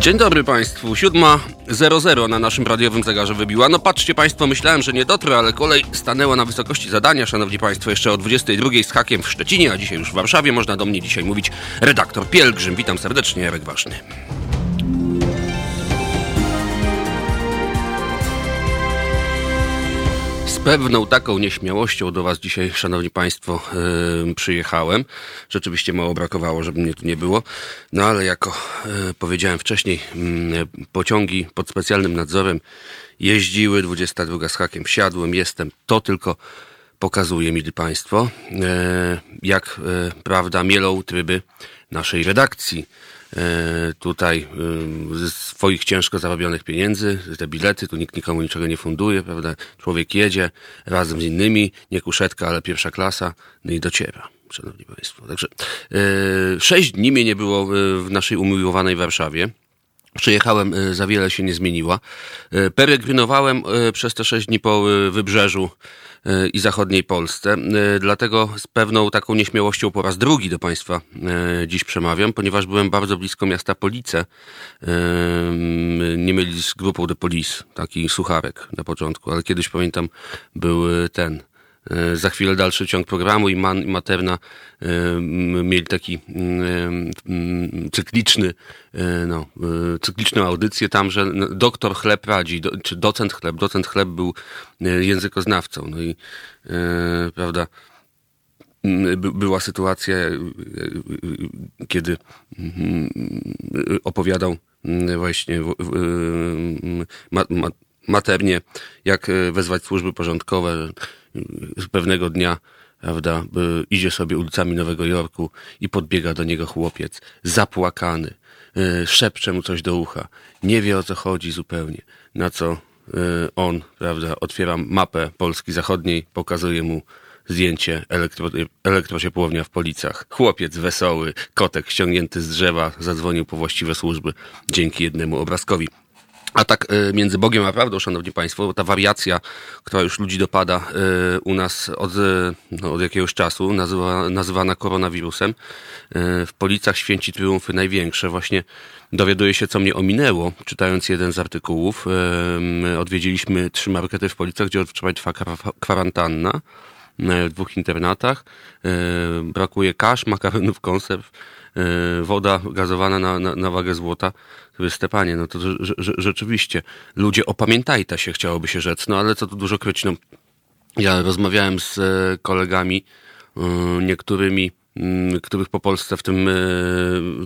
Dzień dobry Państwu. 7.00 na naszym radiowym zegarze wybiła. No patrzcie Państwo, myślałem, że nie dotrę, ale kolej stanęła na wysokości zadania. Szanowni Państwo, jeszcze o 22 z hakiem w Szczecinie, a dzisiaj już w Warszawie. Można do mnie dzisiaj mówić redaktor Pielgrzym. Witam serdecznie, Jarek Ważny. Z pewną taką nieśmiałością do Was dzisiaj, Szanowni Państwo, yy, przyjechałem. Rzeczywiście mało brakowało, żeby mnie tu nie było. No ale jako yy, powiedziałem wcześniej, yy, pociągi pod specjalnym nadzorem jeździły, 22 z hakiem siadłem, jestem. To tylko pokazuje, mili Państwo, jak, prawda, mielą tryby naszej redakcji E, tutaj e, ze swoich ciężko zarobionych pieniędzy, te bilety, tu nikt nikomu niczego nie funduje, prawda? Człowiek jedzie razem z innymi, nie kuszetka, ale pierwsza klasa, no i dociera. Szanowni Państwo. Także e, sześć dni mnie nie było w naszej umiłowanej Warszawie. Przyjechałem, za wiele się nie zmieniła. Peregrinowałem przez te sześć dni po wybrzeżu i zachodniej Polsce. Dlatego z pewną taką nieśmiałością po raz drugi do Państwa dziś przemawiam, ponieważ byłem bardzo blisko miasta Police. Nie mylić z grupą de Police, taki sucharek na początku, ale kiedyś pamiętam był ten za chwilę dalszy ciąg programu i Man i Materna e, mieli taki e, cykliczny, no, cykliczną audycję tam, że doktor Chleb radzi, czy docent Chleb, docent Chleb był językoznawcą. No i prawda, była sytuacja, kiedy opowiadał właśnie maternie, jak wezwać służby porządkowe, pewnego dnia, prawda, idzie sobie ulicami Nowego Jorku i podbiega do niego chłopiec, zapłakany, e, szepcze mu coś do ucha, nie wie o co chodzi zupełnie, na co on, prawda, otwiera mapę Polski Zachodniej, pokazuje mu zdjęcie elektro, elektrociepłownia w Policach. Chłopiec wesoły, kotek ściągnięty z drzewa, zadzwonił po właściwe służby dzięki jednemu obrazkowi. A tak e, między Bogiem a prawdą, szanowni państwo, ta wariacja, która już ludzi dopada e, u nas od, e, no, od jakiegoś czasu, nazywa, nazywana koronawirusem, w Policach święci triumfy największe. Właśnie dowiaduję się, co mnie ominęło, czytając jeden z artykułów. Odwiedziliśmy trzy markety w Policach, gdzie wczoraj trwa kwarantanna w dwóch internatach. Brakuje kasz, makaronów, konserw woda gazowana na, na, na wagę złota. Stepanie, no to rzeczywiście ludzie opamiętajta się, chciałoby się rzec, no ale co tu dużo kryć, no ja rozmawiałem z e, kolegami, e, niektórymi, których po Polsce w tym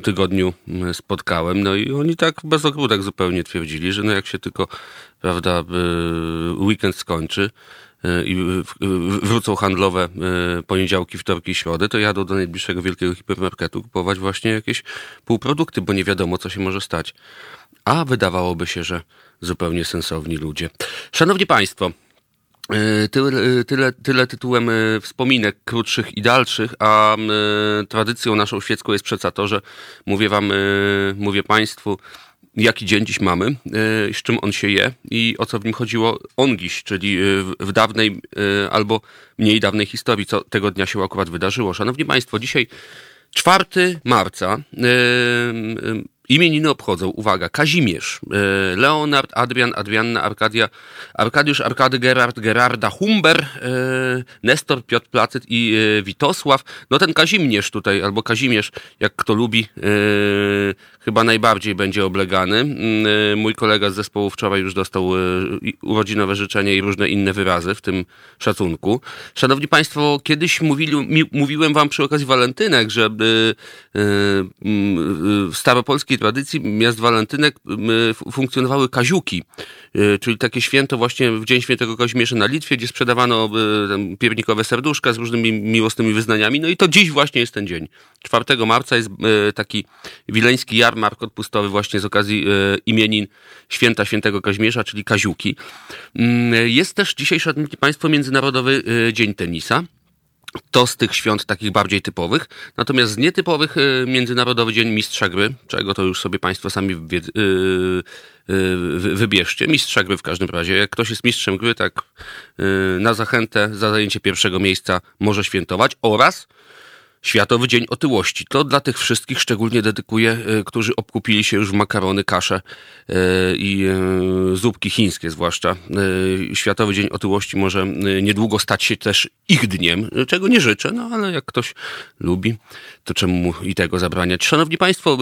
tygodniu spotkałem, no i oni tak bez ogródek zupełnie twierdzili, że no jak się tylko, prawda, weekend skończy, E, i wrócą handlowe e, poniedziałki, wtorki środy, to jadą do najbliższego wielkiego hipermarketu kupować właśnie jakieś półprodukty, bo nie wiadomo, co się może stać. A wydawałoby się, że zupełnie sensowni ludzie. Szanowni Państwo, e, Tyle, tyle, tyle tytułem wspominek krótszych i dalszych, a tradycją naszą świecką jest przeca to, że mówię wam, mówię państwu, jaki dzień dziś mamy, e, z czym on się je i o co w nim chodziło ongiś, czyli e, w dawnej e, albo mniej dawnej historii, co tego dnia się akurat wydarzyło. Szanowni Państwo, dzisiaj 4 marca Imieniny obchodzą, uwaga, Kazimierz, e, Leonard, Adrian, Adrianna, Arkadia, Arkadiusz, Arkady, Gerard, Gerarda, Humber, e, Nestor, Piotr Placet i e, Witosław. No ten Kazimierz tutaj, albo Kazimierz, jak kto lubi, chyba najbardziej będzie oblegany. Mój kolega z zespołu wczoraj już dostał urodzinowe życzenie i różne inne wyrazy w tym szacunku. Szanowni Państwo, kiedyś mówili, mówiłem wam przy okazji walentynek, że w staropolskiej tradycji miast walentynek funkcjonowały kaziuki, y, czyli takie święto właśnie w Dzień Świętego Kazimierza na Litwie, gdzie sprzedawano y, piernikowe serduszka z różnymi miłosnymi wyznaniami. No i to dziś właśnie jest ten dzień. 4 marca jest y, taki wileński jarmark odpustowy właśnie z okazji imienin święta świętego Kazimierza, czyli kaziuki. Mm, jest też dzisiaj, szanowni państwo, Międzynarodowy Dzień Tenisa to z tych świąt takich bardziej typowych. Natomiast z nietypowych y, Międzynarodowy Dzień Mistrza Gry, czego to już sobie Państwo sami y, y, wybierzcie. Mistrza Gry w każdym razie. Jak ktoś jest mistrzem gry, tak na zachętę za zajęcie pierwszego miejsca może świętować. Oraz Światowy Dzień Otyłości. To dla tych wszystkich szczególnie dedykuję, e, którzy obkupili się już w makarony, kasze e, i e, zupki chińskie zwłaszcza. Światowy Dzień Otyłości może niedługo stać się też ich dniem, czego nie życzę, no ale jak ktoś lubi, to czemu mu i tego zabraniać. Szanowni Państwo,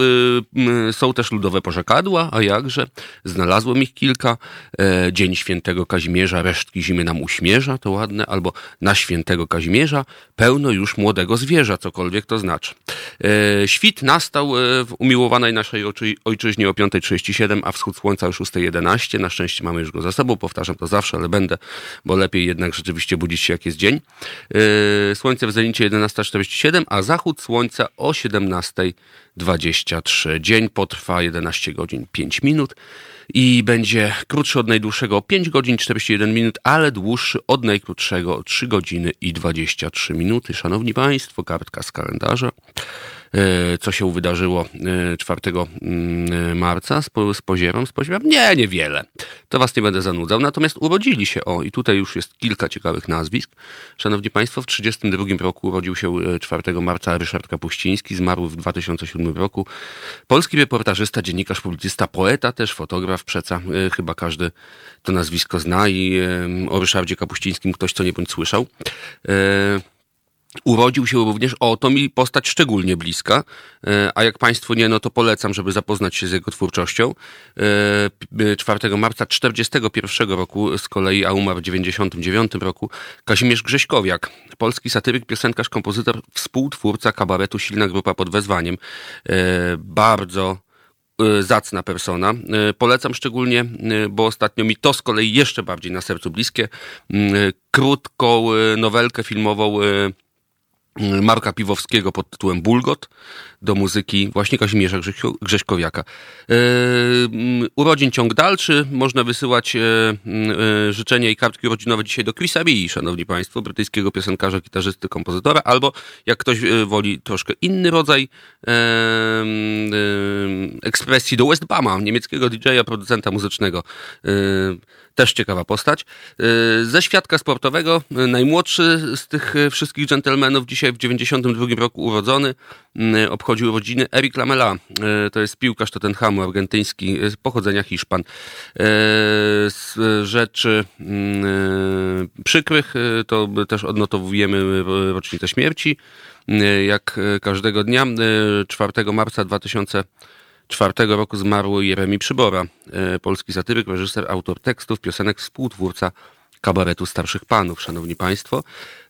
są też ludowe porzekadła, a jakże? Znalazłem ich kilka. Dzień Świętego Kazimierza, resztki zimy nam uśmierza, to ładne, albo na Świętego Kazimierza pełno już młodego zwierza, co cokolwiek to znaczy. E, świt nastał e, w umiłowanej naszej ojczyźnie o 5.37, a wschód słońca o 6.11. Na szczęście mamy już go za sobą, powtarzam to zawsze, ale będę, bo lepiej jednak rzeczywiście budzić się jak jest dzień. E, słońce w zenicie 11.47, a zachód słońca o 17.23. Dzień potrwa 11 godzin 5 minut i będzie krótszy od najdłuższego o 5 godzin 41 minut, ale dłuższy od najkrótszego o 3 godziny i 23 minuty. Szanowni Państwo, kartka z kalendarza. E, co się wydarzyło 4 e, mm, marca z, z pozierą, z pozierą? Nie, niewiele. To was nie będę zanudzał. Natomiast urodzili się, o, i tutaj już jest kilka ciekawych nazwisk. Szanowni Państwo, w 1932 roku urodził się 4 e, marca Ryszard Kapuściński, zmarł w 2007 roku. Polski reportażysta, dziennikarz, publicysta, poeta też, fotograf, przeca. Chyba każdy to nazwisko zna i o Ryszardzie Kapuścińskim ktoś co nie bądź słyszał. Urodził się również, o to mi postać szczególnie bliska, e, a jak Państwu nie, no to polecam, żeby zapoznać się z jego twórczością. 4 e, marca 1941 roku z kolei, a umarł w 1999 roku, Kazimierz Grześkowiak, polski satyryk, piosenkarz, kompozytor, współtwórca kabaretu Silna Grupa pod wezwaniem. E, bardzo zacna persona. Polecam szczególnie, bo ostatnio mi to z kolei jeszcze bardziej na sercu bliskie, krótką nowelkę filmową Marka Piwowskiego pod tytułem Bulgot do muzyki właśnie Kazimierza Grześkowiaka. E, urodzin ciąg dalszy. Można wysyłać e, e, życzenia i kartki urodzinowe dzisiaj do Chrisa Bii, szanowni państwo, brytyjskiego piosenkarza, gitarzysty, kompozytora, albo jak ktoś woli troszkę inny rodzaj ekspresji do Westbama, niemieckiego DJ-a, producenta muzycznego też ciekawa postać. Ze świadka sportowego, najmłodszy z tych wszystkich dżentelmenów, dzisiaj w 92 roku urodzony, obchodził urodziny Eric Lamela. To jest piłkarz Tottenhamu, argentyński, z pochodzenia Hiszpan. Z rzeczy przykrych to też odnotowujemy rocznicę śmierci. Jak każdego dnia, 4 marca 2000 czwartego roku zmarł Jeremi Przybora, e, polski satyryk, reżyser, autor tekstów, piosenek, współtwórca kabaretu Starszych Panów, szanowni państwo.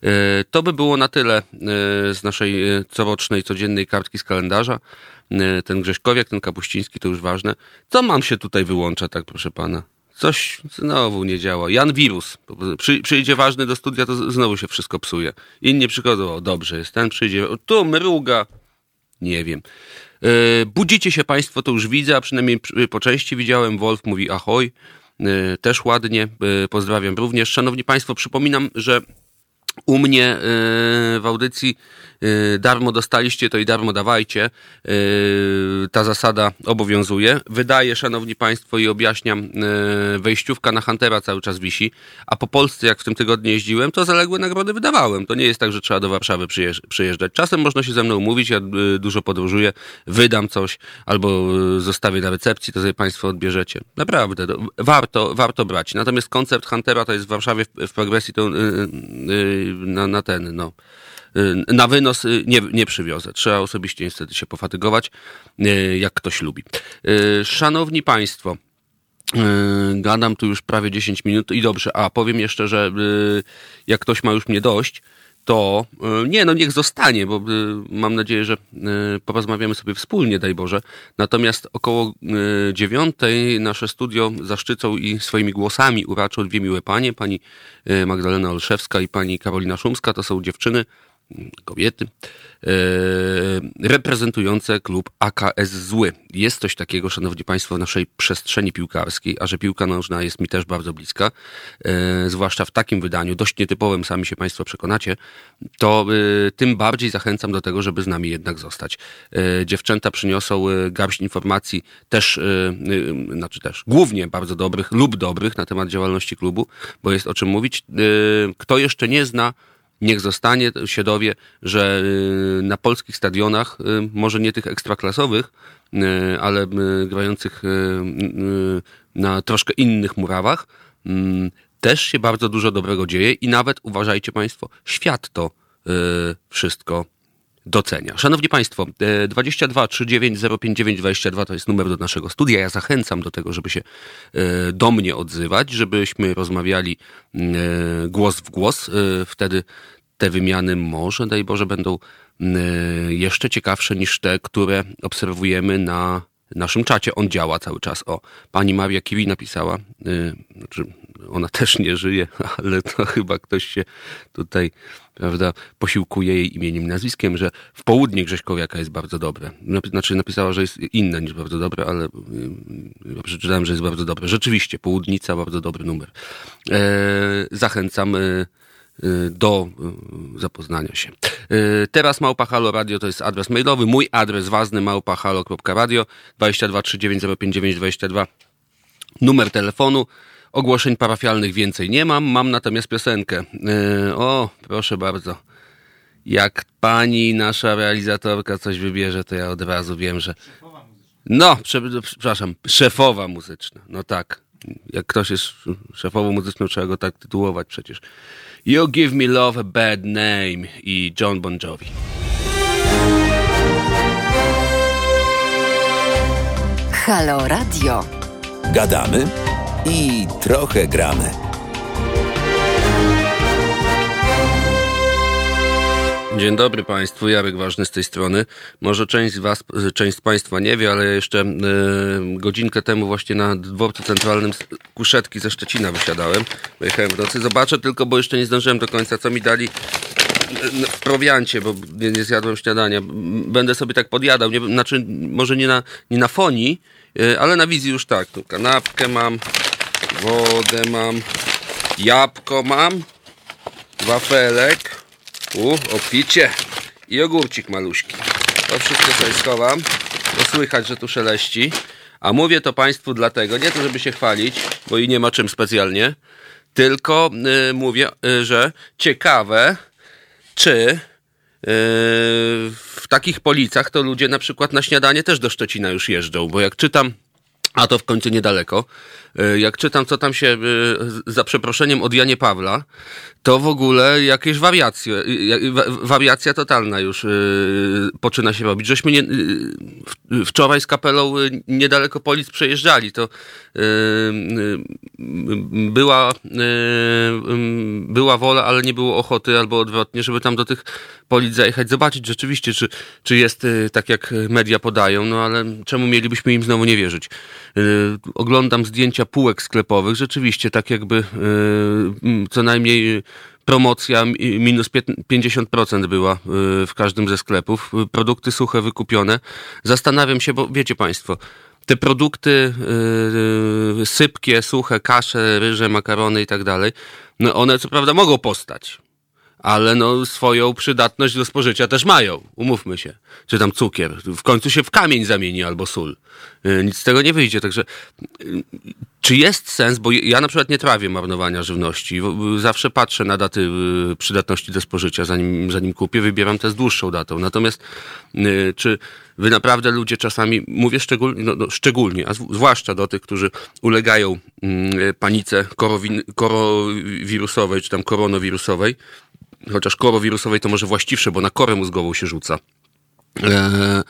E, to by było na tyle e, z naszej corocznej, codziennej kartki z kalendarza. Ten Grześkowiak, ten Kapuściński to już ważne. Co mam się tutaj wyłącza, tak proszę pana? Coś znowu nie działa. Jan Wirus. Przy, przyjdzie ważny do studia, to znowu się wszystko psuje. Inni przychodzą, o dobrze jest, ten przyjdzie, o, tu mruga. Nie wiem. E, budzicie się Państwo, to już widzę, a przynajmniej po części widziałem. Wolf mówi ahoj, e, też ładnie. E, pozdrawiam również. Szanowni Państwo, przypominam, że u mnie w audycji Y, darmo dostaliście, to i darmo dawajcie. Y, ta zasada obowiązuje. Wydaje, szanowni państwo, i objaśniam, y, wejściówka na Huntera cały czas wisi, a po Polsce, jak w tym tygodniu jeździłem, to zaległe nagrody wydawałem. To nie jest tak, że trzeba do Warszawy przyjeżdżać. Czasem można się ze mną umówić, ja dużo podróżuję, wydam coś, albo zostawię na recepcji, to sobie państwo odbierzecie. Naprawdę, warto, warto brać. Natomiast koncept Huntera to jest w Warszawie w progresji to na, na ten, no Y, na wynos y, nie, nie przywiozę. Trzeba osobiście niestety się pofatygować, y, jak ktoś lubi. Szanowni Państwo, gadam tu już prawie 10 minut i dobrze, a powiem jeszcze, że jak ktoś ma już mnie dość, to nie, no niech zostanie, bo mam nadzieję, że porozmawiamy sobie wspólnie, daj Boże. Natomiast około dziewiątej nasze studio zaszczycą i swoimi głosami uraczą dwie miłe panie, pani Magdalena Olszewska i pani Karolina Szumska. To są dziewczyny, kobiety, e, reprezentujące klub AKS Zły. Jest coś takiego, szanowni państwo, w naszej przestrzeni piłkarskiej, a że piłka nożna jest mi też bardzo bliska, e, zwłaszcza w takim wydaniu, dość nietypowym, sami się państwo przekonacie, to e, tym bardziej zachęcam do tego, żeby z nami jednak zostać. Dziewczęta przyniosą garść informacji też, znaczy też, głównie bardzo dobrych lub dobrych na temat działalności klubu, bo jest o czym mówić. Kto jeszcze nie zna niech zostanie, się dowie, że y, na polskich stadionach, y, może nie tych ekstraklasowych, y, ale grających na troszkę innych murawach, też się bardzo dużo dobrego dzieje i nawet, uważajcie Państwo, świat to wszystko docenia. Szanowni Państwo, 22 39 059 22 to jest numer do naszego studia. Ja zachęcam do tego, żeby się e, do mnie odzywać, żebyśmy rozmawiali e, głos w głos. E, wtedy te wymiany może, daj Boże, będą jeszcze ciekawsze niż te, które obserwujemy na naszym czacie. On działa cały czas. O, pani Maria Kiwi napisała, znaczy ona też nie żyje, ale to chyba ktoś się tutaj, prawda, posiłkuje jej imieniem i nazwiskiem, że w południe Grześkowiaka jest bardzo dobre. Znaczy napisała, że jest inne niż bardzo dobre, ale ja przeczytałem, że jest bardzo dobre. Rzeczywiście, Południca, bardzo dobry numer. E, zachęcam e do zapoznania się. E, teraz Małpa Halo Radio to jest adres mailowy. Mój adres ważny małpahalo.radio 22 39 22 numer telefonu. Ogłoszeń parafialnych więcej nie mam, mam natomiast piosenkę. Yy, o, proszę bardzo. Jak pani nasza realizatorka coś wybierze, to ja od razu wiem, że. No, przepraszam, szefowa muzyczna. No tak. Jak ktoś jest szefową muzyczną, trzeba go tak tytułować przecież. You Give Me Love a Bad Name i John Bon Jovi. Halo Radio. Gadamy i trochę gramy. Dzień dobry Państwu, Jarek Ważny z tej strony. Może część z Was, część z Państwa nie wie, ale jeszcze y, godzinkę temu właśnie na dworcu centralnym Kuszetki ze Szczecina wysiadałem. Pojechałem w nocy. Zobaczę tylko, bo jeszcze nie zdążyłem do końca, co mi dali w prowiancie, bo nie, nie zjadłem śniadania. Będę sobie tak podjadał, nie, znaczy może nie na, nie na fonii, y, ale na wizji już tak. Tu kanapkę mam, wodę mam, jabłko mam, wafelek, u, opicie i ogórcik maluśki. To wszystko sobie schowam, bo słychać, że tu szeleści. A mówię to Państwu dlatego, nie to żeby się chwalić, bo i nie ma czym specjalnie, tylko y, mówię, y, że ciekawe, czy y, w takich policach to ludzie na przykład na śniadanie też do Szczecina już jeżdżą, bo jak czytam, a to w końcu niedaleko, E, jak czytam, co tam się e, za przeproszeniem od Janie Pawla, to w ogóle jakieś wariacje, e, wariacja totalna już poczyna się robić. Żeśmy nie, wczoraj z kapelą niedaleko Polic przejeżdżali, to była, była wola, ale nie było ochoty, albo odwrotnie, żeby tam do tych Polic zajechać, zobaczyć rzeczywiście, czy, czy jest tak, jak media podają, no ale czemu mielibyśmy im znowu nie wierzyć? Oglądam zdjęcia półek sklepowych, rzeczywiście tak jakby e, co najmniej promocja minus 50% była e, w każdym ze sklepów. Produkty suche wykupione. Zastanawiam się, bo wiecie Państwo, te produkty sypkie, suche, kasze, ryże, makarony i tak dalej, no one co prawda mogą postać ale no swoją przydatność do spożycia też mają, umówmy się. Czy tam cukier. W końcu się w kamień zamieni albo sól. Y, nic z tego nie wyjdzie, także y, czy jest sens, bo ja na przykład nie trawię marnowania żywności. Zawsze patrzę na daty y, przydatności do spożycia, zanim, zanim kupię, wybieram te z dłuższą datą. Natomiast czy wy naprawdę ludzie czasami, mówię szczególnie, no, no, szczególnie, a zwłaszcza do tych, którzy ulegają mm, panice korowirusowej, czy tam koronawirusowej, chociaż korowirusowej to może właściwsze, bo na korę mózgową się rzuca. Eee,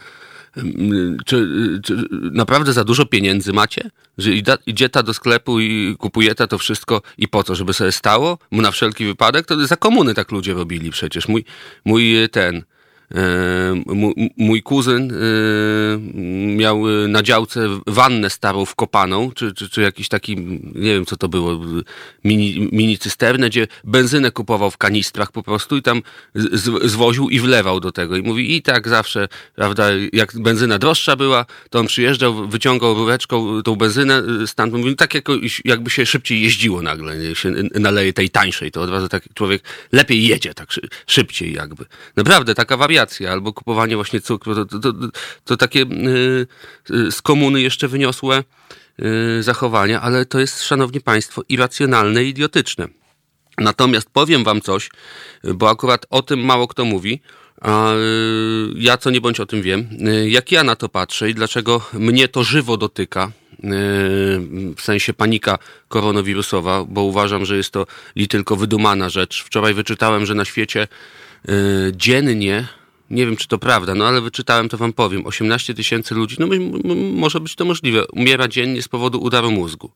czy, czy, naprawdę za dużo pieniędzy macie? Że idzie ta do sklepu i kupuje ta to wszystko i po co? Żeby sobie stało? Na wszelki wypadek? To za komuny tak ludzie robili przecież. Mój, mój ten E, mój kuzyn e, miał na działce wannę starą wkopaną, czy, czy, czy jakiś taki, nie wiem co to było, mini, mini cysternę, gdzie benzynę kupował w kanistrach po prostu i tam z, zwoził i wlewał do tego. I mówi, i tak zawsze, prawda, jak benzyna droższa była, to on przyjeżdżał, wyciągał rureczką tą benzynę stamtąd, mówi, tak jakby się szybciej jeździło nagle, się naleje tej tańszej, to od razu taki człowiek lepiej jedzie, tak szybciej jakby. Naprawdę, taka wariacja albo kupowanie właśnie cukru, to, to, to, to takie yy, z komuny jeszcze wyniosłe yy, zachowania, ale to jest, szanowni państwo, irracjonalne i idiotyczne. Natomiast powiem wam coś, bo akurat o tym mało kto mówi, a y, ja co nie bądź o tym wiem, y, jak ja na to patrzę i dlaczego mnie to żywo dotyka, y, w sensie panika koronawirusowa, bo uważam, że jest to li tylko wydumana rzecz. Wczoraj wyczytałem, że na świecie dziennie, nie wiem czy to prawda, no ale wyczytałem, to wam powiem, 18 tysięcy ludzi, no może być to możliwe, umiera dziennie z powodu udaru mózgu.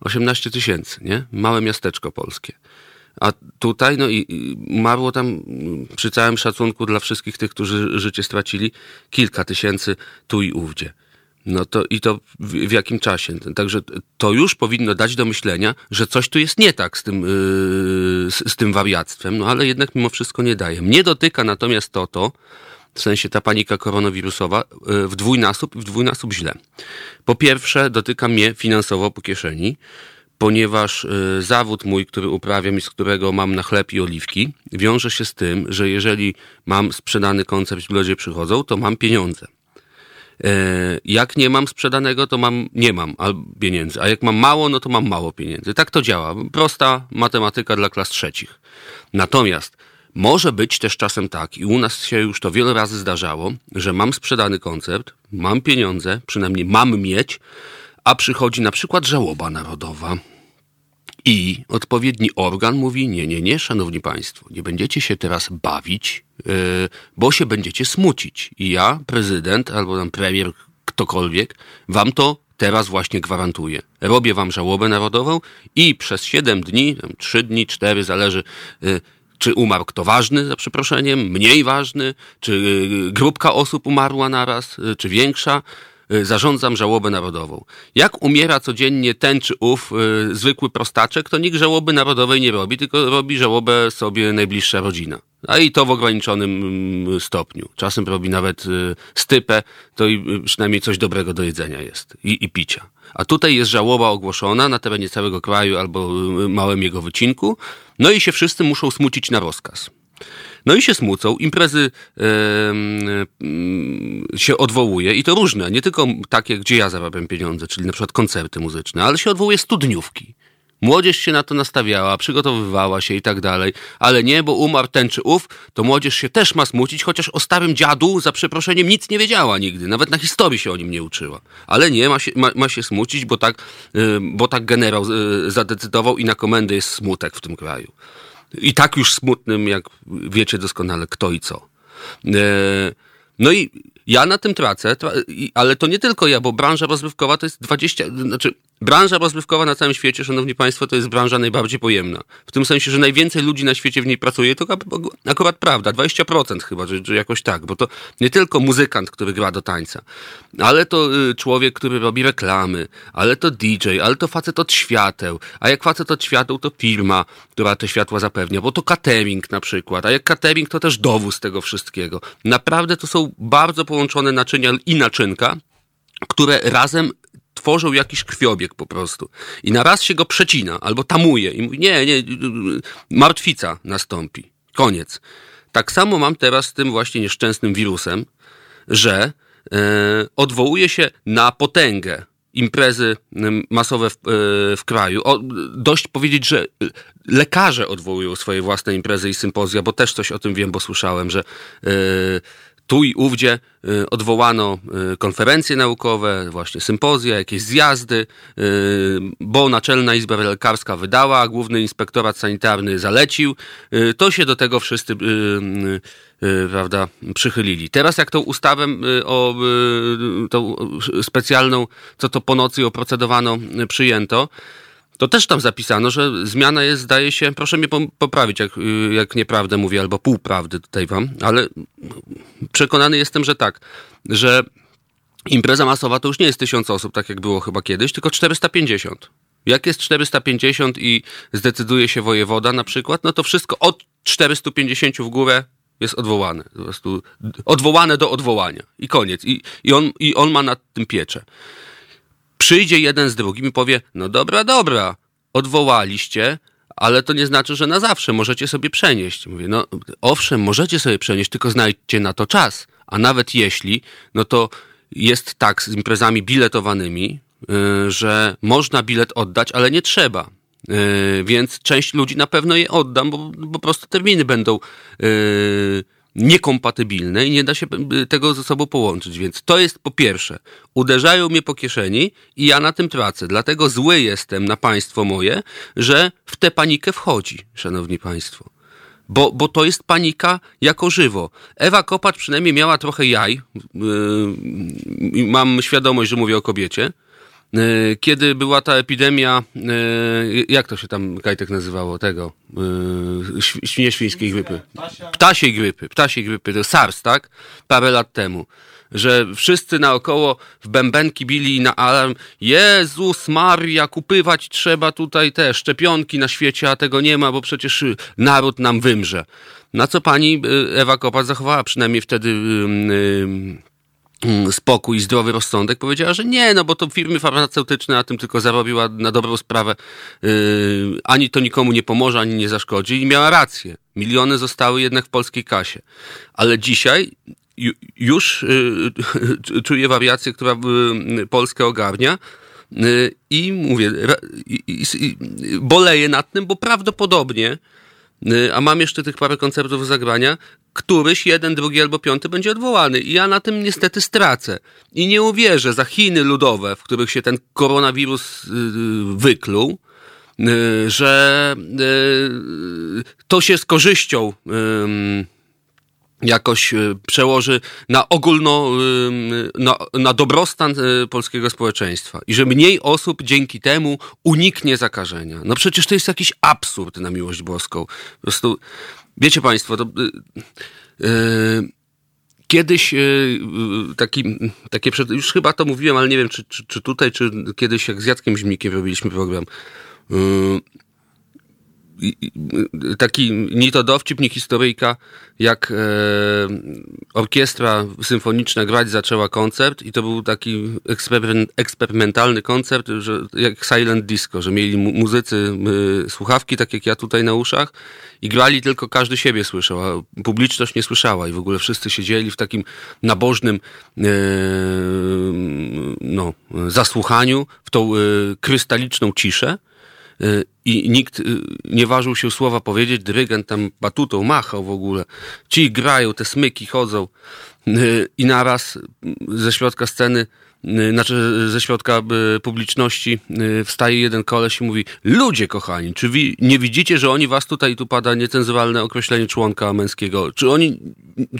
18 tysięcy, nie? Małe miasteczko polskie. A tutaj, no i, umarło tam, przy całym szacunku dla wszystkich tych, którzy życie stracili, kilka tysięcy tu i ówdzie. No to i to w, w, jakim czasie? Także to już powinno dać do myślenia, że coś tu jest nie tak z tym, yy, z, z, tym wariactwem, no ale jednak mimo wszystko nie daje. Mnie dotyka natomiast to, to, w sensie ta panika koronawirusowa, yy, w dwójnasób, w dwójnasób źle. Po pierwsze, dotyka mnie finansowo po kieszeni, ponieważ y, zawód mój, który uprawiam i z którego mam na chleb i oliwki, wiąże się z tym, że jeżeli mam sprzedany koncept i ludzie przychodzą, to mam pieniądze. E, jak nie mam sprzedanego, to mam, nie mam pieniędzy, a jak mam mało, no to mam mało pieniędzy. Tak to działa. Prosta matematyka dla klas trzecich. Natomiast może być też czasem tak, i u nas się już to wiele razy zdarzało, że mam sprzedany koncept, mam pieniądze, przynajmniej mam mieć, a przychodzi na przykład żałoba narodowa i odpowiedni organ mówi: Nie, nie, nie, szanowni państwo, nie będziecie się teraz bawić, yy, bo się będziecie smucić. I ja, prezydent albo tam premier, ktokolwiek, wam to teraz właśnie gwarantuję. Robię wam żałobę narodową i przez 7 dni, 3 dni, 4, zależy. Yy, czy umarł kto ważny, za przeproszeniem, mniej ważny, czy yy, grupka osób umarła naraz, czy większa, zarządzam żałobę narodową. Jak umiera codziennie ten czy ów y, zwykły prostaczek, to nikt żałoby narodowej nie robi, tylko robi żałobę sobie najbliższa rodzina. A i to w ograniczonym mm, stopniu. Czasem robi nawet y, stypę, to i y, przynajmniej coś dobrego do jedzenia jest i, i picia. A tutaj jest żałoba ogłoszona na terenie całego kraju albo y, małym jego wycinku, no i się wszyscy muszą smucić na rozkaz. No i się smucą, imprezy się odwołuje i to różne, nie tylko takie, gdzie ja zarabiam pieniądze, czyli na przykład koncerty muzyczne, ale się odwołuje studniówki. Młodzież się na to nastawiała, przygotowywała się i tak dalej, ale nie, bo umarł ten czy ów, to młodzież się też ma smucić, chociaż o starym dziadu, za przeproszeniem, nic nie wiedziała nigdy, nawet na historii się o nim nie uczyła. Ale nie, ma się, ma, ma się smucić, bo tak, bo tak generał yy, zadecydował i na komendę jest smutek w tym kraju i tak już smutnym, jak wiecie doskonale, kto i co. E, no i ja na tym tracę, ale to nie tylko ja, bo branża rozrywkowa to jest 20, znaczy branża rozrywkowa na całym świecie, szanowni państwo, to jest branża najbardziej pojemna. W tym sensie, że najwięcej ludzi na świecie w niej pracuje, to akurat prawda, 20% chyba, że, jakoś tak, bo to nie tylko muzykant, który gra do tańca, ale to y, człowiek, który robi reklamy, ale to DJ, ale to facet od świateł, a jak facet od świateł, to firma, która te światła zapewnia, bo to catering na przykład, a jak catering, to też dowóz tego wszystkiego. Naprawdę to są bardzo połączone naczynia i naczynka, które razem tworzą jakiś krwiobieg po prostu. I na raz się go przecina albo tamuje i mówi, nie, nie, martwica nastąpi. Koniec. Tak samo mam teraz z tym właśnie nieszczęsnym wirusem, że e, odwołuje się na potęgę imprezy masowe w, e, w kraju. O, dość powiedzieć, że lekarze odwołują swoje własne imprezy i sympozja, bo też coś o tym wiem, bo słyszałem, że e, tu i ówdzie y, odwołano y, konferencje naukowe, właśnie sympozja, jakieś zjazdy, y, bo Naczelna Izba Lekarska wydała, Główny Inspektorat Sanitarny zalecił. To się do tego wszyscy prawda, przychylili. Teraz jak tą ustawę o tą specjalną, co to po nocy oprocedowano, przyjęto, to też tam zapisano, że zmiana jest, zdaje się, proszę mnie poprawić, jak, jak nieprawdę mówię, albo półprawdy tutaj wam, ale przekonany jestem, że tak, że impreza masowa to już nie jest tysiąc osób, tak jak było chyba kiedyś, tylko 450. Jak jest 450 i zdecyduje się wojewoda na przykład, no to wszystko od 450 w górę jest odwołane. Po prostu odwołane do odwołania. I koniec. I, i, on, I on ma nad tym pieczę przyjdzie jeden z drugim i powie, no dobra, dobra, odwołaliście, ale to nie znaczy, że na zawsze możecie sobie przenieść. Mówię, no owszem, możecie sobie przenieść, tylko znajdźcie na to czas. A nawet jeśli, no to jest tak z imprezami biletowanymi, yy, że można bilet oddać, ale nie trzeba. więc część ludzi na pewno je oddam, bo, bo po prostu terminy będą niekompatybilne i nie da się tego ze sobą połączyć. Więc to jest po pierwsze, uderzają mnie po kieszeni i ja na tym tracę. Dlatego zły jestem na państwo moje, że w tę panikę wchodzi, szanowni państwo. Bo, bo to jest panika jako żywo. Ewa Kopacz przynajmniej miała trochę jaj. Yy, mam świadomość, że mówię o kobiecie E, kiedy była ta epidemia, e, jak to się tam Kajtek nazywało, tego, e, nie świńskiej grypy, ptasiej grypy, ptasiej grypy, to SARS, tak? Parę lat temu. Że wszyscy naokoło w bębenki bili na alarm. Jezus Maria, kupywać trzeba tutaj te szczepionki na świecie, a tego nie ma, bo przecież naród nam wymrze. Na co pani Ewa Kopacz zachowała przynajmniej wtedy Mm, spokój i zdrowy rozsądek, powiedziała, że nie, no bo to firmy farmaceutyczne na tym tylko zarobiła na dobrą sprawę. Yy, ani to nikomu nie pomoże, ani nie zaszkodzi i miała rację. Miliony zostały jednak w polskiej kasie. Ale dzisiaj już yy, czuję wariację, która yy, Polskę ogarnia. Yy, I mówię, boleję nad tym, bo prawdopodobnie, a mam jeszcze tych parę koncertów zagrania, któryś, jeden, drugi albo piąty będzie odwołany. I ja na tym niestety stracę. I nie uwierzę za Chiny ludowe, w których się ten koronawirus yy, wykluł, yy, że to się z korzyścią jakoś przełoży na ogólno, na, na dobrostan polskiego społeczeństwa i że mniej osób dzięki temu uniknie zakażenia. No przecież to jest jakiś absurd na miłość boską. Po prostu Wiecie Państwo, to, yy, kiedyś taki, takie, już chyba to mówiłem, ale nie wiem, czy, czy, czy tutaj, czy kiedyś jak z Jackiem Zimnikiem robiliśmy program. Yy, taki ni to dowcip, ni historyjka, jak e, orkiestra symfoniczna grać zaczęła koncert i to był taki eksperyment, eksperymentalny koncert, że, jak silent disco, że mieli mu, muzycy y, słuchawki, tak jak ja tutaj na uszach i grali tylko każdy siebie słyszał, a publiczność nie słyszała i w ogóle wszyscy siedzieli w takim nabożnym e, no, zasłuchaniu, w tą e, krystaliczną ciszę i nikt y, nie ważył się słowa powiedzieć, dyrygent tam batutą machał w ogóle. Ci grają, te smyki chodzą y, i naraz ze środka sceny Y, znaczy ze środka y, publiczności y, wstaje jeden koleś i mówi ludzie kochani, czy wi nie widzicie, że oni was tutaj, tu pada niecenzuralne określenie członka męskiego, czy oni,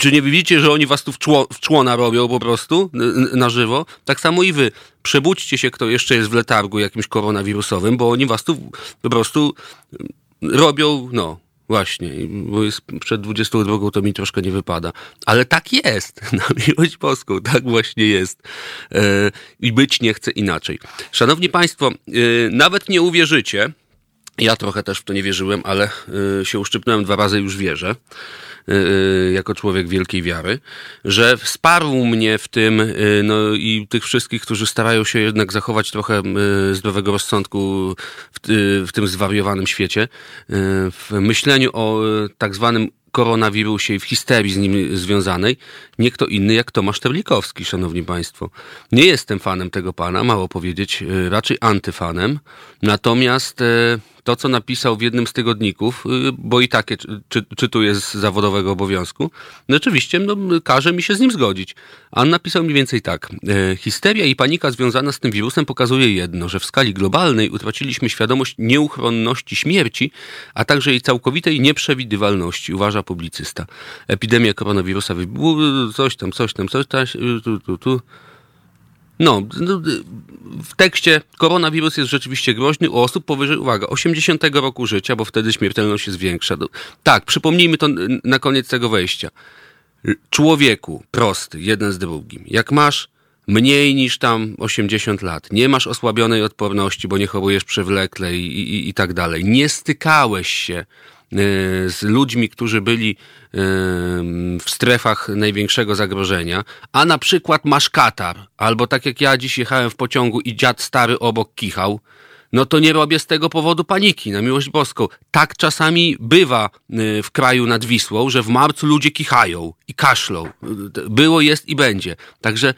czy nie widzicie, że oni was tu w, czło w człona robią po prostu na żywo? Tak samo i wy. Przebudźcie się, kto jeszcze jest w letargu jakimś koronawirusowym, bo oni was tu po prostu robią, no, Właśnie, bo jest przed 22 to mi troszkę nie wypada. Ale tak jest, na miłość boską, tak właśnie jest. E, I być nie chce inaczej. Szanowni Państwo, e, nawet nie uwierzycie, ja trochę też w to nie wierzyłem, ale e, się uszczypnąłem dwa razy, już wierzę. Y, jako człowiek wielkiej wiary, że wsparł mnie w tym, y, no i tych wszystkich, którzy starają się jednak zachować trochę y, zdrowego rozsądku w, w tym zwariowanym świecie, w myśleniu o tak zwanym koronawirusie i w histerii z nim związanej, nie kto inny jak Tomasz Terlikowski, szanowni państwo. Nie jestem fanem tego pana, mało powiedzieć, raczej antyfanem, natomiast to, co napisał w jednym z tygodników, y, bo i takie czy, czytuję z zawodowego obowiązku, no oczywiście no, każe mi się z nim zgodzić. A napisał mniej więcej tak. E, histeria i panika związana z tym wirusem pokazuje jedno, że w skali globalnej utraciliśmy świadomość nieuchronności śmierci, a także jej całkowitej nieprzewidywalności, uważa publicysta. Epidemia koronawirusa wybuchła, coś tam, coś tam, coś tam, tu, tu, tu. No, no, w tekście koronawirus jest rzeczywiście groźny u osób powyżej, uwaga, 80 roku życia, bo wtedy śmiertelność jest większa. Tak, przypomnijmy to na koniec tego wejścia. Człowieku, prosty, jeden z drugim. Jak masz mniej niż tam 80 lat, nie masz osłabionej odporności, bo nie chorujesz przewlekle i, i, i tak dalej, nie stykałeś się z ludźmi, którzy byli e, w strefach największego zagrożenia, a na przykład masz katar, albo tak jak ja dziś jechałem w pociągu i dziad stary obok kichał, no to nie robię z tego powodu paniki, na miłość boską. Tak czasami bywa e, w kraju nad Wisłą, że w marcu ludzie kichają i kaszlą. Było, jest i będzie. Także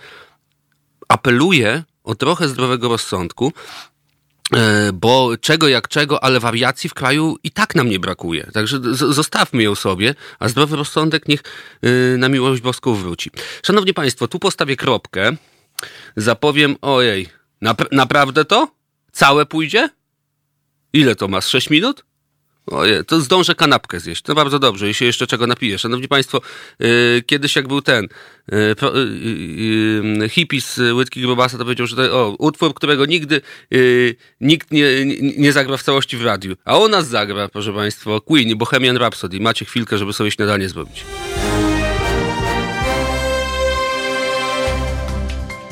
apeluję o trochę zdrowego rozsądku bo czego jak czego, ale wariacji w kraju i tak nam nie brakuje. Także zostawmy ją sobie, a zdrowy rozsądek niech y, na miłość boską wróci. Szanowni Państwo, tu postawię kropkę. Zapowiem, ojej, napra naprawdę to? Całe pójdzie? Ile to masz? 6 minut? Oje, to zdążę kanapkę zjeść. To bardzo dobrze, jeśli jeszcze czego napiję. Szanowni Państwo, yy, kiedyś jak był ten yy, pro, yy, hippie z Łydki Grubasa, to powiedział, że to o, utwór, którego nigdy nikt nie, nie zagra w całości w radiu. A on nas zagra, proszę Państwa, Queen, Bohemian Rhapsody. Macie chwilkę, żeby sobie śniadanie zrobić.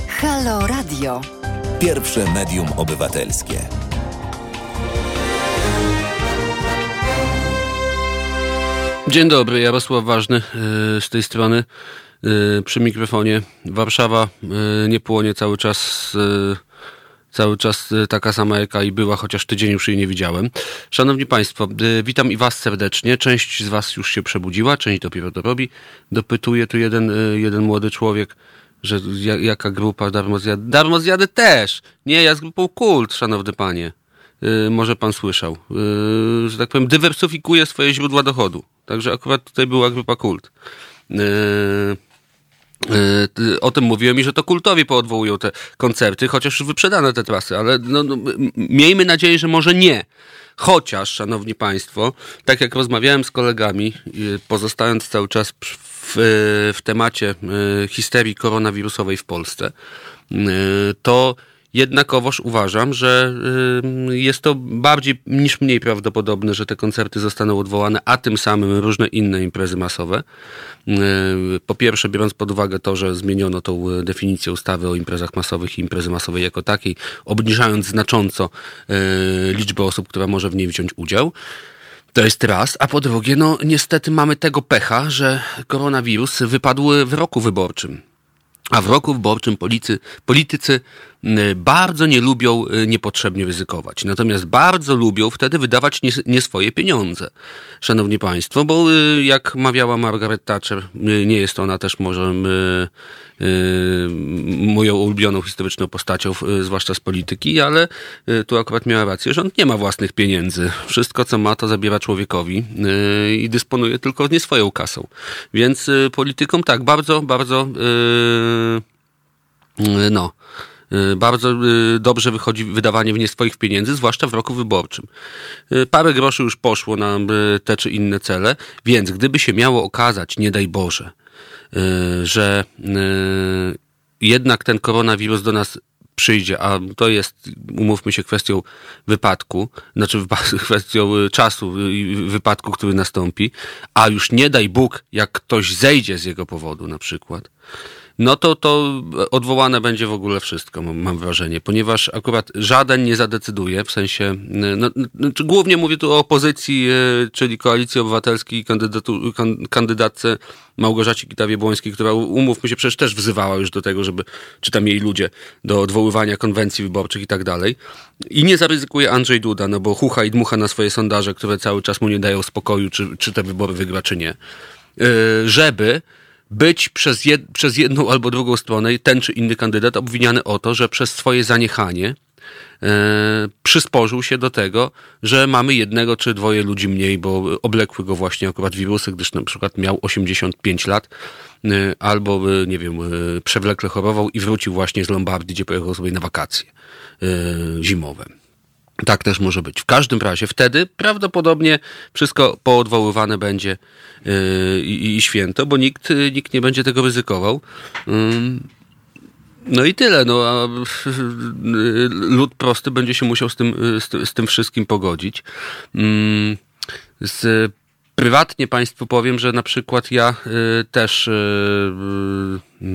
Halo Radio. Pierwsze medium obywatelskie. Dzień dobry, Jarosław Ważny y, z tej strony y, przy mikrofonie. Warszawa y, nie płonie cały czas cały czas taka sama jaka i była, chociaż tydzień już jej nie widziałem. Szanowni Państwo, witam i Was serdecznie. Część z Was już się przebudziła, część dopiero to robi. Dopytuje tu jeden, jeden młody człowiek, że jaka grupa darmozjady. Darmozjady też! Nie, ja z grupą Kult, szanowny panie. Może pan słyszał. Że tak powiem, dywersyfikuje swoje źródła dochodu. Także akurat tutaj była grupa kult. Yy, yy, o tym mówiłem i że to kultowi poodwołują te koncerty, chociaż wyprzedane te trasy, ale no, no, miejmy nadzieję, że może nie. Chociaż, szanowni państwo, tak jak rozmawiałem z kolegami, pozostając cały czas w, w temacie yy, histerii koronawirusowej w Polsce, to Jednakowoż uważam, że jest to bardziej niż mniej prawdopodobne, że te koncerty zostaną odwołane, a tym samym różne inne imprezy masowe. Po pierwsze, biorąc pod uwagę to, że zmieniono tą definicję ustawy o imprezach masowych i imprezy masowej jako takiej, obniżając znacząco liczbę osób, która może w niej wziąć udział. To jest raz, a po drugie, no niestety mamy tego pecha, że koronawirus wypadł w roku wyborczym. A w roku wyborczym policy, politycy bardzo nie lubią y, niepotrzebnie ryzykować. Natomiast bardzo lubią wtedy wydawać nie, nie, swoje pieniądze. Szanowni Państwo, bo y, jak mawiała Margaret Thatcher, y, nie jest ona też może moją ulubioną historyczną postacią, zwłaszcza z polityki, ale tu akurat miała rację. Rząd nie ma własnych pieniędzy. Wszystko, co ma, to zabiera człowiekowi i dysponuje tylko nie swoją kasą. Więc politykom tak, bardzo, bardzo no Y, bardzo y, dobrze wychodzi wydawanie w nie swoich pieniędzy, zwłaszcza w roku wyborczym. Y, parę groszy już poszło na te czy inne cele, więc gdyby się miało okazać, nie daj Boże, że jednak ten koronawirus do nas przyjdzie, a to jest, umówmy się, kwestią wypadku, znaczy kwestią czasu i wypadku, który nastąpi, a już nie daj Bóg, jak ktoś zejdzie z jego powodu na przykład, no to, to odwołane będzie w ogóle wszystko, mam wrażenie, ponieważ akurat żaden nie zadecyduje, w sensie, no, no, głównie mówię tu o opozycji, e, czyli Koalicji Obywatelskiej, kandydatu, kandydatce Małgorzacie Kitawie-Błońskiej, która, umówmy się, przecież też wzywała już do tego, żeby, czy tam jej ludzie, do odwoływania konwencji wyborczych i tak dalej. I nie zaryzykuje Andrzej Duda, no bo chucha i dmucha na swoje sondaże, które cały czas mu nie dają spokoju, czy, czy te wybory wygra, czy nie. E, żeby być przez, jed, przez jedną albo drugą stronę, ten czy inny kandydat obwiniany o to, że przez swoje zaniechanie e, przysporzył się do tego, że mamy jednego czy dwoje ludzi mniej, bo oblekły go właśnie akurat wirusy, gdyż na przykład miał 85 lat, e, albo, e, nie wiem, e, przewlekle chorował i wrócił właśnie z Lombardii, gdzie pojechał sobie na wakacje e, zimowe. Tak też może być. W każdym razie wtedy prawdopodobnie wszystko poodwoływane będzie yy, i, i, święto, bo nikt, nikt nie będzie tego ryzykował. Yy. No i tyle. No, a lud prosty będzie się musiał z tym, z, z tym wszystkim pogodzić. Yy. Z Prywatnie Państwu powiem, że na przykład ja y, też y, y,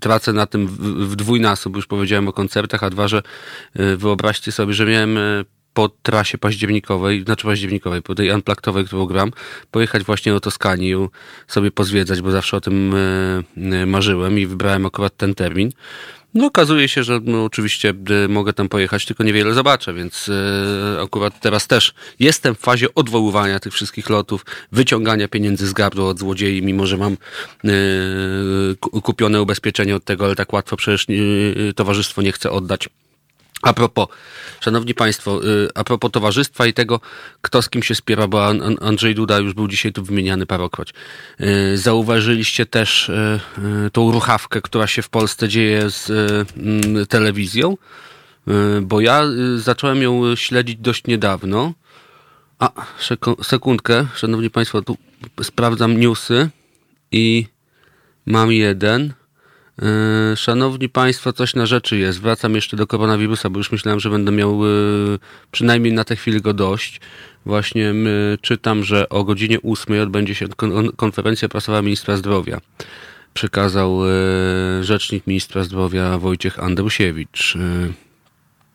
tracę na tym w, dwójnasób, już powiedziałem o koncertach, a dwa, że wyobraźcie sobie, że miałem po trasie październikowej, znaczy październikowej, po tej unplaktowej, którą gram, pojechać właśnie do Toskanii sobie pozwiedzać, bo zawsze o tym marzyłem i wybrałem akurat ten termin. No okazuje się, że no, oczywiście y, mogę tam pojechać, tylko niewiele zobaczę, więc y, akurat teraz też jestem w fazie odwoływania tych wszystkich lotów, wyciągania pieniędzy z gardła od złodziei, mimo że mam y, kupione ubezpieczenie od tego, ale tak łatwo przecież y, towarzystwo nie chce oddać A propos, szanowni państwo, y, a propos towarzystwa i tego, kto z kim się spiera, bo Andrzej Duda już był dzisiaj tu wymieniany parokroć. Y, zauważyliście też y, tą ruchawkę, która się w Polsce dzieje z mm, telewizją? Bo ja zacząłem ją śledzić dość niedawno. A, sekundkę, szanowni państwo, tu sprawdzam newsy i mam jeden. E, szanowni Państwo, coś na rzeczy jest. Wracam jeszcze do koronawirusa, bo już myślałem, że będę miał e, przynajmniej na tę chwilę go dość. Właśnie czytam, że o godzinie 8 odbędzie się konferencja prasowa ministra zdrowia. Przekazał e, rzecznik ministra zdrowia Wojciech Andrusiewicz. Mm,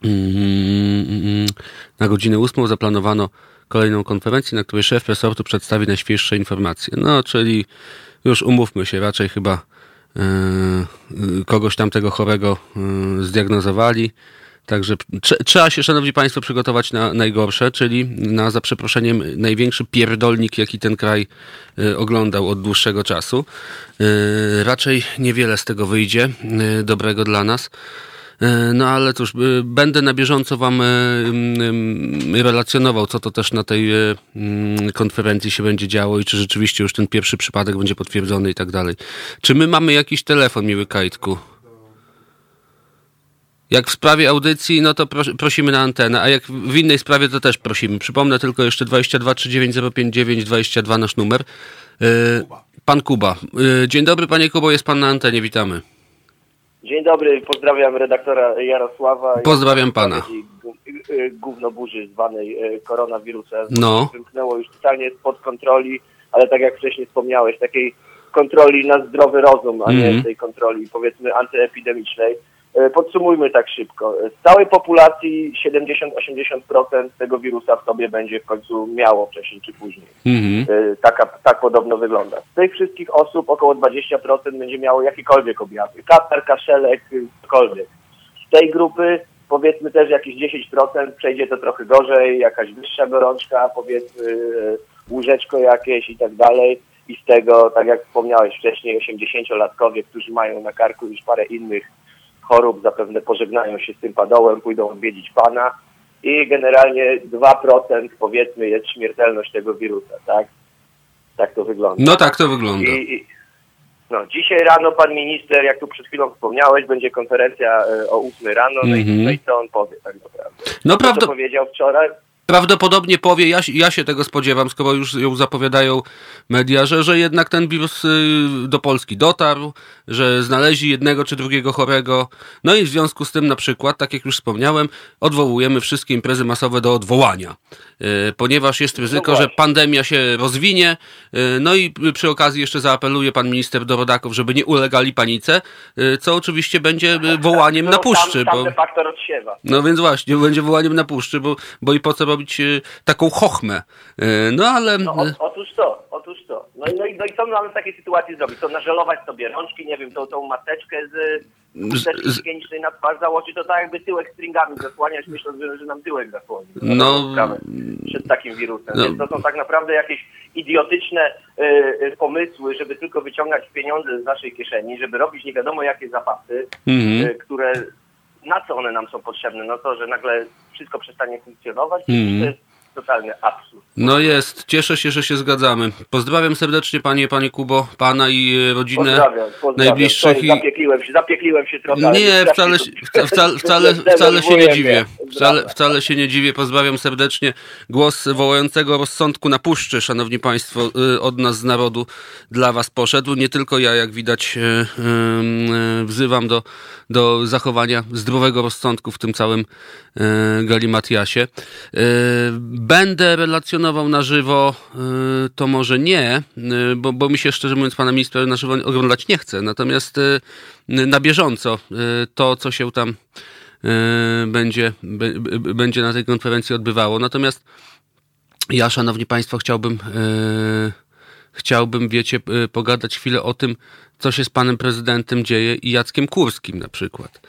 mm, na godzinę 8 zaplanowano kolejną konferencję, na której szef resortu przedstawi najświeższe informacje. No, czyli już umówmy się, raczej chyba kogoś tam tego chorego yy, zdiagnozowali. Także trzeba się, szanowni państwo, przygotować na najgorsze, czyli na, za przeproszeniem, największy pierdolnik, jaki ten kraj oglądał od dłuższego czasu. Raczej niewiele z tego wyjdzie dobrego dla nas. E, no ale cóż, e, będę na bieżąco Wam e, relacjonował, co to też na tej konferencji się będzie działo i czy rzeczywiście już ten pierwszy przypadek będzie potwierdzony i tak dalej. Czy my mamy jakiś telefon, miły Kajtku? Jak w sprawie audycji, no to prosimy na antenę, a jak w innej sprawie, to też prosimy. Przypomnę tylko jeszcze 22 39059 22 nasz numer. Pan Kuba. Dzień dobry, panie Kubo, jest pan na antenie, witamy. Dzień dobry, pozdrawiam redaktora Jarosława. Pozdrawiam pana. Gówno burzy zwanej e, koronawirusem. No. Wymknęło już totalnie spod kontroli, ale tak jak wcześniej wspomniałeś, takiej kontroli na zdrowy rozum, a mm. nie mhm. tej kontroli powiedzmy antyepidemicznej. E, podsumujmy tak szybko. Z całej populacji 70-80% tego wirusa w sobie będzie w końcu miało wcześniej czy później. Mm-hmm. Taka, tak podobno wygląda. Z tych wszystkich osób około 20% będzie miało jakiekolwiek objawy. Katar, kaszelek, cokolwiek. Z tej grupy powiedzmy też jakieś 10% przejdzie to trochę gorzej, jakaś wyższa gorączka, powiedzmy e, łóżeczko jakieś i tak dalej. I z tego, tak jak wspomniałeś wcześniej, 80-latkowie, którzy mają na karku już parę innych chorób zapewne pożegnają się z tym padołem, pójdą odwiedzić Pana i generalnie 2% powiedzmy jest śmiertelność tego wirusa, tak? Tak to wygląda. No tak to wygląda. I, i, no, dzisiaj rano pan minister, jak tu przed chwilą wspomniałeś, będzie konferencja e, o 8 rano, mm -hmm. no i co on powie tak naprawdę. No prawda. powiedział wczoraj, prawdopodobnie powie, ja, ja się tego spodziewam, skoro już ją zapowiadają media, że, że jednak ten wirus y, do Polski dotarł, że znaleźli jednego czy drugiego chorego. No i w związku z tym na przykład, tak jak już wspomniałem, odwołujemy wszystkie imprezy masowe do odwołania, ponieważ jest ryzyko, no że pandemia się rozwinie. Y, no i przy okazji jeszcze zaapeluje pan minister do rodaków, żeby nie ulegali panice, co oczywiście będzie wołaniem no, na puszczy. Tam, bo... faktor odsiewa. No więc właśnie, będzie wołaniem na puszczy, bo, bo i po co robić taką chochmę. No ale... No, otóż to, otóż to. No, no, i, no i co mamy w takiej sytuacji zrobić? To nażelować sobie rączki, nie wiem, tą, tą maseczkę z higienicznej na twarz założyć, to tak jakby tyłek stringami zasłaniać, myśląc, że, że nam tyłek zasłoni. No, przed takim wirusem. No. Więc to są tak naprawdę jakieś idiotyczne y, y, pomysły, żeby tylko wyciągać pieniądze z naszej kieszeni, żeby robić nie wiadomo jakie zapasy, -hmm. y, które na co one nam są potrzebne? No to, że nagle wszystko przestanie funkcjonować? Mm. To jest totalny absurd. No jest, cieszę się, że się zgadzamy. Pozdrawiam serdecznie panie, panie Kubo, pana i e, rodzinę pozdrawiam, pozdrawiam. najbliższych. Sorry, zapiekliłem się, zapiekliłem się trochę. Nie, wcale, wcale, wcale, wcale się nie dziwię. Wcale, wcale się nie dziwię. Pozdrawiam serdecznie. Głos wołającego rozsądku na puszczy, szanowni państwo, e, od nas z narodu dla was poszedł. Nie tylko ja, jak widać, e, wzywam do, do zachowania zdrowego rozsądku w tym całym galimatiasie. Będę relacjonował na żywo, y, to może nie, bo, bo mi się szczerze mówiąc pana ministra na żywo oglądać nie chce. Natomiast na bieżąco to, co się tam będzie, będzie na tej konferencji odbywało. Natomiast ja, szanowni państwo, chciałbym chciałbym, wiecie, pogadać chwilę o tym, co się z panem prezydentem dzieje i Jackiem Kurskim na przykład.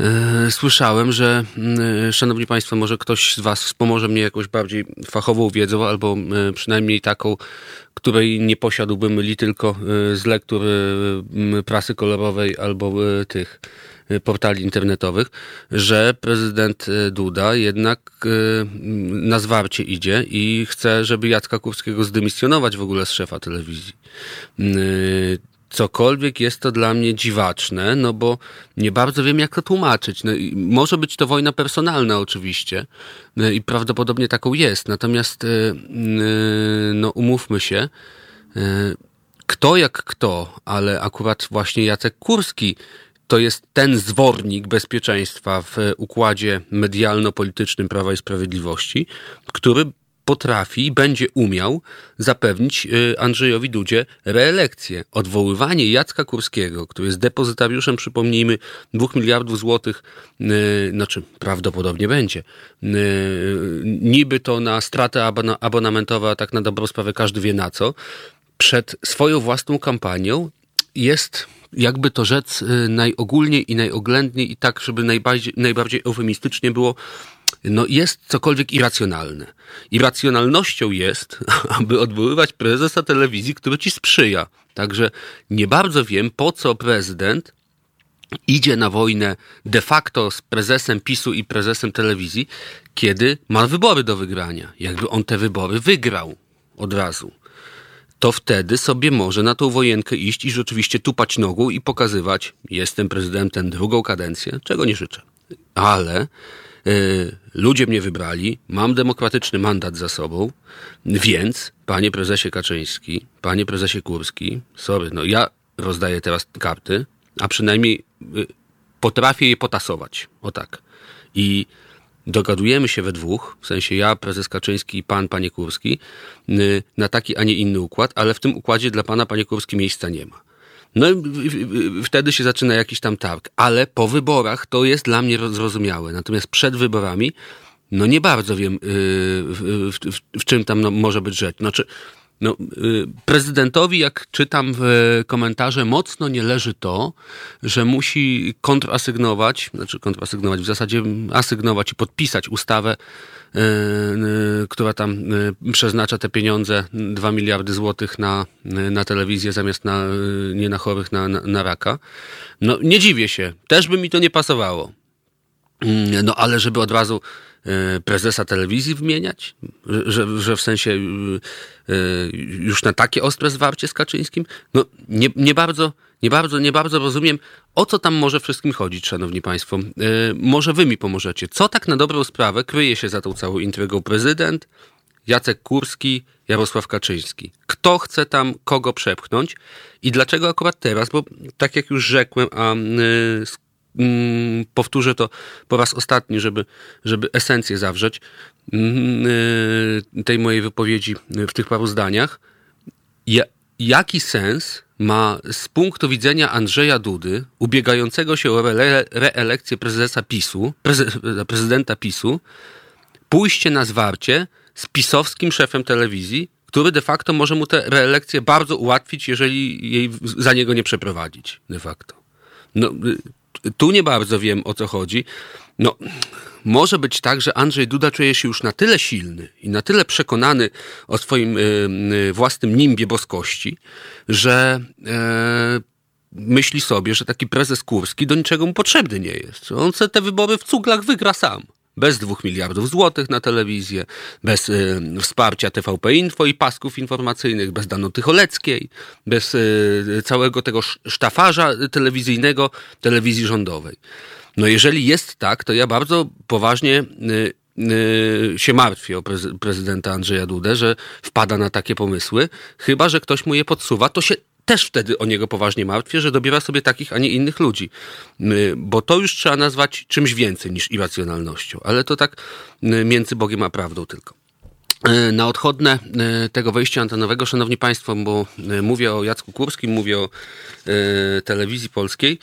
E, słyszałem, że, mm, szanowni państwo, może ktoś z was wspomoże mnie jakąś bardziej fachową wiedzą, albo e, przynajmniej taką, której nie posiadłbym myli tylko e, z lektur prasy kolorowej albo tych portali internetowych, że prezydent Duda jednak na zwarcie idzie i chce, żeby Jacka Kurskiego zdymisjonować w ogóle z szefa telewizji cokolwiek jest to dla mnie dziwaczne, no bo nie bardzo wiem, jak to tłumaczyć. No, może być to wojna personalna oczywiście no, i prawdopodobnie taką jest, natomiast e, no umówmy się, e, kto jak kto, ale akurat właśnie Jacek Kurski to jest ten zwornik bezpieczeństwa w układzie medialno-politycznym Prawa i Sprawiedliwości, który potrafi i będzie umiał zapewnić y, Andrzejowi Dudzie reelekcję. Odwoływanie Jacka Kurskiego, który jest depozytariuszem, przypomnijmy, dwóch miliardów złotych, znaczy prawdopodobnie będzie, yy, niby to na stratę abonamentową, a tak na dobrą sprawę każdy wie na co, przed swoją własną kampanią jest jakby to rzec y, najogólniej i najoględniej i tak, żeby najbardziej, najbardziej eufemistycznie było, no jest cokolwiek irracjonalne. Irracjonalnością jest, aby odwoływać prezesa telewizji, który ci sprzyja. Także nie bardzo wiem, po co prezydent idzie na wojnę de facto z prezesem PiSu i prezesem telewizji, kiedy ma wybory do wygrania. Jakby on te wybory wygrał od razu, to wtedy sobie może na tą wojenkę iść i rzeczywiście tupać nogą i pokazywać, jestem prezydentem drugą kadencję, czego nie życzę. Ale ludzie mnie wybrali, mam demokratyczny mandat za sobą, więc, panie prezesie Kaczyński, panie prezesie Kurski, sorry, no ja rozdaję teraz karty, a przynajmniej y, potrafię je potasować. O tak. I dogadujemy się we dwóch, w sensie ja, prezes Kaczyński i pan, panie Kurski, y, na taki, a nie inny układ, ale w tym układzie dla pana, panie Kurski, miejsca nie ma. No i wtedy się zaczyna jakiś tam targ. Ale po wyborach to jest dla mnie zrozumiałe. Natomiast przed wyborami, no nie bardzo wiem, yy, w, w, w czym tam no, może być rzecz. Znaczy, no, yy, prezydentowi, jak czytam w komentarze, mocno nie leży to, że musi kontrasygnować, znaczy kontrasygnować, w zasadzie asygnować i podpisać ustawę która tam e, przeznacza te pieniądze, 2 miliardy złotych na, na telewizję zamiast na, nie na chorych, na, na, na raka. No nie dziwię się, też by mi to nie pasowało. Mm, no ale żeby od razu prezesa telewizji wymieniać, że, że w sensie już na takie ostre zwarcie z Kaczyńskim, no nie, nie bardzo nie bardzo, nie bardzo rozumiem, o co tam może wszystkim chodzić, szanowni państwo. Yy, może wy mi pomożecie. Co tak na dobrą sprawę kryje się za tą całą intrygą prezydent, Jacek Kurski, Jarosław Kaczyński? Kto chce tam kogo przepchnąć i dlaczego akurat teraz? Bo tak jak już rzekłem, a yy, yy, powtórzę to po raz ostatni, żeby, żeby esencję zawrzeć tej mojej wypowiedzi w tych paru zdaniach. Ja, jaki sens ma z punktu widzenia Andrzeja Dudy, ubiegającego się o reelekcję prezesa PiSu, prezydenta PiSu, pójście na zwarcie z pisowskim szefem telewizji, który de facto może mu tę reelekcję bardzo ułatwić, jeżeli jej za niego nie przeprowadzić. De facto. No, y, tu nie bardzo wiem o co chodzi. No, może być tak, że Andrzej Duda czuje się już na tyle silny i na tyle przekonany o swoim y, y, własnym nimbie boskości, że e, myśli sobie, że taki prezes Kurski do niczego mu potrzebny nie jest. On te wybory w cuglach wygra sam. Bez dwóch miliardów złotych na telewizję, bez y, wsparcia TVP Info i pasków informacyjnych, bez Danuty Choleckiej, bez y, całego tego sztafarza telewizyjnego telewizji rządowej. No jeżeli jest tak, to ja bardzo poważnie y, y, się martwię o prezydenta Andrzeja Dudę, że wpada na takie pomysły, chyba że ktoś mu je podsuwa, to się też wtedy o niego poważnie martwię, że dobiera sobie takich, a nie innych ludzi. Bo to już trzeba nazwać czymś więcej niż irracjonalnością, ale to tak między Bogiem a prawdą tylko. Na odchodne tego wejścia antenowego, szanowni państwo, bo mówię o Jacku Kurskim, mówię o telewizji polskiej,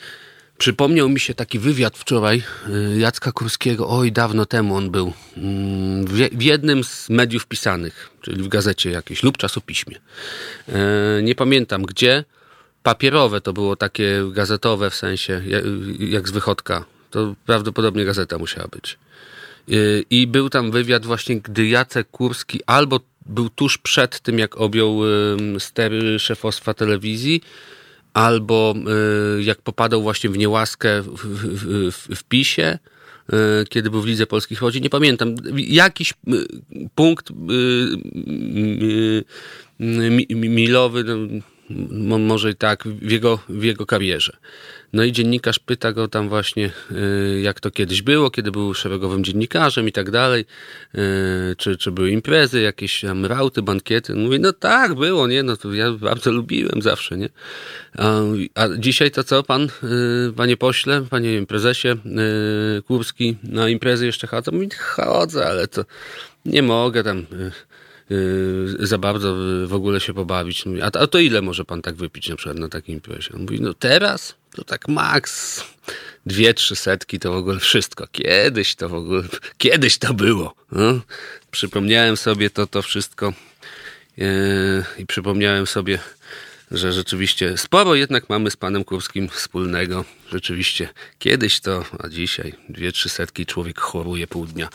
Przypomniał mi się taki wywiad wczoraj y, Jacka Kurskiego, oj, dawno temu on był, mm, w jednym z mediów pisanych, czyli w gazecie jakiejś lub czasopiśmie. E, nie pamiętam gdzie. papierowe, to było takie gazetowe w sensie, jak z wychodka. To prawdopodobnie gazeta musiała być. I był tam wywiad właśnie, gdy Jacek Kurski albo był tuż przed tym, jak objął stery szefostwa telewizji, albo jak popadał właśnie w niełaskę w, w, w, w PiSie, kiedy był w Lidze Polskich Chodzi, nie pamiętam, jakiś punkt milowy, no, może i tak, w jego, w jego karierze. No i dziennikarz pyta go tam właśnie, y, jak to kiedyś było, kiedy był szeregowym dziennikarzem i tak dalej, y, czy, czy były imprezy, jakieś tam rauty, bankiety. Mówi, no tak, było, nie, no to ja bardzo lubiłem zawsze, nie. A, a dzisiaj to co, pan, y, panie pośle, panie prezesie Kurski, na imprezy jeszcze chodzą? Mówi, chodzę, ale to nie mogę tam Y, za bardzo w ogóle się pobawić. A, a to ile może pan tak wypić na przykład na takim imprezie? On mówi, no teraz to tak maks dwie, trzy setki to w ogóle wszystko. Kiedyś to w ogóle, kiedyś to było. No? Przypomniałem sobie to, to wszystko yy, i przypomniałem sobie, że rzeczywiście sporo jednak mamy z panem Kurskim wspólnego. Rzeczywiście kiedyś to, a dzisiaj dwie, trzy setki człowiek choruje pół dnia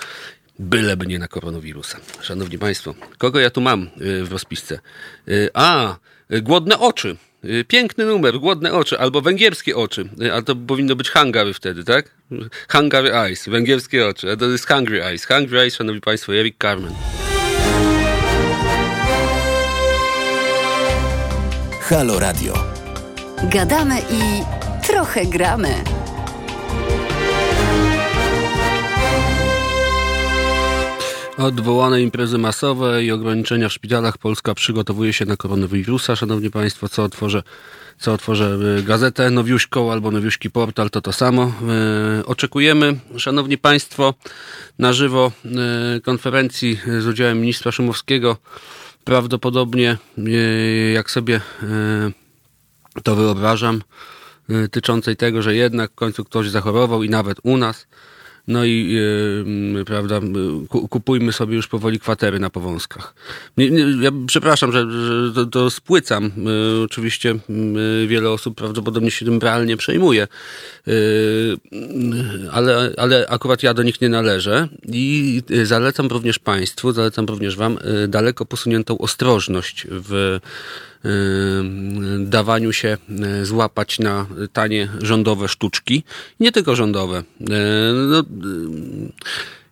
byleby nie na koronawirusa. Szanowni Państwo, kogo ja tu mam y, w rozpisce? Y, a, Głodne Oczy. Y, piękny numer, Głodne Oczy, albo Węgierskie Oczy. A to powinno być Hungary wtedy, tak? Hungary Eyes, Węgierskie Oczy. A to jest Hungry Eyes. Hungry Eyes, Szanowni Państwo, Erik Carmen. Halo Radio. Gadamy i trochę gramy. Odwołane imprezy masowe i ograniczenia w szpitalach. Polska przygotowuje się na koronawirusa. Szanowni Państwo, co otworzę, co otworzę y, gazetę nowiuśką albo nowiuśki portal, to to samo. Y, oczekujemy, Szanowni Państwo, na żywo y, konferencji z udziałem ministra Szumowskiego. Prawdopodobnie, jak sobie to wyobrażam, tyczącej tego, że jednak w końcu ktoś zachorował i nawet u nas no i yy, prawda, kupujmy sobie już powoli kwatery na powązkach. Ja przepraszam, że, że to, to spłycam. Yy, oczywiście yy, wiele osób prawdopodobnie się tym realnie przejmuje, ale, ale akurat ja do nich nie należę i zalecam również Państwu, zalecam również Wam daleko posuniętą ostrożność w dawaniu się złapać na tanie rządowe sztuczki. Nie tylko rządowe. No,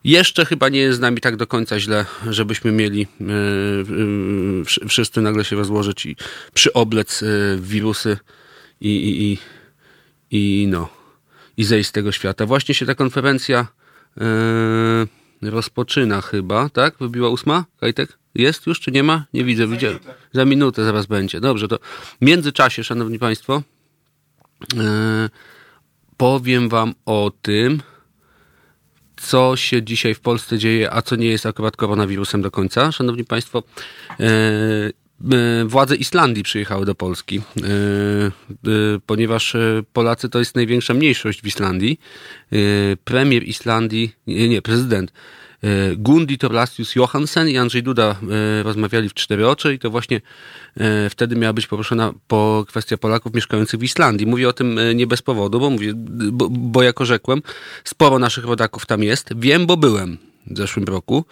jeszcze chyba nie jest z nami tak do końca źle, żebyśmy mieli wszyscy nagle się rozłożyć i przyoblec wirusy i, i, i, i no i zejść z tego świata. Właśnie się ta konferencja rozpoczyna chyba, tak? Wybiła ósma, Kajtek? Jest już, czy nie ma? Nie widzę. Za minutę. Za minutę zaraz będzie. Dobrze, to w międzyczasie, szanowni państwo, yy, powiem wam o tym, co się dzisiaj w Polsce dzieje, a co nie jest akurat koronawirusem do końca. Szanowni państwo, yy, Władze Islandii przyjechały do Polski, ponieważ Polacy to jest największa mniejszość w Islandii. Premier Islandii, nie, nie prezydent E, Gundi Torlasius Johansen i Andrzej Duda e, rozmawiali w cztery oczy i to właśnie e, wtedy miała być poruszona po kwestia Polaków mieszkających w Islandii. Mówię o tym nie bez powodu, bo mówię, bo, bo rzekłem, sporo naszych rodaków tam jest. Wiem, bo byłem w zeszłym roku.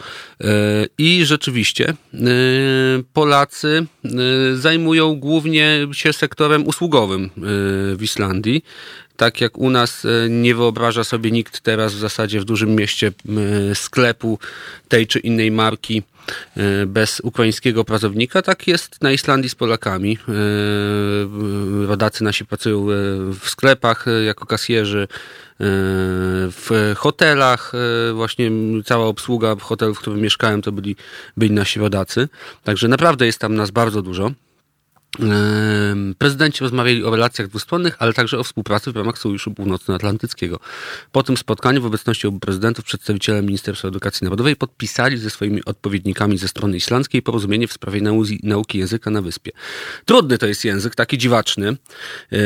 I rzeczywiście Polacy zajmują głównie się sektorem usługowym w Islandii. Tak jak u nas e, nie wyobraża sobie nikt teraz w zasadzie w dużym mieście sklepu tej czy innej marki e, bez ukraińskiego pracownika, tak jest na Islandii z Polakami. E, rodacy nasi pracują w sklepach jako kasjerzy, w hotelach, właśnie cała obsługa w hotelu, w którym mieszkałem, to byli, byli nasi rodacy. Także naprawdę jest tam nas bardzo dużo. Prezydenci rozmawiali o relacjach dwustronnych, ale także o współpracy w ramach Sojuszu Północnoatlantyckiego. Po tym spotkaniu w obecności obu prezydentów przedstawiciele Ministerstwa Edukacji Narodowej podpisali ze swoimi odpowiednikami ze strony islandzkiej porozumienie w sprawie nauki języka na wyspie. Trudny to jest język, taki dziwaczny, e,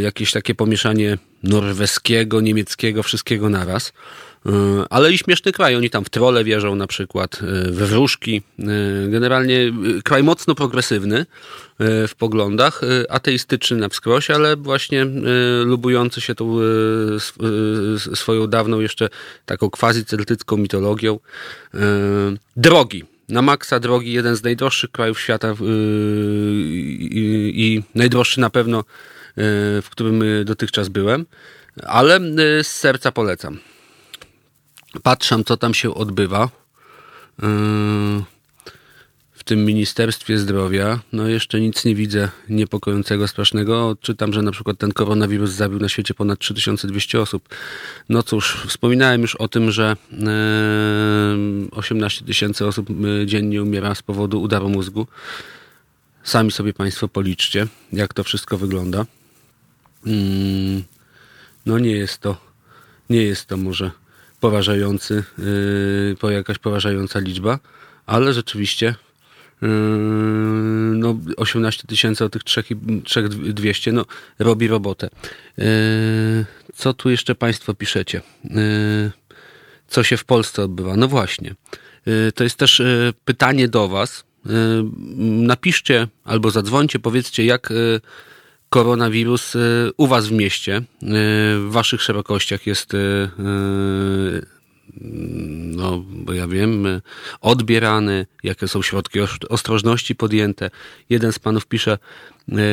jakieś takie pomieszanie norweskiego, niemieckiego, wszystkiego naraz. Ale i śmieszny kraj. Oni tam w trole wierzą na przykład, we wróżki. Generalnie kraj mocno progresywny w poglądach, ateistyczny na wskroś, ale właśnie lubujący się tą swoją dawną jeszcze taką quasi-celtycką mitologią. Drogi na maksa drogi, jeden z najdroższych krajów świata yy, i najdroższy na pewno, yy, w którym dotychczas byłem, ale z serca polecam. Patrzę, co tam się odbywa tym Ministerstwie Zdrowia, no jeszcze nic nie widzę niepokojącego, strasznego. Czytam, że na przykład ten koronawirus zabił na świecie ponad 3200 osób. No cóż, wspominałem już o tym, że 18 tysięcy osób e, dziennie umiera z powodu udaru mózgu. Sami sobie Państwo policzcie, jak to wszystko wygląda. Mm, no nie jest to, nie jest to może porażający, yy, jakaś porażająca liczba, ale rzeczywiście Yy, no 18 tysięcy o tych 3200, no robi robotę. Yy, co tu jeszcze Państwo piszecie? Co się w Polsce odbywa? No właśnie. To jest też pytanie do Was. Napiszcie albo zadzwońcie, powiedzcie, jak koronawirus u Was w mieście, w Waszych szerokościach jest no, bo ja wiem, odbierany, jakie są środki ostrożności podjęte. Jeden z panów pisze,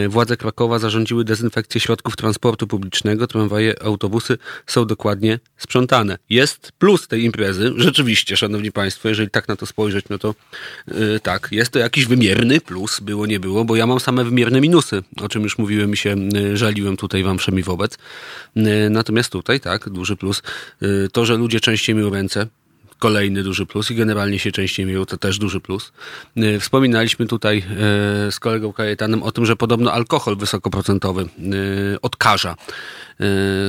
władze Krakowa zarządziły dezynfekcję środków transportu publicznego, tramwaje, autobusy są dokładnie sprzątane. Jest plus tej imprezy, rzeczywiście, szanowni państwo, jeżeli tak na to spojrzeć, no to yy, tak, jest to jakiś wymierny plus, było, nie było, bo ja mam same wymierne minusy, o czym już mówiłem i się yy, żaliłem tutaj wam wszemi wobec. Yy, natomiast tutaj, tak, duży plus, to, że ludzie częściej myją ręce, kolejny duży plus i generalnie się częściej miło, to też duży plus. E, wspominaliśmy tutaj e, z kolegą Kajetanem o tym, że podobno alkohol wysokoprocentowy e, odkaża.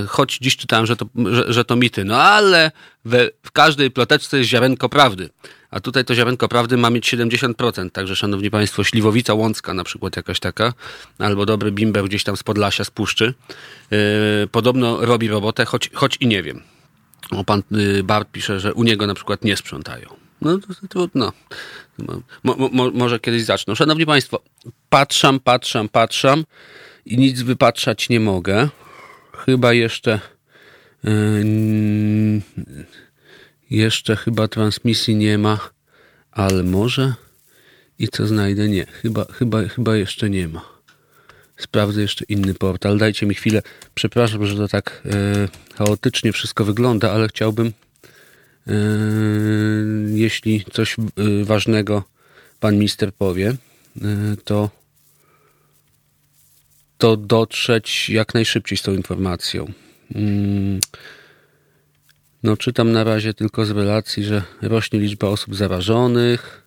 Choć dziś czytałem, że to, że, że to mity. No ale we, w każdej ploteczce jest ziarenko prawdy. A tutaj to ziarenko prawdy ma mieć 70%. Także, szanowni państwo, śliwowica łącka na przykład jakaś taka, albo dobry bimber gdzieś tam z Podlasia, z Puszczy. Podobno robi robotę, choć, choć i nie wiem. O, pan y, Bart pisze, że u niego na przykład nie sprzątają. No to trudno. Mo, mo, może kiedyś zaczną. Szanowni Państwo, patrzam, patrzam, patrzam i nic wypatrzać nie mogę. Chyba jeszcze yy, jeszcze chyba transmisji nie ma, ale może i co znajdę? Nie, chyba, chyba, chyba jeszcze nie ma. Sprawdzę jeszcze inny portal. Dajcie mi chwilę. Przepraszam, że to tak e, chaotycznie wszystko wygląda, ale chciałbym, e, jeśli coś e, ważnego pan minister powie, e, to, to dotrzeć jak najszybciej z tą informacją. Mm, no, czytam na razie tylko z relacji, że rośnie liczba osób zarażonych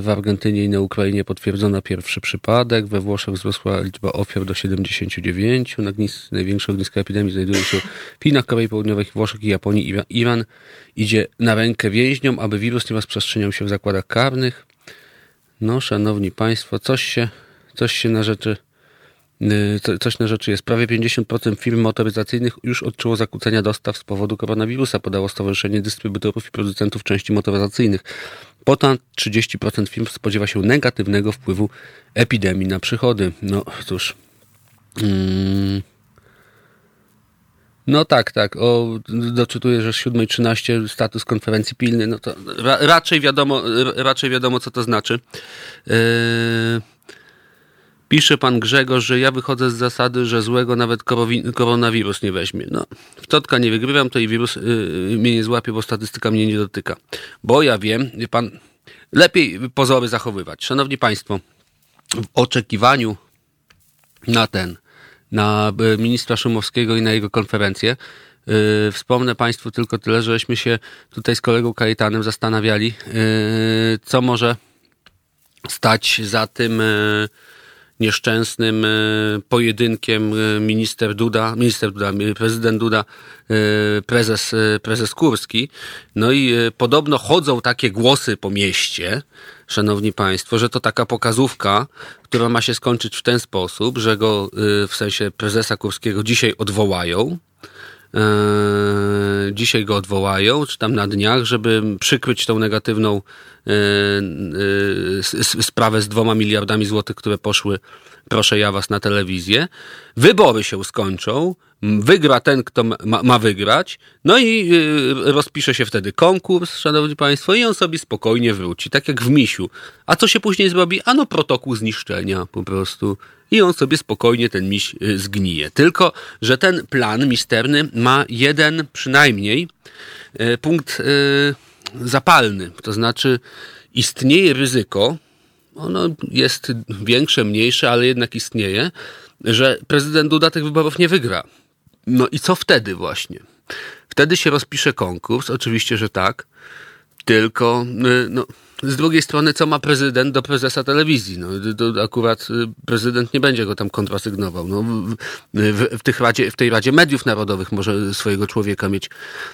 w Argentynie i na Ukrainie potwierdzono pierwszy przypadek. We Włoszech wzrosła liczba ofiar do 79. największe ogniska epidemii znajdują się w Chinach, Korei Południowej, Włoszech i Japonii. Iran idzie na rękę więźniom, aby wirus nie rozprzestrzeniał się w zakładach karnych. No, szanowni państwo, coś się, coś się na rzeczy Coś na rzeczy jest. Prawie 50% firm motoryzacyjnych już odczuło zakłócenia dostaw z powodu koronawirusa, podało Stowarzyszenie Dystrybutorów i Producentów Części Motoryzacyjnych. Ponad 30% firm spodziewa się negatywnego wpływu epidemii na przychody. No cóż. Mm. No tak, tak. O, doczytuję, że 7.13 status konferencji pilny. No to ra, raczej wiadomo, raczej wiadomo, co to znaczy. Yy, pisze pan Grzegorz, że ja wychodzę z zasady, że złego nawet koronawirus nie weźmie. No, w totka nie wygrywam, to i wirus yy, mnie nie złapie, bo statystyka mnie nie dotyka. Bo ja wiem, wie pan, lepiej pozory zachowywać. Szanowni Państwo, w oczekiwaniu na ten, na e, ministra Szumowskiego i na jego konferencję, yy, wspomnę Państwu tylko tyle, żeśmy się tutaj z kolegą Kajetanem zastanawiali, yy, co może stać za tym yy, nieszczęsnym e, pojedynkiem e, minister Duda, minister Duda, e, prezydent Duda, prezes, prezes Kurski. No i podobno chodzą takie głosy po mieście, szanowni państwo, że to taka pokazówka, która ma się skończyć w ten sposób, że go w sensie prezesa Kurskiego dzisiaj odwołają, dzisiaj go odwołają, czy tam na dniach, żeby przykryć tą negatywną sprawę z dwoma miliardami złotych, które poszły, proszę ja was, na telewizję. Wybory się skończą, wygra ten, kto ma, ma, wygrać, no i rozpisze się wtedy konkurs, szanowni państwo, i on sobie spokojnie wróci, tak jak w misiu. A co się później zrobi? Ano protokół zniszczenia po prostu. I on sobie spokojnie ten miś y, zgnije. Tylko, że ten plan misterny ma jeden przynajmniej y, punkt zapalny. To znaczy istnieje ryzyko, ono jest większe, mniejsze, ale jednak istnieje, że prezydent Duda tych wyborów nie wygra. No i co wtedy właśnie? Wtedy się rozpisze konkurs, oczywiście, że tak, tylko y, no, z drugiej strony, co ma prezydent do prezesa telewizji? No, to akurat y, prezydent nie będzie go tam kontrasygnował. No, w, w, tych radzie, w tej Radzie Mediów Narodowych może swojego człowieka mieć,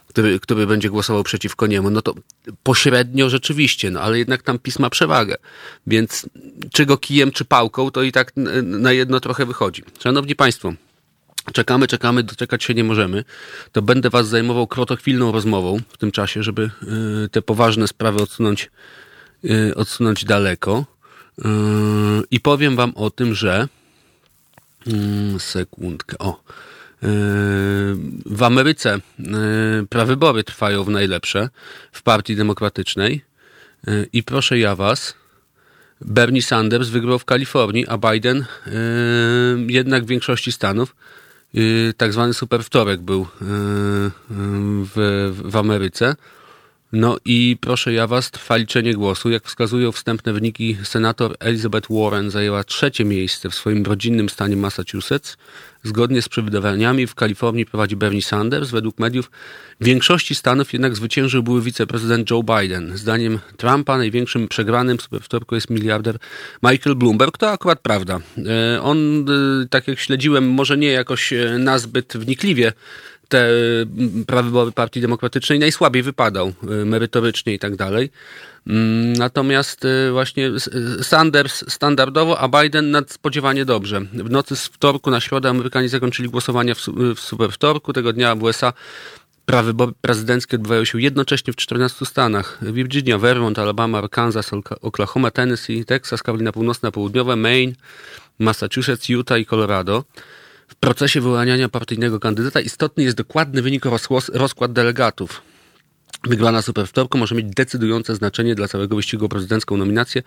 który, który będzie głosował przeciwko niemu. No to pośrednio rzeczywiście, no ale jednak tam pisma przewagę. Więc czy go kijem, czy pałką, to i tak na jedno trochę wychodzi. Szanowni Państwo, Czekamy, czekamy, doczekać się nie możemy. To będę Was zajmował krotochwilną rozmową w tym czasie, żeby y, te poważne sprawy odsunąć, odsunąć daleko. Y, I powiem Wam o tym, że. Sekundkę. O. W Ameryce prawybory trwają w najlepsze w Partii Demokratycznej. I proszę ja Was, Bernie Sanders wygrał w Kalifornii, a Biden jednak w większości stanów Y, tak zwany super wtorek był y, y, w, w Ameryce. No i proszę ja was, trwa liczenie głosu. Jak wskazują wstępne wyniki, senator Elizabeth Warren zajęła trzecie miejsce w swoim rodzinnym stanie Massachusetts. Zgodnie z przewidywaniami w Kalifornii prowadzi Bernie Sanders. Według mediów w większości stanów jednak zwyciężył były wiceprezydent Joe Biden. Zdaniem Trumpa największym przegranym w wtorku jest miliarder Michael Bloomberg. To akurat prawda. E, on, e, tak jak śledziłem, może nie jakoś e, nazbyt wnikliwie, te prawybory Partii Demokratycznej najsłabiej wypadał merytorycznie i tak dalej. Mm, natomiast właśnie Sanders standardowo, a Biden nadspodziewanie dobrze. W nocy z wtorku na środę Amerykanie zakończyli głosowania w, w super wtorku. Tego dnia w USA prawybory prezydenckie odbywają się jednocześnie w 14 stanach. Virginia, Vermont, Alabama, Arkansas, Oklahoma, Tennessee, Texas, Karolina Północna, Południowa, Maine, Massachusetts, Utah i Colorado. Procesie wyłaniania partyjnego kandydata istotny jest dokładny wynik rozkład delegatów. Wygrana super wtorku może mieć decydujące znaczenie dla całego wyścigu o prezydencką nominację,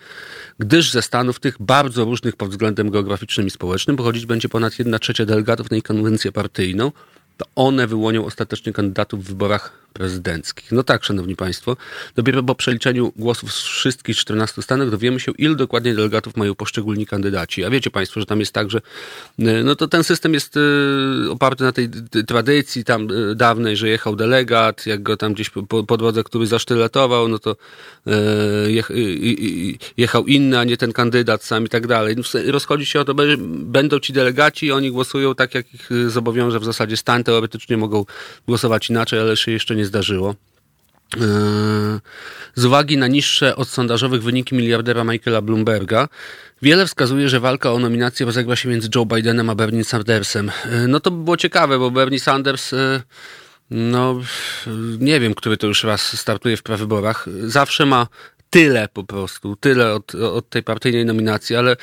gdyż ze stanów tych bardzo różnych pod względem geograficznym i społecznym pochodzić będzie ponad 1 trzecia delegatów na jej konwencję partyjną, to one wyłonią ostatecznie kandydatów w wyborach prezydenckich. No tak, szanowni państwo, dopiero po przeliczeniu głosów z wszystkich 14 stanów dowiemy się, ile dokładnie delegatów mają poszczególni kandydaci. A wiecie państwo, że tam jest tak, że y, no to ten system jest y, oparty na tej tradycji tam y, dawnej, że jechał delegat, jak go tam gdzieś po, po drodze, który zasztyletował, no to jechał inny, a nie ten kandydat sam i tak dalej. No, rozchodzi się o to, będą ci delegaci, oni głosują tak, jak ich zobowiąże w zasadzie stan, teoretycznie mogą głosować inaczej, ale jeszcze nie nie zdarzyło. Yy, z uwagi na niższe od sondażowych wyniki miliardera Michaela Bloomberga, wiele wskazuje, że walka o nominację rozegra się między Joe Bidenem a Bernie Sandersem. Yy, no to by było ciekawe, bo Bernie Sanders, yy, no nie wiem, który to już raz startuje w prawyborach, zawsze ma tyle po prostu, tyle od, od tej partyjnej nominacji, ale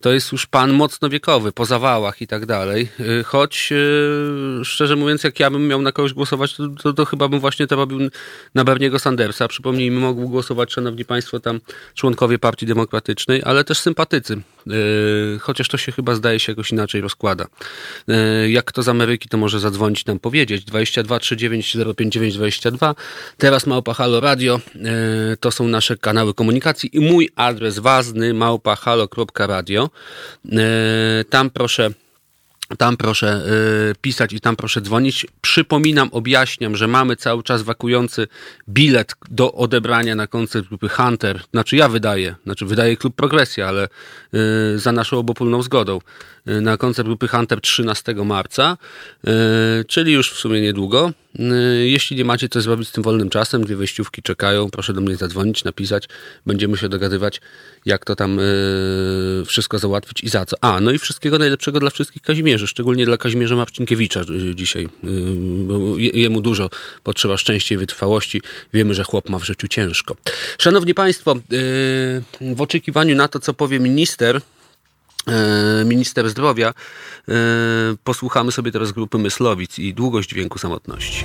to jest już pan mocno wiekowy, po zawałach i tak dalej. Y, choć y, szczerze mówiąc, jak ja bym miał na kogoś głosować, to, to, to chyba bym właśnie to robił na Berniego Sandersa. Przypomnijmy, mogą głosować, szanowni państwo, tam członkowie Partii Demokratycznej, ale też sympatycy. Y, chociaż to się chyba zdaje się jakoś inaczej rozkłada. Jak kto z Ameryki, to może zadzwonić nam powiedzieć. 22 39 059 22. Teraz Małpa Halo Radio. To są nasze kanały komunikacji i mój adres ważny małpahalo.radio. Tam proszę tam proszę y, pisać i tam proszę dzwonić. Przypominam, objaśniam, że mamy cały czas wakujący bilet do odebrania na koncert grupy Hunter. Znaczy ja wydaję, znaczy wydaje klub Progresja, ale y, za naszą obopólną zgodą. Y, na koncert grupy Hunter 13 marca, czyli już w sumie niedługo. Jeśli nie macie co zrobić z tym wolnym czasem, dwie wejściówki czekają, proszę do mnie zadzwonić, napisać. Będziemy się dogadywać, jak to tam wszystko załatwić i za co. A, no i wszystkiego najlepszego dla wszystkich Kazimierzy, szczególnie dla Kazimierza Marcinkiewicza dzisiaj. Bo jemu dużo potrzeba szczęścia i wytrwałości. Wiemy, że chłop ma w życiu ciężko. Szanowni Państwo, w oczekiwaniu na to, co powie minister, minister zdrowia. E, posłuchamy sobie teraz grupy Myslowic i długość dźwięku samotności.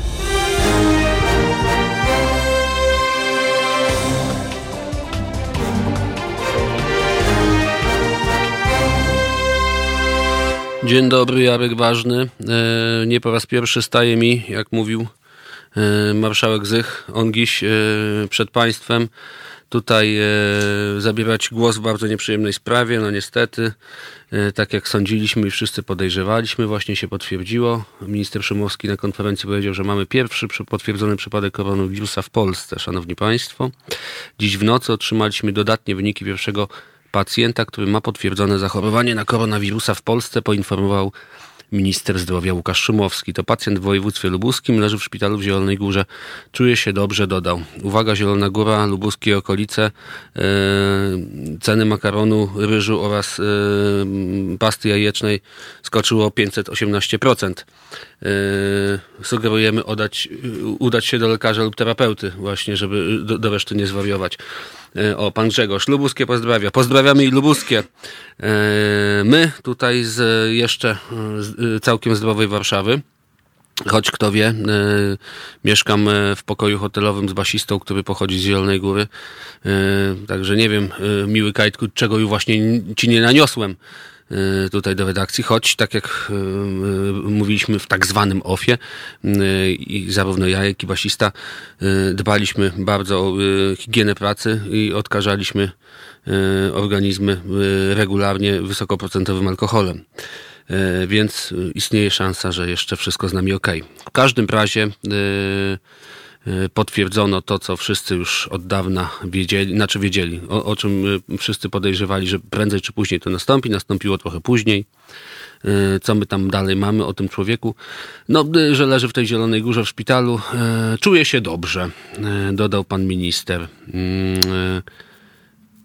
Dzień dobry, Jarek Ważny. E, nie po raz pierwszy staje mi, jak mówił marszałek Zych, Ongiś przed państwem tutaj e, zabierać głos w bardzo nieprzyjemnej sprawie. No niestety, e, tak jak sądziliśmy i wszyscy podejrzewaliśmy, właśnie się potwierdziło. Minister Szymowski na konferencji powiedział, że mamy pierwszy potwierdzony przypadek koronawirusa w Polsce, szanowni państwo. Dziś w nocy otrzymaliśmy dodatnie wyniki pierwszego pacjenta, który ma potwierdzone zachorowanie na koronawirusa w Polsce, poinformował minister zdrowia Łukasz Szumowski. To pacjent w województwie lubuskim, leży w szpitalu w Zielonej Górze. Czuje się dobrze, dodał. Uwaga, Zielona Góra, lubuskie okolice, yy, ceny makaronu, ryżu oraz yy, pasty jajecznej skoczyło o 518%. Yy, sugerujemy oddać, udać się do lekarza lub terapeuty właśnie, żeby do, do reszty nie zwariować. E, o, pan Grzegorz, Lubuskie pozdrawia. Pozdrawiamy i Lubuskie. E, my tutaj z jeszcze z całkiem zdrowej Warszawy. Choć kto wie, mieszkam w pokoju hotelowym z basistą, który pochodzi z Zielonej Góry. Także nie wiem, miły Kajtku, czego już właśnie ci nie naniosłem. Y, tutaj do redakcji, choć tak jak y, y, mówiliśmy w tak zwanym ofie i zarówno ja, jak i basista dbaliśmy bardzo o higienę pracy i odkażaliśmy organizmy regularnie wysokoprocentowym alkoholem. Więc istnieje szansa, że jeszcze wszystko z nami ok. W każdym razie potwierdzono to, co wszyscy już od dawna wiedzieli, znaczy wiedzieli, o, o, czym y, wszyscy podejrzewali, że prędzej czy później to nastąpi, nastąpiło trochę później. Y, co my tam dalej mamy o tym człowieku? No, że leży w tej Zielonej Górze w szpitalu. Czuje się dobrze, dodał pan minister.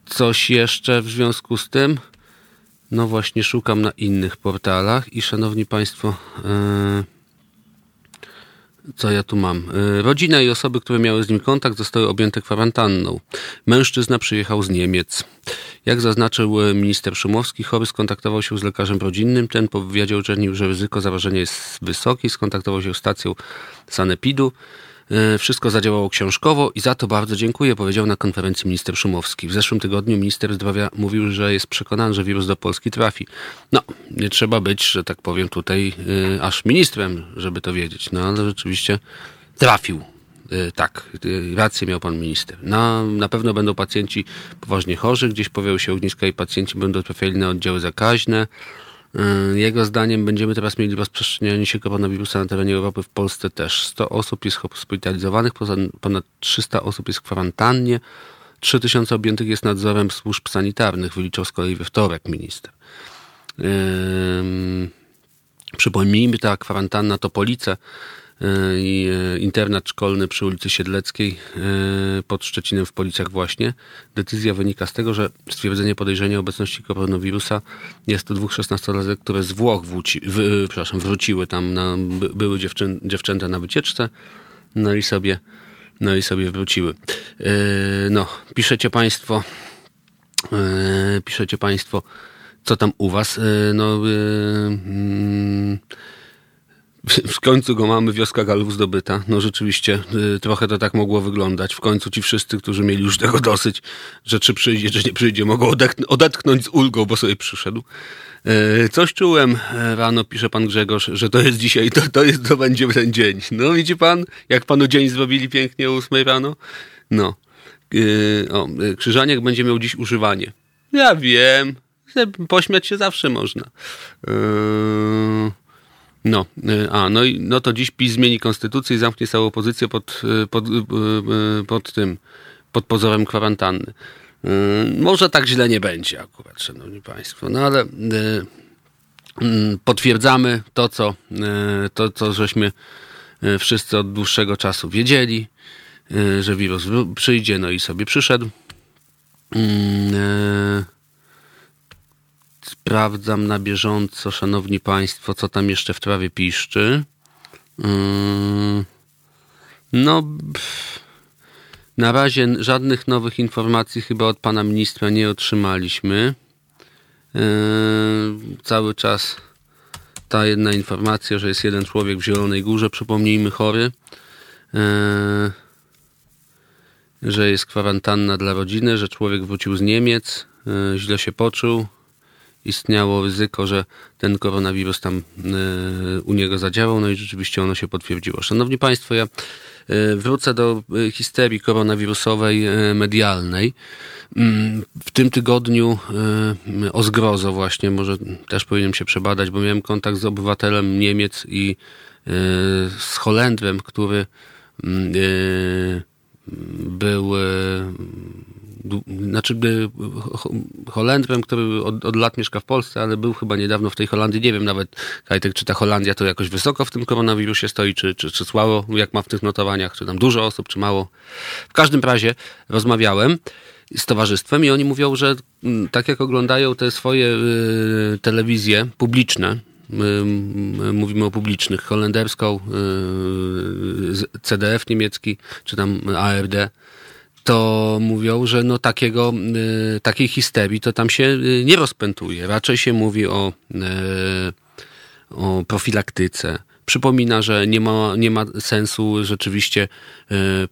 Coś jeszcze w związku z tym? No właśnie, szukam na innych portalach i szanowni państwo, co ja tu mam? Y, rodzina i osoby, które miały z nim kontakt, zostały objęte kwarantanną. Mężczyzna przyjechał z Niemiec. Jak zaznaczył y, minister Szumowski, chory skontaktował się z lekarzem rodzinnym. Ten po wywiadzie że ryzyko zarażenia jest wysokie. Skontaktował się z stacją sanepidu. E, wszystko zadziałało książkowo i za to bardzo dziękuję, powiedział na konferencji minister Szumowski. W zeszłym tygodniu minister zdrowia mówił, że jest przekonany, że wirus do Polski trafi. No, nie trzeba być, że tak powiem, tutaj y, aż ministrem, żeby to wiedzieć. No, ale rzeczywiście trafił. Y, tak, rację miał pan minister. No, na pewno będą pacjenci poważnie chorzy, gdzieś pojawią się ogniska i pacjenci będą trafiali na oddziały zakaźne. Y, jego zdaniem będziemy teraz mieli rozprzestrzenianie się koronawirusa na terenie Europy, w Polsce też. 100 osób jest hospitalizowanych, ponad 300 osób jest w kwarantannie, 3000 objętych jest nadzorem służb sanitarnych, wyliczał z kolei we wtorek minister. Przypomnijmy, ta kwarantanna to Police, i e, internat szkolny przy ulicy Siedleckiej e, pod Szczecinem w Policach właśnie. Decyzja wynika z tego, że stwierdzenie podejrzenia obecności koronawirusa jest to dwóch szesnastolatek, które z Włoch wróci, w, przepraszam, wróciły tam, na, były dziewczyn, dziewczęta na wycieczce, no i sobie, no i sobie wróciły. No, piszecie Państwo, piszecie Państwo, co tam u Was? No, mm, w końcu go mamy, wioska Galów zdobyta. No rzeczywiście, y, trochę to tak mogło wyglądać. W końcu ci wszyscy, którzy mieli już tego dosyć, że czy przyjdzie, czy nie przyjdzie, mogą odetchnąć z ulgą, bo sobie przyszedł. Y, coś czułem e, rano, pisze pan Grzegorz, że to jest dzisiaj, to, to, jest, to będzie ten dzień. No widzi pan, jak panu dzień zrobili pięknie o 8 rano? No. Y, o, będzie miał dziś używanie. Ja wiem, pośmiać się zawsze można. Yy... No, y, a, no, i, no to dziś PiS zmieni konstytucję i zamknie całą opozycję pod, y, pod, y, pod tym, pod pozorem kwarantanny. Może tak źle nie będzie akurat, szanowni państwo, no ale mm, potwierdzamy to, co, to, co żeśmy wszyscy od dłuższego czasu wiedzieli, że wirus przyjdzie, no i sobie przyszedł. Sprawdzam na bieżąco, szanowni państwo, co tam jeszcze w trawie piszczy. No, na razie żadnych nowych informacji chyba od pana ministra nie otrzymaliśmy. Yy, cały czas ta jedna informacja, że jest jeden człowiek w Zielonej Górze, przypomnijmy, chory, yy, że jest kwarantanna dla rodziny, że człowiek wrócił z Niemiec, yy, źle się poczuł, istniało ryzyko, że ten koronawirus tam u niego zadziałał, no i rzeczywiście ono się potwierdziło. Szanowni Państwo, ja E, wrócę do e, histerii koronawirusowej e, medialnej. Mm, w tym tygodniu o zgrozo właśnie, może też powinienem się przebadać, bo miałem kontakt z obywatelem Niemiec i z Holendrem, który mm, był znaczy Holendrem, który od, od, lat mieszka w Polsce, ale był chyba niedawno w tej Holandii. Nie wiem nawet, Kajtek, czy ta Holandia to jakoś wysoko w tym koronawirusie stoi, czy, czy, czy słabo, jak ma w tych notowaniach, czy tam dużo osób, czy mało. W każdym razie rozmawiałem z towarzystwem i oni mówią, że mm, tak jak oglądają te swoje y, telewizje publiczne, mówimy o publicznych, holenderską, y, CDF niemiecki, czy tam ARD, to mówią, że no takiego, y, takiej histerii to tam się y, nie rozpętuje. Raczej się mówi o, y, o profilaktyce. Przypomina, że nie ma, nie ma sensu rzeczywiście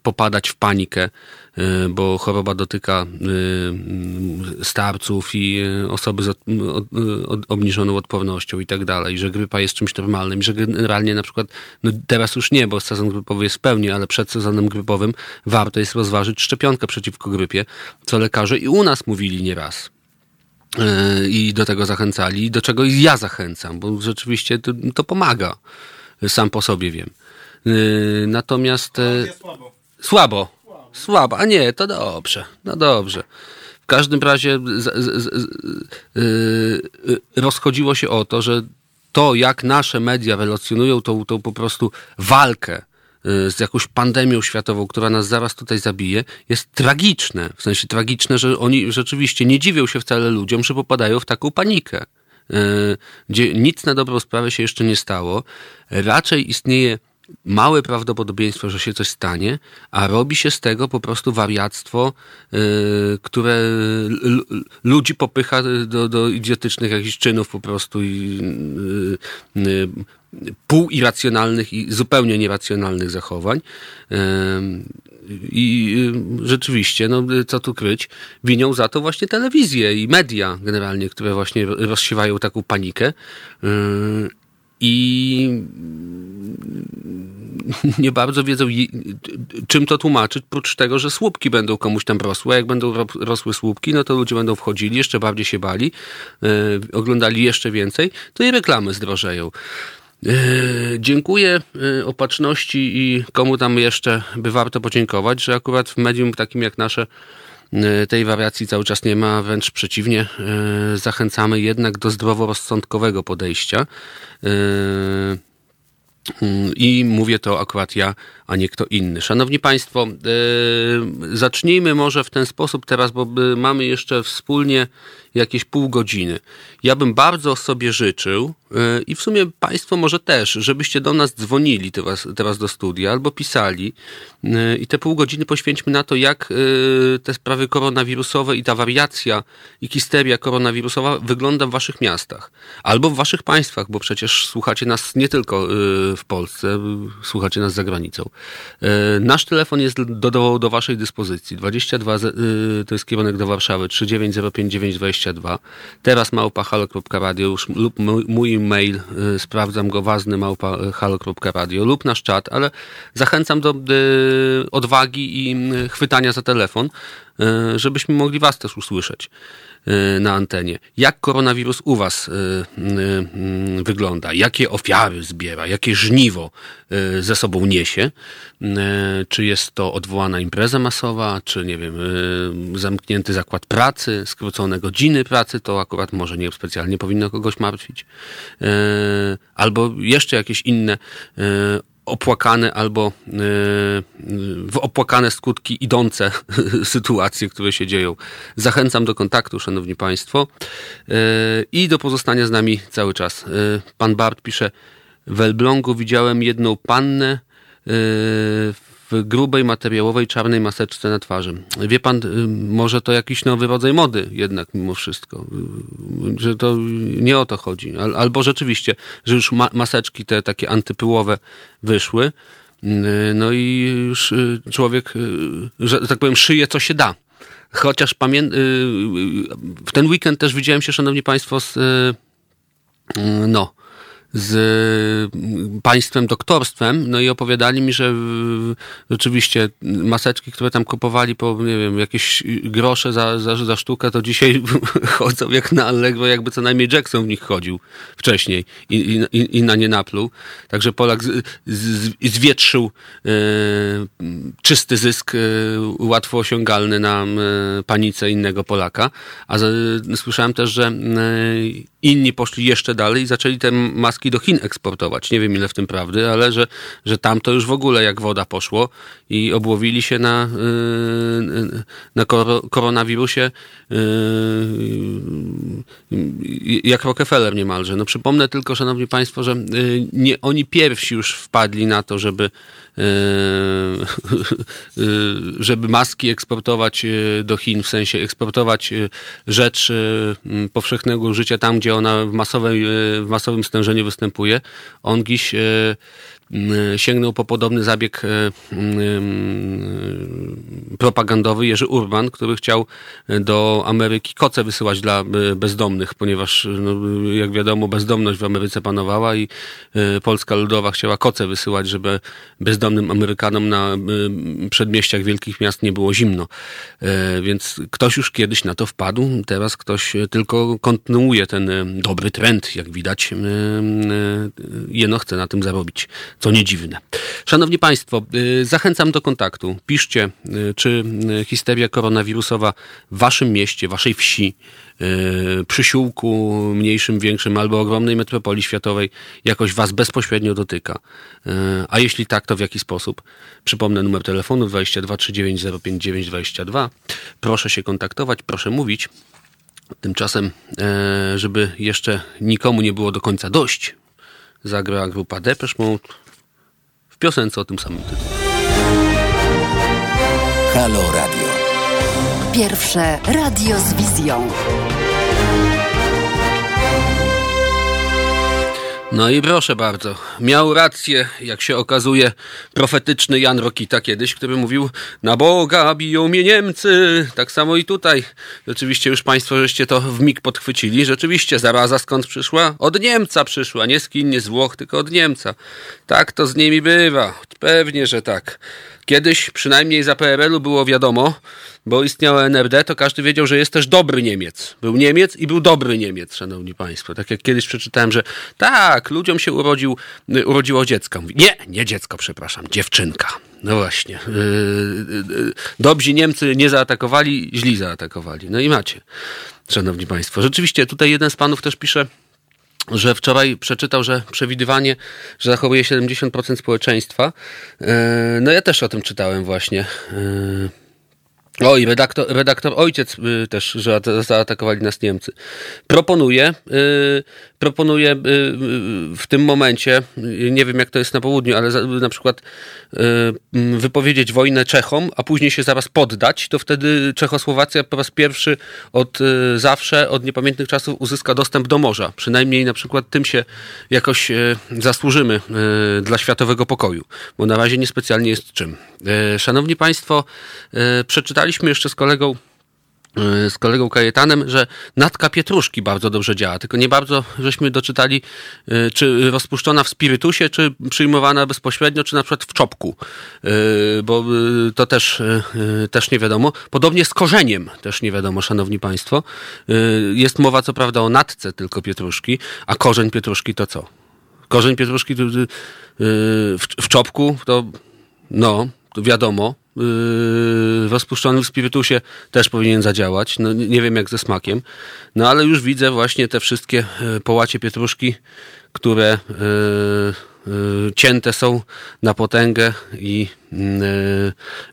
popadać w panikę bo choroba dotyka y, starców i y, osoby z obniżoną odpornością i tak dalej, że grypa jest czymś normalnym, że generalnie na przykład, no teraz już nie, bo sezon grypowy jest w pełni, ale przed sezonem grypowym warto jest rozważyć szczepionkę przeciwko grypie, co lekarze i u nas mówili nieraz i do tego zachęcali, do czego ja zachęcam, bo rzeczywiście to, to pomaga. Sam po sobie wiem. Natomiast. Słabo. Słabo. Słaba. A nie, to dobrze. No dobrze. W każdym razie z, z, z, yy, rozchodziło się o to, że to, jak nasze media relacjonują tą, tą po prostu walkę y, z jakąś pandemią światową, która nas zaraz tutaj zabije, jest tragiczne. W sensie tragiczne, że oni rzeczywiście nie dziwią się wcale ludziom, że popadają w taką panikę, y, gdzie nic na dobrą sprawę się jeszcze nie stało. Raczej istnieje małe prawdopodobieństwo, że się coś stanie, a robi się z tego po prostu wariactwo, yy, które ludzi popycha do, do idiotycznych jakichś czynów po prostu i yy, yy, półirracjonalnych i zupełnie nieracjonalnych zachowań. Yy, I yy, rzeczywiście, no, co tu kryć, winią za to właśnie telewizję i media generalnie, które właśnie rozsiewają taką panikę. I nie bardzo wiedzą, czym to tłumaczyć, prócz tego, że słupki będą komuś tam rosły. A jak będą rosły słupki, no to ludzie będą wchodzili, jeszcze bardziej się bali, yy, oglądali jeszcze więcej, to i reklamy zdrożeją. Yy, dziękuję yy, opatrzności i komu tam jeszcze by warto podziękować, że akurat w medium takim jak nasze tej wariacji cały czas nie ma, wręcz przeciwnie, zachęcamy jednak do zdroworozsądkowego podejścia. I mówię to akurat ja, a nie kto inny. Szanowni Państwo, yy, zacznijmy może w ten sposób teraz, bo mamy jeszcze wspólnie jakieś pół godziny. Ja bym bardzo sobie życzył yy, i w sumie Państwo może też, żebyście do nas dzwonili teraz, teraz do studia albo pisali yy, i te pół godziny poświęćmy na to, jak te sprawy koronawirusowe i ta wariacja i histeria koronawirusowa wygląda w Waszych miastach albo w Waszych państwach, bo przecież słuchacie nas nie tylko w Polsce, słuchacie nas za granicą. E, nasz telefon jest do, do, Waszej dyspozycji. 22 e, to jest kierunek do Warszawy 3905922. Teraz małpa halo.radio lub mój mail, e, sprawdzam go, ważny małpa halo.radio lub nasz czat, ale zachęcam do odwagi i chwytania za telefon, żebyśmy mogli Was też usłyszeć. Y, na antenie. Jak koronawirus u Was y, y, wygląda? Jakie ofiary zbiera? Jakie żniwo ze sobą niesie? Czy jest to odwołana impreza masowa? Czy, nie wiem, zamknięty zakład pracy? Skrócone godziny pracy? To akurat może nie specjalnie powinno kogoś martwić. Albo jeszcze jakieś inne opłakane albo w opłakane skutki idące sytuacje, które się dzieją. Zachęcam do kontaktu, szanowni państwo, i do pozostania z nami cały czas. Pan Bart pisze, w Elblągu widziałem jedną pannę w grubej, materiałowej, czarnej maseczce na twarzy. Wie pan, y, może to jakiś nowy rodzaj mody jednak mimo wszystko, y, że to nie o to chodzi. Albo rzeczywiście, że już maseczki te takie antypyłowe wyszły, y, no i już człowiek, że tak powiem, szyje co się da. Chociaż pamię- w ten weekend też widziałem się, szanowni państwo, z no, z mm, państwem doktorstwem, no i opowiadali mi, że rzeczywiście maseczki, które tam kupowali po, nie wiem, jakieś grosze za, za, za sztukę, to dzisiaj chodzą jak na Allegro, jakby co najmniej Jackson w nich chodził wcześniej i, i, i na nie napluł. Także Polak z, z, zwietrzył e, czysty zysk, e, łatwo osiągalny na e, panice innego Polaka. A z, słyszałem też, że e, inni poszli jeszcze dalej i zaczęli te maski do Chin eksportować. Nie wiem ile w tym prawdy, ale że, że tam to już w ogóle jak woda poszło i obłowili się na, yy, na koronawirusie yy, jak Rockefeller niemalże. No przypomnę tylko, szanowni państwo, że nie oni pierwsi już wpadli na to, żeby żeby maski eksportować do Chin, w sensie eksportować rzecz powszechnego użycia tam, gdzie ona w, masowej, w masowym stężeniu występuje. On dziś sięgnął po podobny zabieg y, y, propagandowy Jerzy Urban, który chciał do Ameryki koce wysyłać dla bezdomnych, ponieważ no, jak wiadomo bezdomność w Ameryce panowała i Polska Ludowa chciała koce wysyłać, żeby bezdomnym Amerykanom na przedmieściach wielkich miast nie było zimno. Więc ktoś już kiedyś na to wpadł, teraz ktoś tylko kontynuuje ten dobry trend, jak widać. Jeno chce na tym zarobić co nie dziwne. Szanowni Państwo, y, zachęcam do kontaktu. Piszcie, y, czy y, histeria koronawirusowa w Waszym mieście, Waszej wsi, przysiłku mniejszym, większym albo ogromnej metropolii światowej jakoś Was bezpośrednio dotyka. A jeśli tak, to w jaki sposób? Przypomnę numer telefonu 22 39 22. Proszę się kontaktować, proszę mówić. Tymczasem, żeby jeszcze nikomu nie było do końca dość, zagrała grupa Depeche Mode piosence o tym samym tytule. Halo Radio. Pierwsze radio z wizją. No i proszę bardzo, miał rację, jak się okazuje, profetyczny Jan Rokita kiedyś, który mówił, na Boga biją mnie Niemcy. Tak samo i tutaj. Rzeczywiście już państwo żeście to w mig podchwycili. Rzeczywiście zaraza skąd przyszła? Od Niemca przyszła, nie z Chin, nie z Włoch, tylko od Niemca. Tak to z nimi bywa. Pewnie, że tak. Kiedyś, przynajmniej za PRL-u było wiadomo, bo istniało NRD, to każdy wiedział, że jest też dobry Niemiec. Był Niemiec i był dobry Niemiec, szanowni państwo. Tak jak kiedyś przeczytałem, że tak, ludziom się urodził, y, urodziło dziecko. Mówi, nie, nie dziecko, przepraszam, dziewczynka. No właśnie. Yy, yy, dobrzy Niemcy nie zaatakowali, źli zaatakowali. No i macie, szanowni państwo. Rzeczywiście tutaj jeden z panów też pisze, że wczoraj przeczytał, że przewidywanie, że zachowuje 70% społeczeństwa. Yy, no ja też o tym czytałem właśnie. Oj, redaktor, redaktor ojciec y, też, że zaatakowali nas Niemcy. Proponuję, y, proponuję y, w tym momencie, nie wiem jak to jest na południu, ale na przykład wypowiedzieć wojnę Czechom, a później się zaraz poddać, to wtedy Czechosłowacja po raz pierwszy od zawsze, od niepamiętnych czasów uzyska dostęp do morza. Przynajmniej na przykład tym się jakoś zasłużymy dla światowego pokoju, bo na razie niespecjalnie jest czym. Szanowni Państwo, przeczytałem czytaliśmy jeszcze z kolegą y, z kolegą Kajetanem, że natka pietruszki bardzo dobrze działa, tylko nie bardzo żeśmy doczytali, y, czy rozpuszczona w spirytusie, czy przyjmowana bezpośrednio, czy na przykład w czopku, y, bo to też, też nie wiadomo. Podobnie z korzeniem też nie wiadomo, szanowni państwo. Jest mowa co prawda o natce tylko pietruszki, a korzeń pietruszki to co? Korzeń pietruszki w, w czopku to no, to wiadomo, yy, rozpuszczony w spirytusie też powinien zadziałać. No, nie wiem jak ze smakiem. No ale już widzę właśnie te wszystkie yy, połacie pietruszki, które yy, cięte są na potęgę i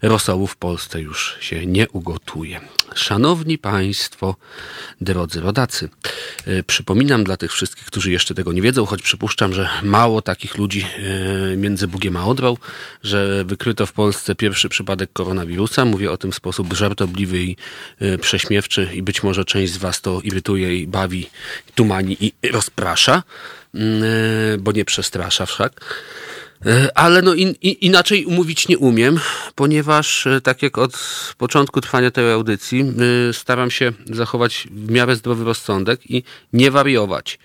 rosołu w Polsce już się nie ugotuje. Szanowni Państwo, drodzy rodacy, przypominam dla tych wszystkich, którzy jeszcze tego nie wiedzą, choć przypuszczam, że mało takich ludzi między Bugiem a Odrą, że wykryto w Polsce pierwszy przypadek koronawirusa. Mówię o tym w sposób żartobliwy i prześmiewczy i być może część z Was to irytuje i bawi, tumani i rozprasza. Bo nie przestrasza wszak. E, ale no in, in, inaczej umówić nie umiem, ponieważ e, tak jak od początku trwania tej audycji staram się zachować w miarę zdrowy rozsądek i nie wariować,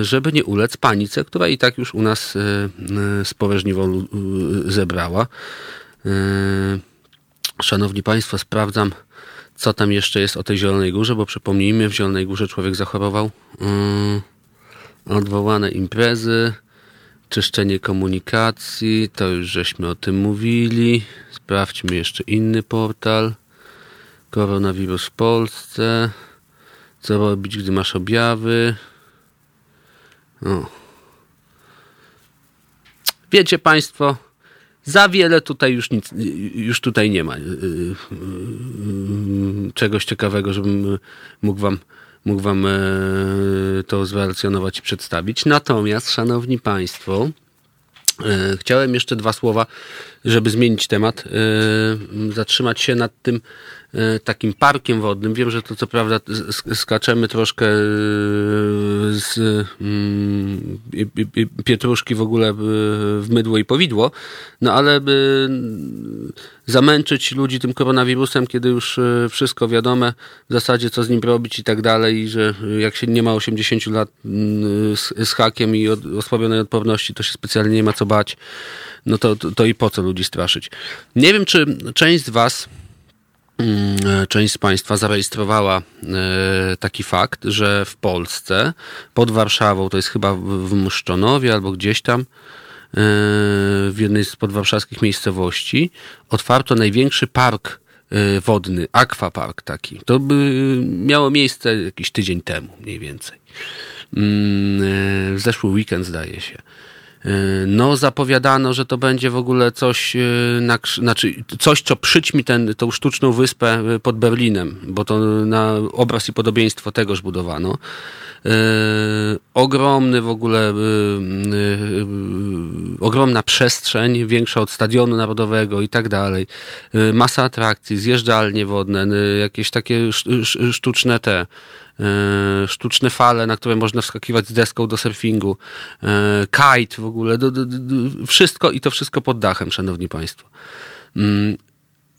żeby nie ulec panice, która i tak już u nas żniwo zebrała. Szanowni Państwo, sprawdzam, co tam jeszcze jest o tej Zielonej Górze, bo przypomnijmy, w Zielonej Górze człowiek zachorował odwołane imprezy, czyszczenie komunikacji, to już żeśmy o tym mówili. Sprawdźmy jeszcze inny portal. Koronawirus w Polsce. Co robić, gdy masz objawy? O. Wiecie Państwo, za wiele tutaj już nic, już tutaj nie ma y, y, y, czegoś ciekawego, żebym mógł Wam mógł Wam e, to zrelacjonować i przedstawić. Natomiast, Szanowni Państwo, e, chciałem jeszcze dwa słowa, żeby zmienić temat, e, zatrzymać się nad tym takim parkiem wodnym. Wiem, że to co prawda skaczemy troszkę e, z mm, pietruszki w ogóle w mydło i powidło, no ale by zamęczyć ludzi tym koronawirusem, kiedy już wszystko wiadome, w zasadzie co z nim robić i tak dalej, i że jak się nie ma 80 lat mm, z, z hakiem i od, osłabionej odporności, to się specjalnie nie ma co bać, no to, to, to i po co ludzi straszyć. Nie wiem, czy część z Was część z Państwa zarejestrowała e, taki fakt, że w Polsce, pod Warszawą, to jest chyba w Mszczonowie albo gdzieś tam, e, w jednej z podwarszawskich miejscowości, otwarto największy park wodny, akwapark taki. To by miało miejsce jakiś tydzień temu, mniej więcej. Mm, w zeszły weekend, zdaje się. Y, no, zapowiadano, że to będzie w ogóle coś, y, na, znaczy coś, co przyćmi ten, tą sztuczną wyspę y, pod Berlinem, bo to na obraz i podobieństwo tegoż budowano. Ogromny w ogóle, ogromna przestrzeń, większa od stadionu narodowego i tak dalej. Masa atrakcji, zjeżdżalnie wodne, jakieś takie sztuczne te sztuczne fale, na które można wskakiwać z deską do surfingu, kite w ogóle, do, do, do, wszystko i to wszystko pod dachem, szanowni państwo. Mm,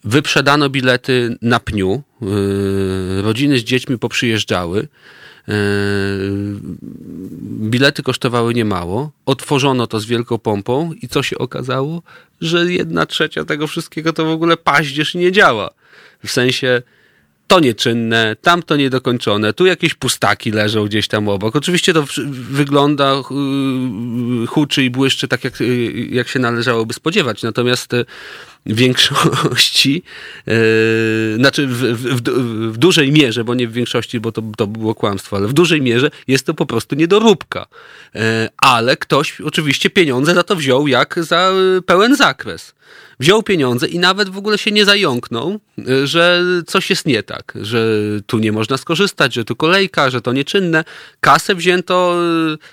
wyprzedano bilety na pniu, rodziny z dziećmi poprzyjeżdżały, bilety kosztowały niemało, otworzono to z wielką pompą i co się okazało? Że jedna trzecia tego wszystkiego to w ogóle paździerz nie działa. W sensie to nieczynne, tamto niedokończone, tu jakieś pustaki leżą gdzieś tam obok. Oczywiście to wygląda, y, huczy i błyszczy tak, jak, y, jak się należałoby spodziewać. Natomiast y, w większości, yy, znaczy w, w, w, dużej mierze, bo nie w większości, bo to, to było kłamstwo, ale w dużej mierze jest to po prostu niedoróbka. Yy, ale ktoś oczywiście pieniądze za to wziął jak za pełen zakres wziął pieniądze i nawet w ogóle się nie zająknął, że coś jest nie tak, że tu nie można skorzystać, że tu kolejka, że to nieczynne. Kasę wzięto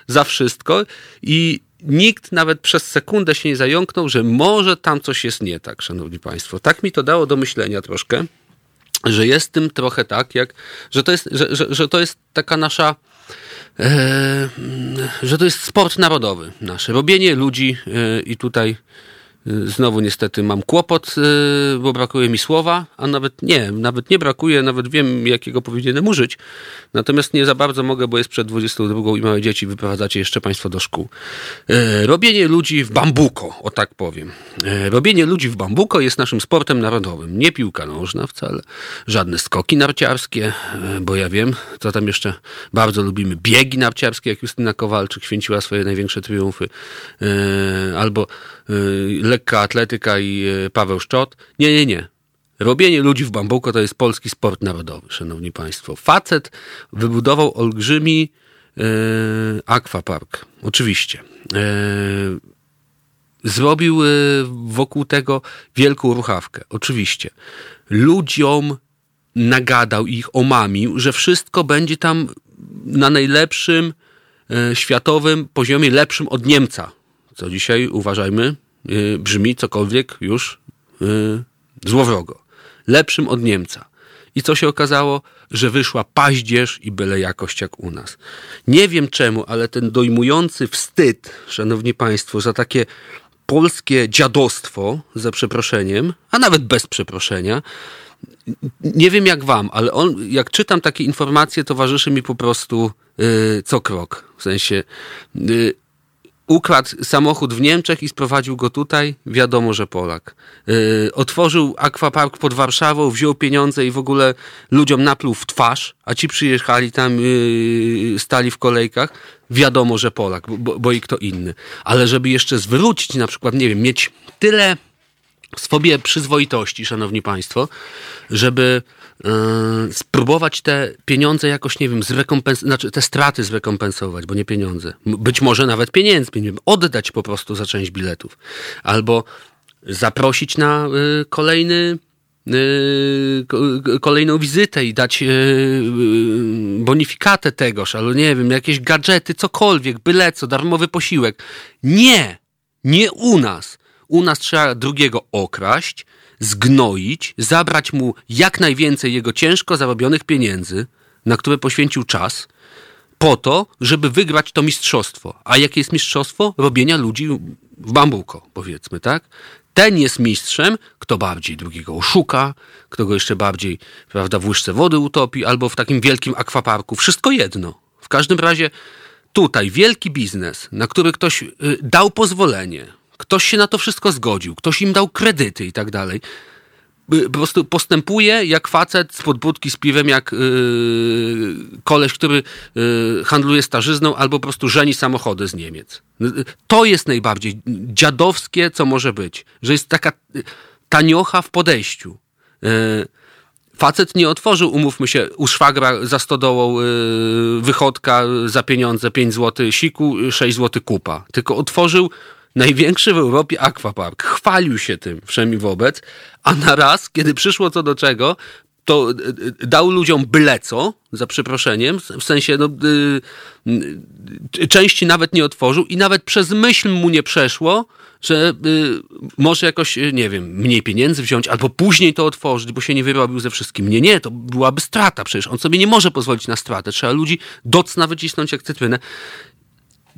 za wszystko i nikt nawet przez sekundę się nie zająknął, że może tam coś jest nie tak, szanowni państwo. Tak mi to dało do myślenia troszkę, że jest tym trochę tak, jak, że to jest, że, że, że to jest taka nasza e, że to jest sport narodowy nasze. Robienie ludzi e, i tutaj Znowu niestety mam kłopot, y, bo brakuje mi słowa, a nawet nie, nawet nie brakuje, nawet wiem, jakiego powinienem użyć. Natomiast nie za bardzo mogę, bo jest przed 22 i małe dzieci wyprowadzacie jeszcze Państwo do szkół. Y, robienie ludzi w bambuko, o tak powiem. Y, robienie ludzi w bambuko jest naszym sportem narodowym. Nie piłka nożna wcale, żadne skoki narciarskie, bo ja wiem, co tam jeszcze bardzo lubimy. Biegi narciarskie, jak Justyna Kowalczyk święciła swoje największe triumfy. Albo lekka atletyka i e, Paweł Szczot. Nie, nie, nie. Robienie ludzi w bambuko to jest polski sport narodowy, szanowni państwo. Facet wybudował olbrzymi Aquapark, oczywiście. Zrobił wokół tego wielką ruchawkę, oczywiście. Ludziom nagadał ich, omamił, że wszystko będzie tam na najlepszym światowym poziomie, lepszym od Niemca. Co dzisiaj, uważajmy, brzmi cokolwiek już złowrogo. Lepszym od Niemca. I co się okazało? Że wyszła paździerz i byle jakość jak u nas. Nie wiem czemu, ale ten dojmujący wstyd, szanowni państwo, za takie polskie dziadostwo, za przeproszeniem, a nawet bez przeproszenia, nie wiem jak wam, ale on, jak czytam takie informacje, towarzyszy mi po prostu yy, co krok. W sensie yy, ukradł samochód w Niemczech i sprowadził go tutaj, wiadomo, że Polak. Yy, otworzył akwapark pod Warszawą, wziął pieniądze i w ogóle ludziom napluł w twarz, a ci przyjechali tam, yy, stali w kolejkach, wiadomo, że Polak, bo, bo i kto inny. Ale żeby jeszcze zwrócić, na przykład, nie wiem, mieć tyle sobie przyzwoitości, szanowni państwo, żeby spróbować te pieniądze jakoś, nie wiem, zrekompensować, znaczy te straty zrekompensować, bo nie pieniądze. Być może nawet pieniędzmi, nie wiem, oddać po prostu za część biletów. Albo zaprosić na yy, kolejny yy, kolejną wizytę i dać yy, bonifikatę tegoż, albo nie wiem, jakieś gadżety, cokolwiek, byle co, darmowy posiłek. Nie! Nie u nas! U nas trzeba drugiego okraść, zgnoić, zabrać mu jak najwięcej jego ciężko zarobionych pieniędzy, na które poświęcił czas, po to, żeby wygrać to mistrzostwo. A jakie jest mistrzostwo? Robienia ludzi w bambuko, powiedzmy, tak? Ten jest mistrzem, kto bardziej drugiego oszuka, kto go jeszcze bardziej, prawda, w łyżce wody utopi, albo w takim wielkim akwaparku. Wszystko jedno. W każdym razie tutaj wielki biznes, na który ktoś y, dał pozwolenie, Ktoś się na to wszystko zgodził, ktoś im dał kredyty i tak dalej. Po prostu postępuje jak facet z podbudki z piwem, jak yy, koleś, który yy, handluje starzyzną albo po prostu żeni samochody z Niemiec. To jest najbardziej dziadowskie, co może być. Że jest taka taniocha w podejściu. Yy, facet nie otworzył, umówmy się, u szwagra za stodołą yy, wychodka za pieniądze 5 zł siku, 6 zł kupa. Tylko otworzył największy w Europie akwapark. Chwalił się tym wszemi wobec, a na raz, kiedy przyszło co do czego, to e, e, dał ludziom byle co, za przeproszeniem, w sensie no, y, części nawet nie otworzył i nawet przez myśl mu nie przeszło, że y, może jakoś, nie wiem, mniej pieniędzy wziąć, albo później to otworzyć, bo się nie wyrobił ze wszystkim. Nie, nie, to byłaby strata przecież. On sobie nie może pozwolić na stratę. Trzeba ludzi docna wycisnąć jak cytrynę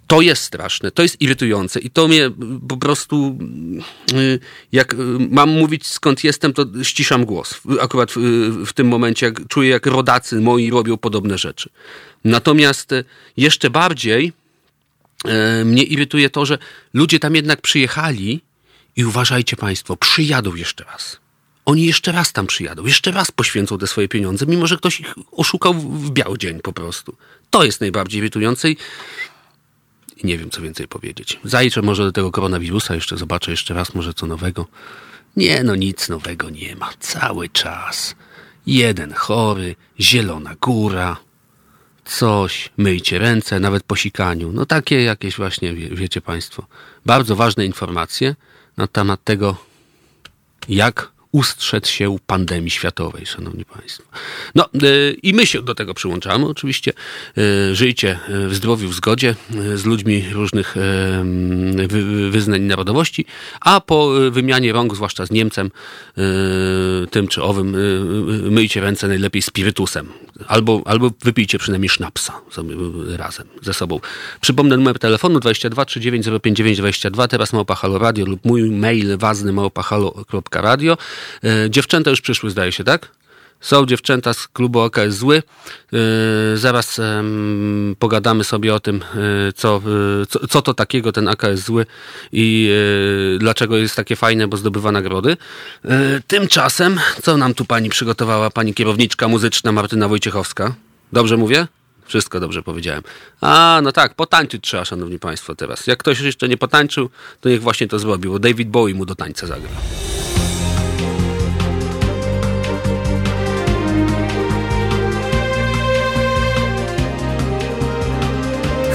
to jest straszne, to jest irytujące i to mnie po prostu, y, jak mam mówić skąd jestem, to ściszam głos. Akurat w, w tym momencie, jak czuję, jak rodacy moi robią podobne rzeczy. Natomiast y, jeszcze bardziej y, mnie irytuje to, że ludzie tam jednak przyjechali i uważajcie Państwo, przyjadą jeszcze raz. Oni jeszcze raz tam przyjadą, jeszcze raz poświęcą te swoje pieniądze, mimo że ktoś ich oszukał w biały dzień po prostu. To jest najbardziej irytujące i nie wiem, co więcej powiedzieć. Zajrzę może do tego koronawirusa, jeszcze zobaczę jeszcze raz może co nowego. Nie, no nic nowego nie ma. Cały czas. Jeden chory, zielona góra, coś, myjcie ręce, nawet po sikaniu. No takie jakieś właśnie, wie, wiecie Państwo, bardzo ważne informacje na temat tego, jak ustrzec się pandemii światowej, szanowni państwo. No yy, i my się do tego przyłączamy. Oczywiście yy, żyjcie w zdrowiu, w zgodzie z ludźmi różnych yy, wy, wyznań narodowości, a po wymianie rąk, zwłaszcza z Niemcem, tym czy owym, myjcie ręce najlepiej spirytusem. Albo, albo wypijcie przynajmniej sznapsa razem ze sobą. Przypomnę numer telefonu 22 39 059 22, teraz małpa halo radio lub mój mail wazny małpa halo.radio. E, dziewczęta już przyszły, zdaje się, tak? Są dziewczęta z klubu Oka jest zły. E, zaraz pogadamy sobie o tym, e, co, co, co to takiego ten AK jest zły i dlaczego jest takie fajne, bo zdobywa nagrody. Tymczasem, co nam tu pani przygotowała, pani kierowniczka muzyczna Martyna Wojciechowska? Dobrze mówię? Wszystko dobrze powiedziałem. A, no tak, potańczyć trzeba, szanowni państwo, teraz. Jak ktoś jeszcze nie potańczył, to niech właśnie to zrobił, bo David Bowie mu do tańca zagra.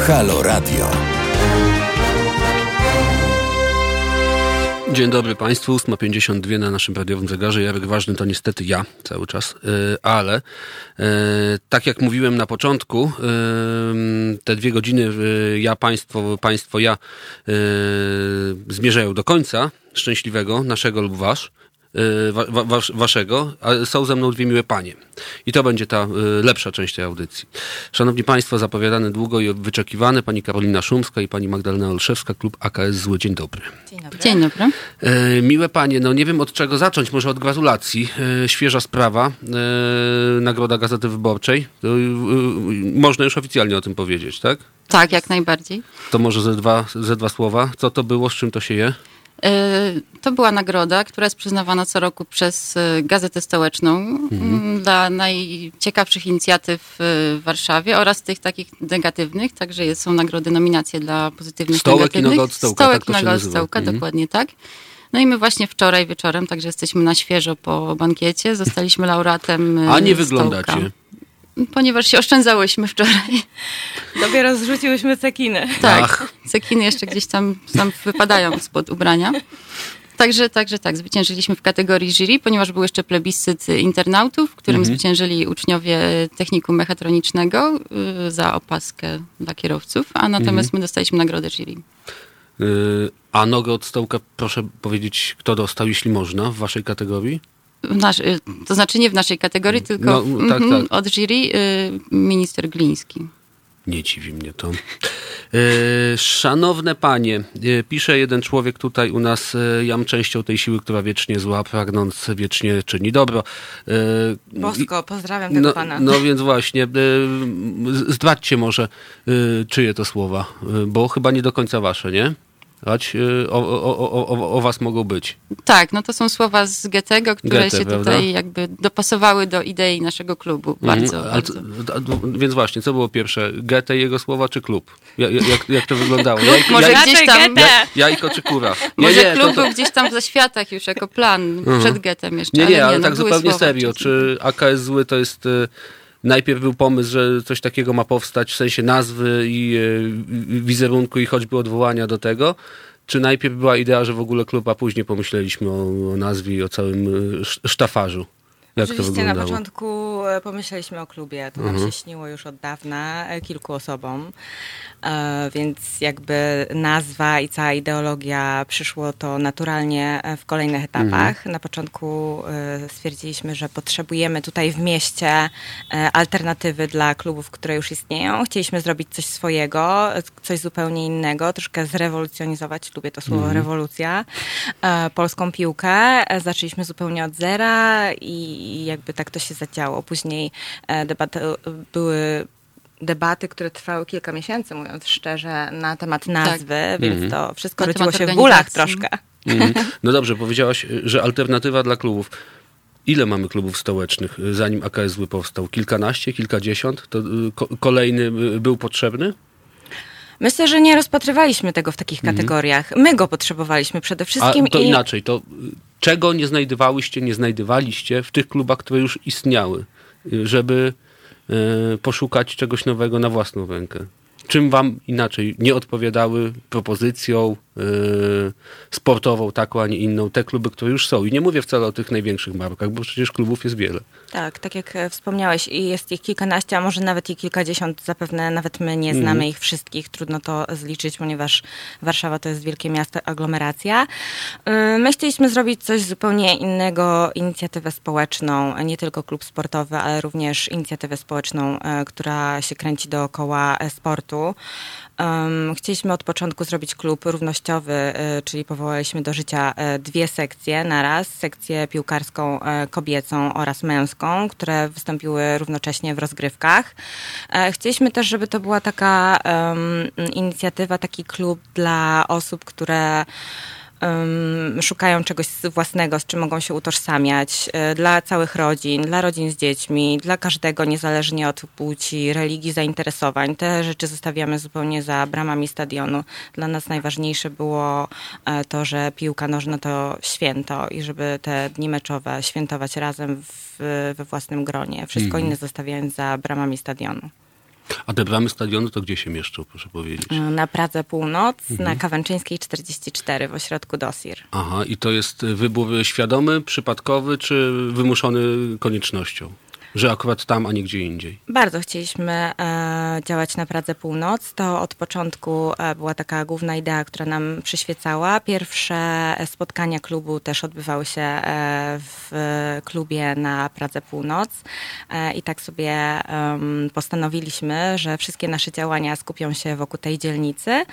Halo Radio. Dzień dobry Państwu, 8.52 na naszym radiowym zegarze. Jarek Ważny to niestety ja cały czas, y, ale y, tak jak mówiłem na początku, y, te dwie godziny ja, Państwo, Państwo, ja zmierzają do końca szczęśliwego, naszego lub wasz. Y, wa, wa, waszego, a są ze mną dwie miłe panie. I to będzie ta y, lepsza część tej audycji. Szanowni Państwo, zapowiadane długo i wyczekiwane, pani Karolina Szumska i pani Magdalena Olszewska, klub AKS Zły. Dzień dobry. Dzień dobry. Dzień dobry. Y, miłe panie, no nie wiem od czego zacząć, może od gratulacji. Świeża sprawa, Nagroda Gazety Wyborczej. Można już oficjalnie o tym powiedzieć, tak? Tak, jak najbardziej. To może ze dwa, ze dwa słowa. Co to było, z czym to się je? E, to była nagroda, która jest przyznawana co roku przez e, Gazetę Stołeczną mhm. dla najciekawszych inicjatyw e, w Warszawie oraz tych takich negatywnych. Także są nagrody, nominacje dla pozytywnych Stołek negatywnych. i noga od stołka. Stołek tak noga od stołka, mhm. dokładnie tak. No i my właśnie wczoraj wieczorem, także jesteśmy na świeżo po bankiecie, zostaliśmy laureatem A nie wyglądacie. Ponieważ się oszczędzałyśmy wczoraj. Dopiero zrzuciłyśmy cekiny. Tak, Ach. cekiny jeszcze gdzieś tam, tam wypadają spod ubrania. Także, także tak, zwyciężyliśmy w kategorii jury, ponieważ był jeszcze plebiscyt internautów, w którym mhm. zwyciężyli uczniowie technikum mechatronicznego y, za opaskę dla kierowców, a natomiast mhm. my dostaliśmy nagrodę jury. Yy, a nogę od stołka, proszę powiedzieć, kto dostał, jeśli można, w waszej kategorii? Nasz, y, to znaczy nie w naszej kategorii, no, tylko no, tak, tak. od jury y, minister Gliński. Nie dziwi mnie to. E, szanowne panie, e, pisze jeden człowiek tutaj u nas, e, jam częścią tej siły, która wiecznie zła, pragnąc wiecznie czyni dobro. Bosko, pozdrawiam tego no, pana. No więc właśnie, zdradźcie może, czyje to słowa, bo chyba nie do końca wasze, nie? Y, o, o, o, o, was mogą być. Tak, no to są słowa z Goethego, które Goethe, się prawda? tutaj jakby dopasowały do idei naszego klubu. Mhm. Bardzo, mm, bardzo. Więc właśnie, co było pierwsze? Goethe jego słowa czy klub? Jak, jak to wyglądało? Klub może jaj, gdzieś tam... Jajko czy kura? Nie, może nie, klub to, to... był gdzieś tam w zaświatach już jako plan, -huh. przed Goethem jeszcze. Nie, nie, ale, nie, no, tak zupełnie serio. Czy AKS zły to jest y, najpierw był pomysł, że coś takiego ma powstać w sensie nazwy i y, wizerunku i choćby odwołania do tego, czy najpierw była idea, że w ogóle klub, a później pomyśleliśmy o, o nazwie i o całym y, sztafarzu? Jak Oczywiście na początku e, pomyśleliśmy o klubie. To mhm. nam się śniło już od dawna e, kilku osobom. E, więc jakby nazwa i cała ideologia przyszło to naturalnie w kolejnych etapach. Mhm. Na początku stwierdziliśmy, że potrzebujemy tutaj w mieście alternatywy dla klubów, które już istnieją. Chcieliśmy zrobić coś swojego, coś zupełnie innego, troszkę zrewolucjonizować, lubię to słowo mhm. rewolucja, polską piłkę. Zaczęliśmy zupełnie od zera i jakby tak to się zadziało. Później e, debaty były debaty, które trwały kilka miesięcy, mówiąc szczerze, na temat nazwy, tak. więc mm -hmm. to wszystko rodziło się w bólach troszkę. Mm -hmm. No dobrze, powiedziałaś, że alternatywa dla klubów. Ile mamy klubów stołecznych, zanim AKS powstał? Kilkanaście, kilkadziesiąt? To y, kolejny y, był potrzebny? Myślę, że nie rozpatrywaliśmy tego w takich mhm. kategoriach. My go potrzebowaliśmy przede wszystkim. A to i... inaczej, to czego nie znajdowałyście, nie znajdowaliście w tych klubach, które już istniały, żeby poszukać czegoś nowego na własną rękę? Czym wam inaczej nie odpowiadały propozycją, sportową, taką, a nie inną, te kluby, które już są. I nie mówię wcale o tych największych markach, bo przecież klubów jest wiele. Tak, tak jak e, wspomniałeś, i jest ich kilkanaście, a może nawet i kilkadziesiąt, zapewne nawet my nie znamy mm. ich wszystkich, trudno to zliczyć, ponieważ Warszawa to jest wielkie miasto, aglomeracja. Yy, my chcieliśmy zrobić coś zupełnie innego, inicjatywę społeczną, nie tylko klub sportowy, ale również inicjatywę społeczną, e, która się kręci dookoła e, sportu. Chcieliśmy od początku zrobić klub równościowy, e, czyli powołaliśmy do życia e, dwie sekcje naraz, sekcję piłkarską e, kobiecą oraz męską, które wystąpiły równocześnie w rozgrywkach. Chcieliśmy też, żeby to była taka um, inicjatywa, taki klub dla osób, które szukają czegoś własnego, z czym mogą się utożsamiać, e, dla całych rodzin, dla rodzin z dziećmi, dla każdego, niezależnie od płci, religii, zainteresowań. Te rzeczy zostawiamy zupełnie za bramami stadionu. Dla nas najważniejsze było e, to, że piłka nożna to święto i żeby te dni meczowe świętować razem w, we własnym gronie. Wszystko mm. inne zostawiając za bramami stadionu. A te bramy stadionu to gdzie się mieszczą, proszę powiedzieć? Na Pradze Północ, mhm. na Kawęczyńskiej 44 w ośrodku DOSIR. Aha, i to jest wybór świadomy, przypadkowy, czy wymuszony koniecznością? Że akurat tam, a nie gdzie indziej? Bardzo chcieliśmy e, działać na Pradze Północ. To od początku e, była taka główna idea, która nam przyświecała. Pierwsze spotkania klubu też odbywały się e, w klubie na Pradze Północ e, i tak sobie postanowiliśmy, że wszystkie nasze działania skupią się wokół tej dzielnicy.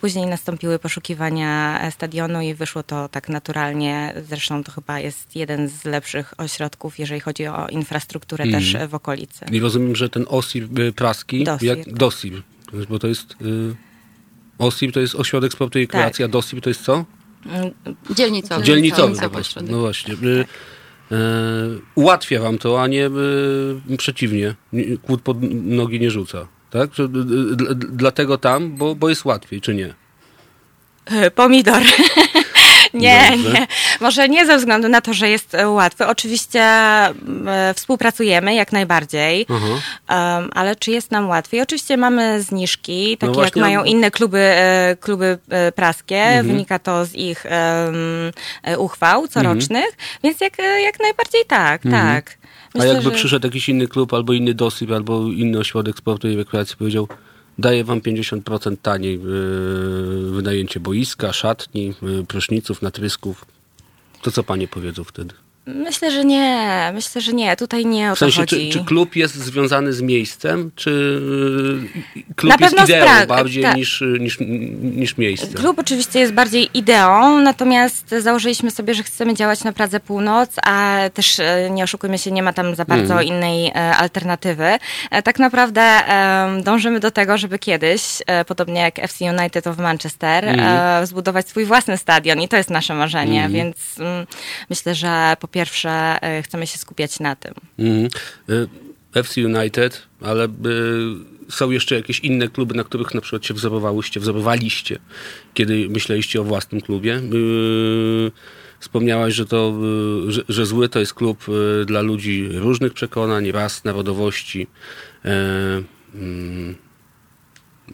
później nastąpiły poszukiwania stadionu i wyszło to tak naturalnie. Zresztą to chyba jest jeden z lepszych ośrodków, jeżeli chodzi o infrastrukturę mm. też w okolicy. I rozumiem, że ten OSIR y, praski, DOSIR, jak, DOSIR bo to jest... Y, OSIR to jest Ośrodek Sportu i Rekreacji, tak. a DOSIR to jest co? Mm, dzielnicowy. Dzielnicowy, po prostu. No właśnie. Y, tak. ułatwia wam to, a nie przeciwnie. Kłód pod nogi nie rzuca. Tak? Że, dlatego tam, bo, bo jest łatwiej, czy nie? Pomidor. Nie, Dobrze. nie. Może nie ze względu na to, że jest e, łatwy. Oczywiście e, współpracujemy jak najbardziej, um, ale czy jest nam łatwiej? Oczywiście mamy zniżki, no takie no jak mają inne kluby, e, kluby praskie. Mhm. Wynika to z ich um, uchwał corocznych, mhm. więc jak, jak najbardziej tak, mhm. tak. Myślę, A jakby że... przyszedł jakiś inny klub, albo inny dosyp, albo inny ośrodek sportu i rekreacji, powiedział, daje wam 50% taniej yy, wynajęcie boiska, szatni, yy, pryszniców, natrysków. To co panie powiedzą wtedy? Myślę, że nie. Myślę, że nie. Tutaj nie o w sensie, to chodzi. Czy, czy klub jest związany z miejscem, czy y, klub Na jest ideą bardziej tak. niż, niż, niż miejsce? Klub oczywiście jest bardziej ideą, natomiast założyliśmy sobie, że chcemy działać na Pradze Północ, a też e, nie oszukujmy się, nie ma tam za bardzo mm. innej e, alternatywy. E, tak naprawdę dążymy do tego, żeby kiedyś, podobnie jak FC United of Manchester, mm. zbudować swój własny stadion i to jest nasze marzenie, mm. więc mm, myślę, że po pierwsze e, chcemy się skupiać na tym. Mhm. E, FC United, ale e, są jeszcze jakieś inne kluby, na których na przykład się wzorowałyście, wzorowaliście, kiedy myśleliście o własnym klubie. Wspomniałaś, że, to, że, że zły to jest klub dla ludzi różnych przekonań, ras, narodowości.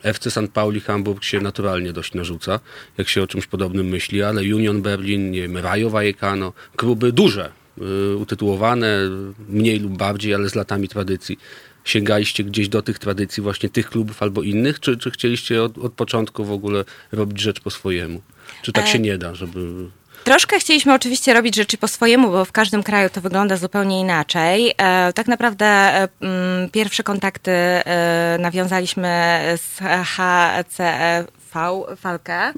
FC St. Pauli Hamburg się naturalnie dość narzuca, jak się o czymś podobnym myśli, ale Union Berlin, nie wiem, Rayo Vallecano, kluby duże, y, utytułowane, mniej lub bardziej, ale z latami tradycji. Sięgaliście gdzieś do tych tradycji właśnie tych klubów albo innych, czy, czy chcieliście od, od początku w ogóle robić rzecz po swojemu? Czy tak e, się nie da, żeby... Troszkę chcieliśmy oczywiście robić rzeczy po swojemu, bo w każdym kraju to wygląda zupełnie inaczej. E, tak naprawdę e, pierwsze kontakty e, nawiązaliśmy z HCV Falkę.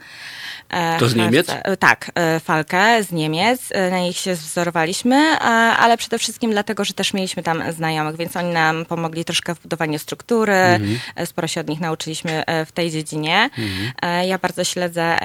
E, to z Niemiec? Tak, e, Falkę z Niemiec. E, na nich się wzorowaliśmy, ale przede wszystkim dlatego, że też mieliśmy tam znajomych, więc oni nam pomogli troszkę w budowaniu struktury. Mhm. Sporo się od nich nauczyliśmy w tej dziedzinie. Mhm. Ja bardzo śledzę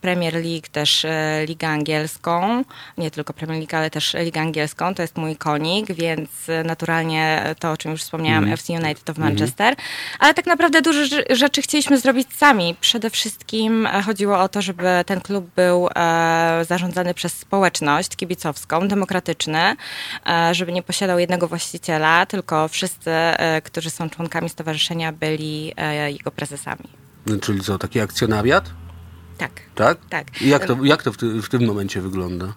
Premier League, też Ligę Angielską. Nie tylko Premier League, ale też Ligę Angielską. To jest mój konik, więc naturalnie to, o czym już wspomniałam, mhm. FC United of Manchester. Ale tak naprawdę dużo rzeczy chcieliśmy zrobić sami. Przede wszystkim chodziło o to, żeby żeby ten klub był e, zarządzany przez społeczność kibicowską, demokratyczny, e, żeby nie posiadał jednego właściciela, tylko wszyscy, e, którzy są członkami stowarzyszenia, byli jego prezesami. Czyli co, taki akcjonariat? Tak. Tak? Tak. I jak to, jak to w, ty, w tym momencie wygląda?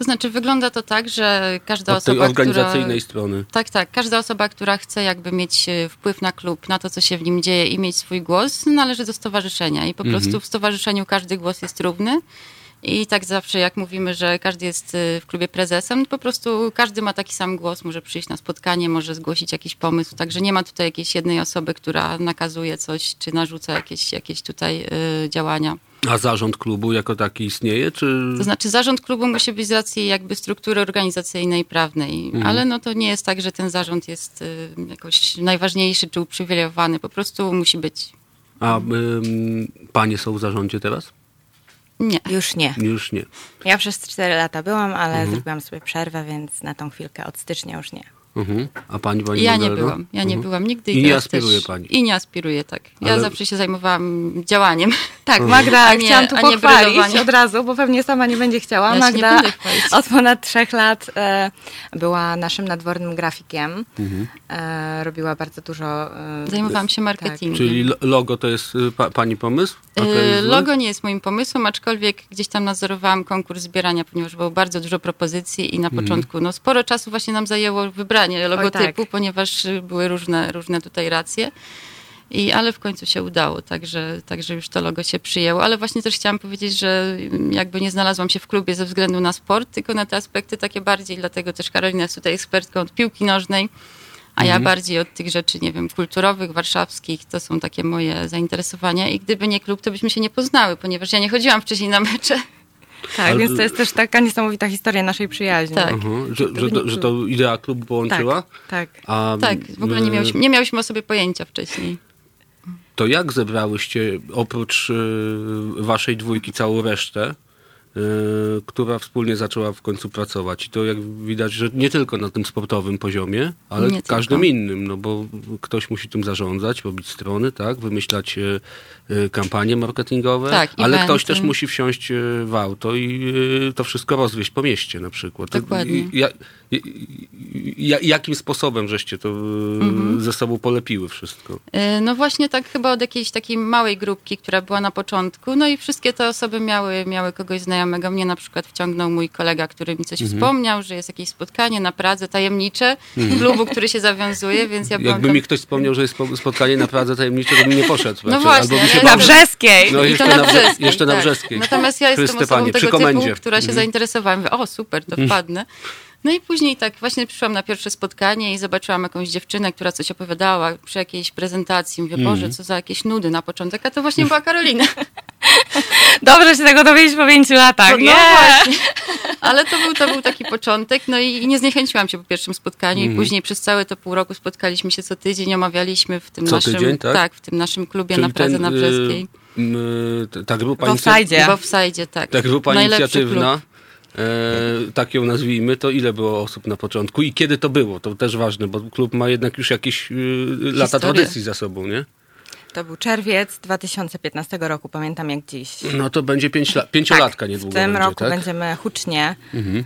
To znaczy wygląda to tak, że każda Od osoba, tej organizacyjnej która, strony. Tak, tak. Każda osoba, która chce jakby mieć e, wpływ na klub, na to, co się w nim dzieje i mieć swój głos, należy do stowarzyszenia. I po mhm. prostu w stowarzyszeniu każdy głos jest równy. I tak zawsze, jak mówimy, że każdy jest e, w klubie prezesem, po prostu każdy ma taki sam głos, może przyjść na spotkanie, może zgłosić jakiś pomysł. Także nie ma tutaj jakiejś jednej osoby, która nakazuje coś, czy narzuca jakieś, jakieś tutaj y, działania. A zarząd klubu jako taki istnieje? Czy... To znaczy zarząd klubu musi być z racji jakby struktury organizacyjnej, prawnej, mhm. ale no to nie jest tak, że ten zarząd jest y, jakoś najważniejszy czy uprzywilejowany, po prostu musi być. A y, panie są w zarządzie teraz? Nie. Już nie. Już nie. Ja przez 4 lata byłam, ale mhm. zrobiłam sobie przerwę, więc na tą chwilkę od stycznia już nie. Mhm. A pani, pani Ja nie byłam, ja nie mhm. byłam nigdy. I, I nie aspiruje też, pani? I nie aspiruję, tak. Ja Ale... zawsze się zajmowałam działaniem. Tak. Magda, a nie, chciałam tu pochwalić od razu, bo pewnie sama nie będzie chciała. Ja Magda od ponad trzech lat e, była naszym nadwornym grafikiem. Mhm. E, robiła bardzo dużo... E, Zajmowałam się marketingiem. Tak. Czyli logo to jest y, pa, pani pomysł? E, logo nie jest moim pomysłem, aczkolwiek gdzieś tam nadzorowałam konkurs zbierania, ponieważ było bardzo dużo propozycji i na początku no, sporo czasu właśnie nam zajęło wybranie logotypu, tak. ponieważ były różne, różne tutaj racje. I, ale w końcu się udało, także, także już to logo się przyjęło. Ale właśnie też chciałam powiedzieć, że jakby nie znalazłam się w klubie ze względu na sport, tylko na te aspekty takie bardziej, dlatego też Karolina jest tutaj ekspertką od piłki nożnej, a ja mhm. bardziej od tych rzeczy, nie wiem, kulturowych, warszawskich. To są takie moje zainteresowania. I gdyby nie klub, to byśmy się nie poznały, ponieważ ja nie chodziłam wcześniej na mecze. Tak, Ale... więc to jest też taka niesamowita historia naszej przyjaźni. Tak. Uh-huh. Że, że, to, że to idea klubu połączyła? Tak, tak. A, tak w ogóle nie miałyśmy, nie miałyśmy o sobie pojęcia wcześniej. To jak zebrałyście oprócz y, waszej dwójki całą resztę? Y, która wspólnie zaczęła w końcu pracować. I to jak widać, że nie tylko na tym sportowym poziomie, ale nie każdym tylko. innym, no bo ktoś musi tym zarządzać, robić strony, tak, wymyślać y, y, kampanie marketingowe, tak, ale eventy. ktoś też musi wsiąść w auto i to wszystko rozwieźć po mieście na przykład. Dokładnie. Ja, jakim sposobem żeście to mhm. ze sobą polepiły wszystko? No właśnie tak chyba od jakiejś takiej małej grupki, która była na początku, no i wszystkie te osoby miały, miały kogoś znajomego, znajomego. Mnie na przykład wciągnął mój kolega, który mi coś mhm. wspomniał, że jest jakieś spotkanie na Pradze tajemnicze mhm. klubu, który się zawiązuje, więc ja Jakby tam... mi ktoś wspomniał, że jest spotkanie na Pradze tajemnicze, to bym nie poszedł. No właśnie. Albo się na Brzeskiej. No jeszcze na, Brzeskiej. Jeszcze na tak. Brzeskiej. Natomiast ja jestem osobą tego typu, która się mhm. zainteresowała. Mówię, o super, to mhm. wpadnę. No i później tak właśnie przyszłam na pierwsze spotkanie i zobaczyłam jakąś dziewczynę, która coś opowiadała przy jakiejś prezentacji. Mówię, Boże, co za jakieś nudy na początek, a to właśnie była Karolina. Dobrze się tego dowiedzieć po pięciu latach. No, no właśnie. Ale to był, to był taki początek, no i, nie zniechęciłam się po pierwszym spotkaniu mm. i później przez całe to pół roku spotkaliśmy się co tydzień, omawialiśmy w tym co naszym, tydzień, tak? tak? w tym naszym klubie Czyli na Pradze ten, na Brzeskiej. Yy, tak, był pani w offside. W offside, tak. Tak, był pani Najlepszy inicjatywna. Klub. E, tak ją nazwijmy, to ile było osób na początku i kiedy to było? To też ważne, bo klub ma jednak już jakieś y, lata tradycji za sobą, nie? To był czerwiec 2015 roku, pamiętam jak dziś. No to będzie pięć la pięciolatka tak, niedługo w tym będzie, roku tak? będziemy hucznie mhm.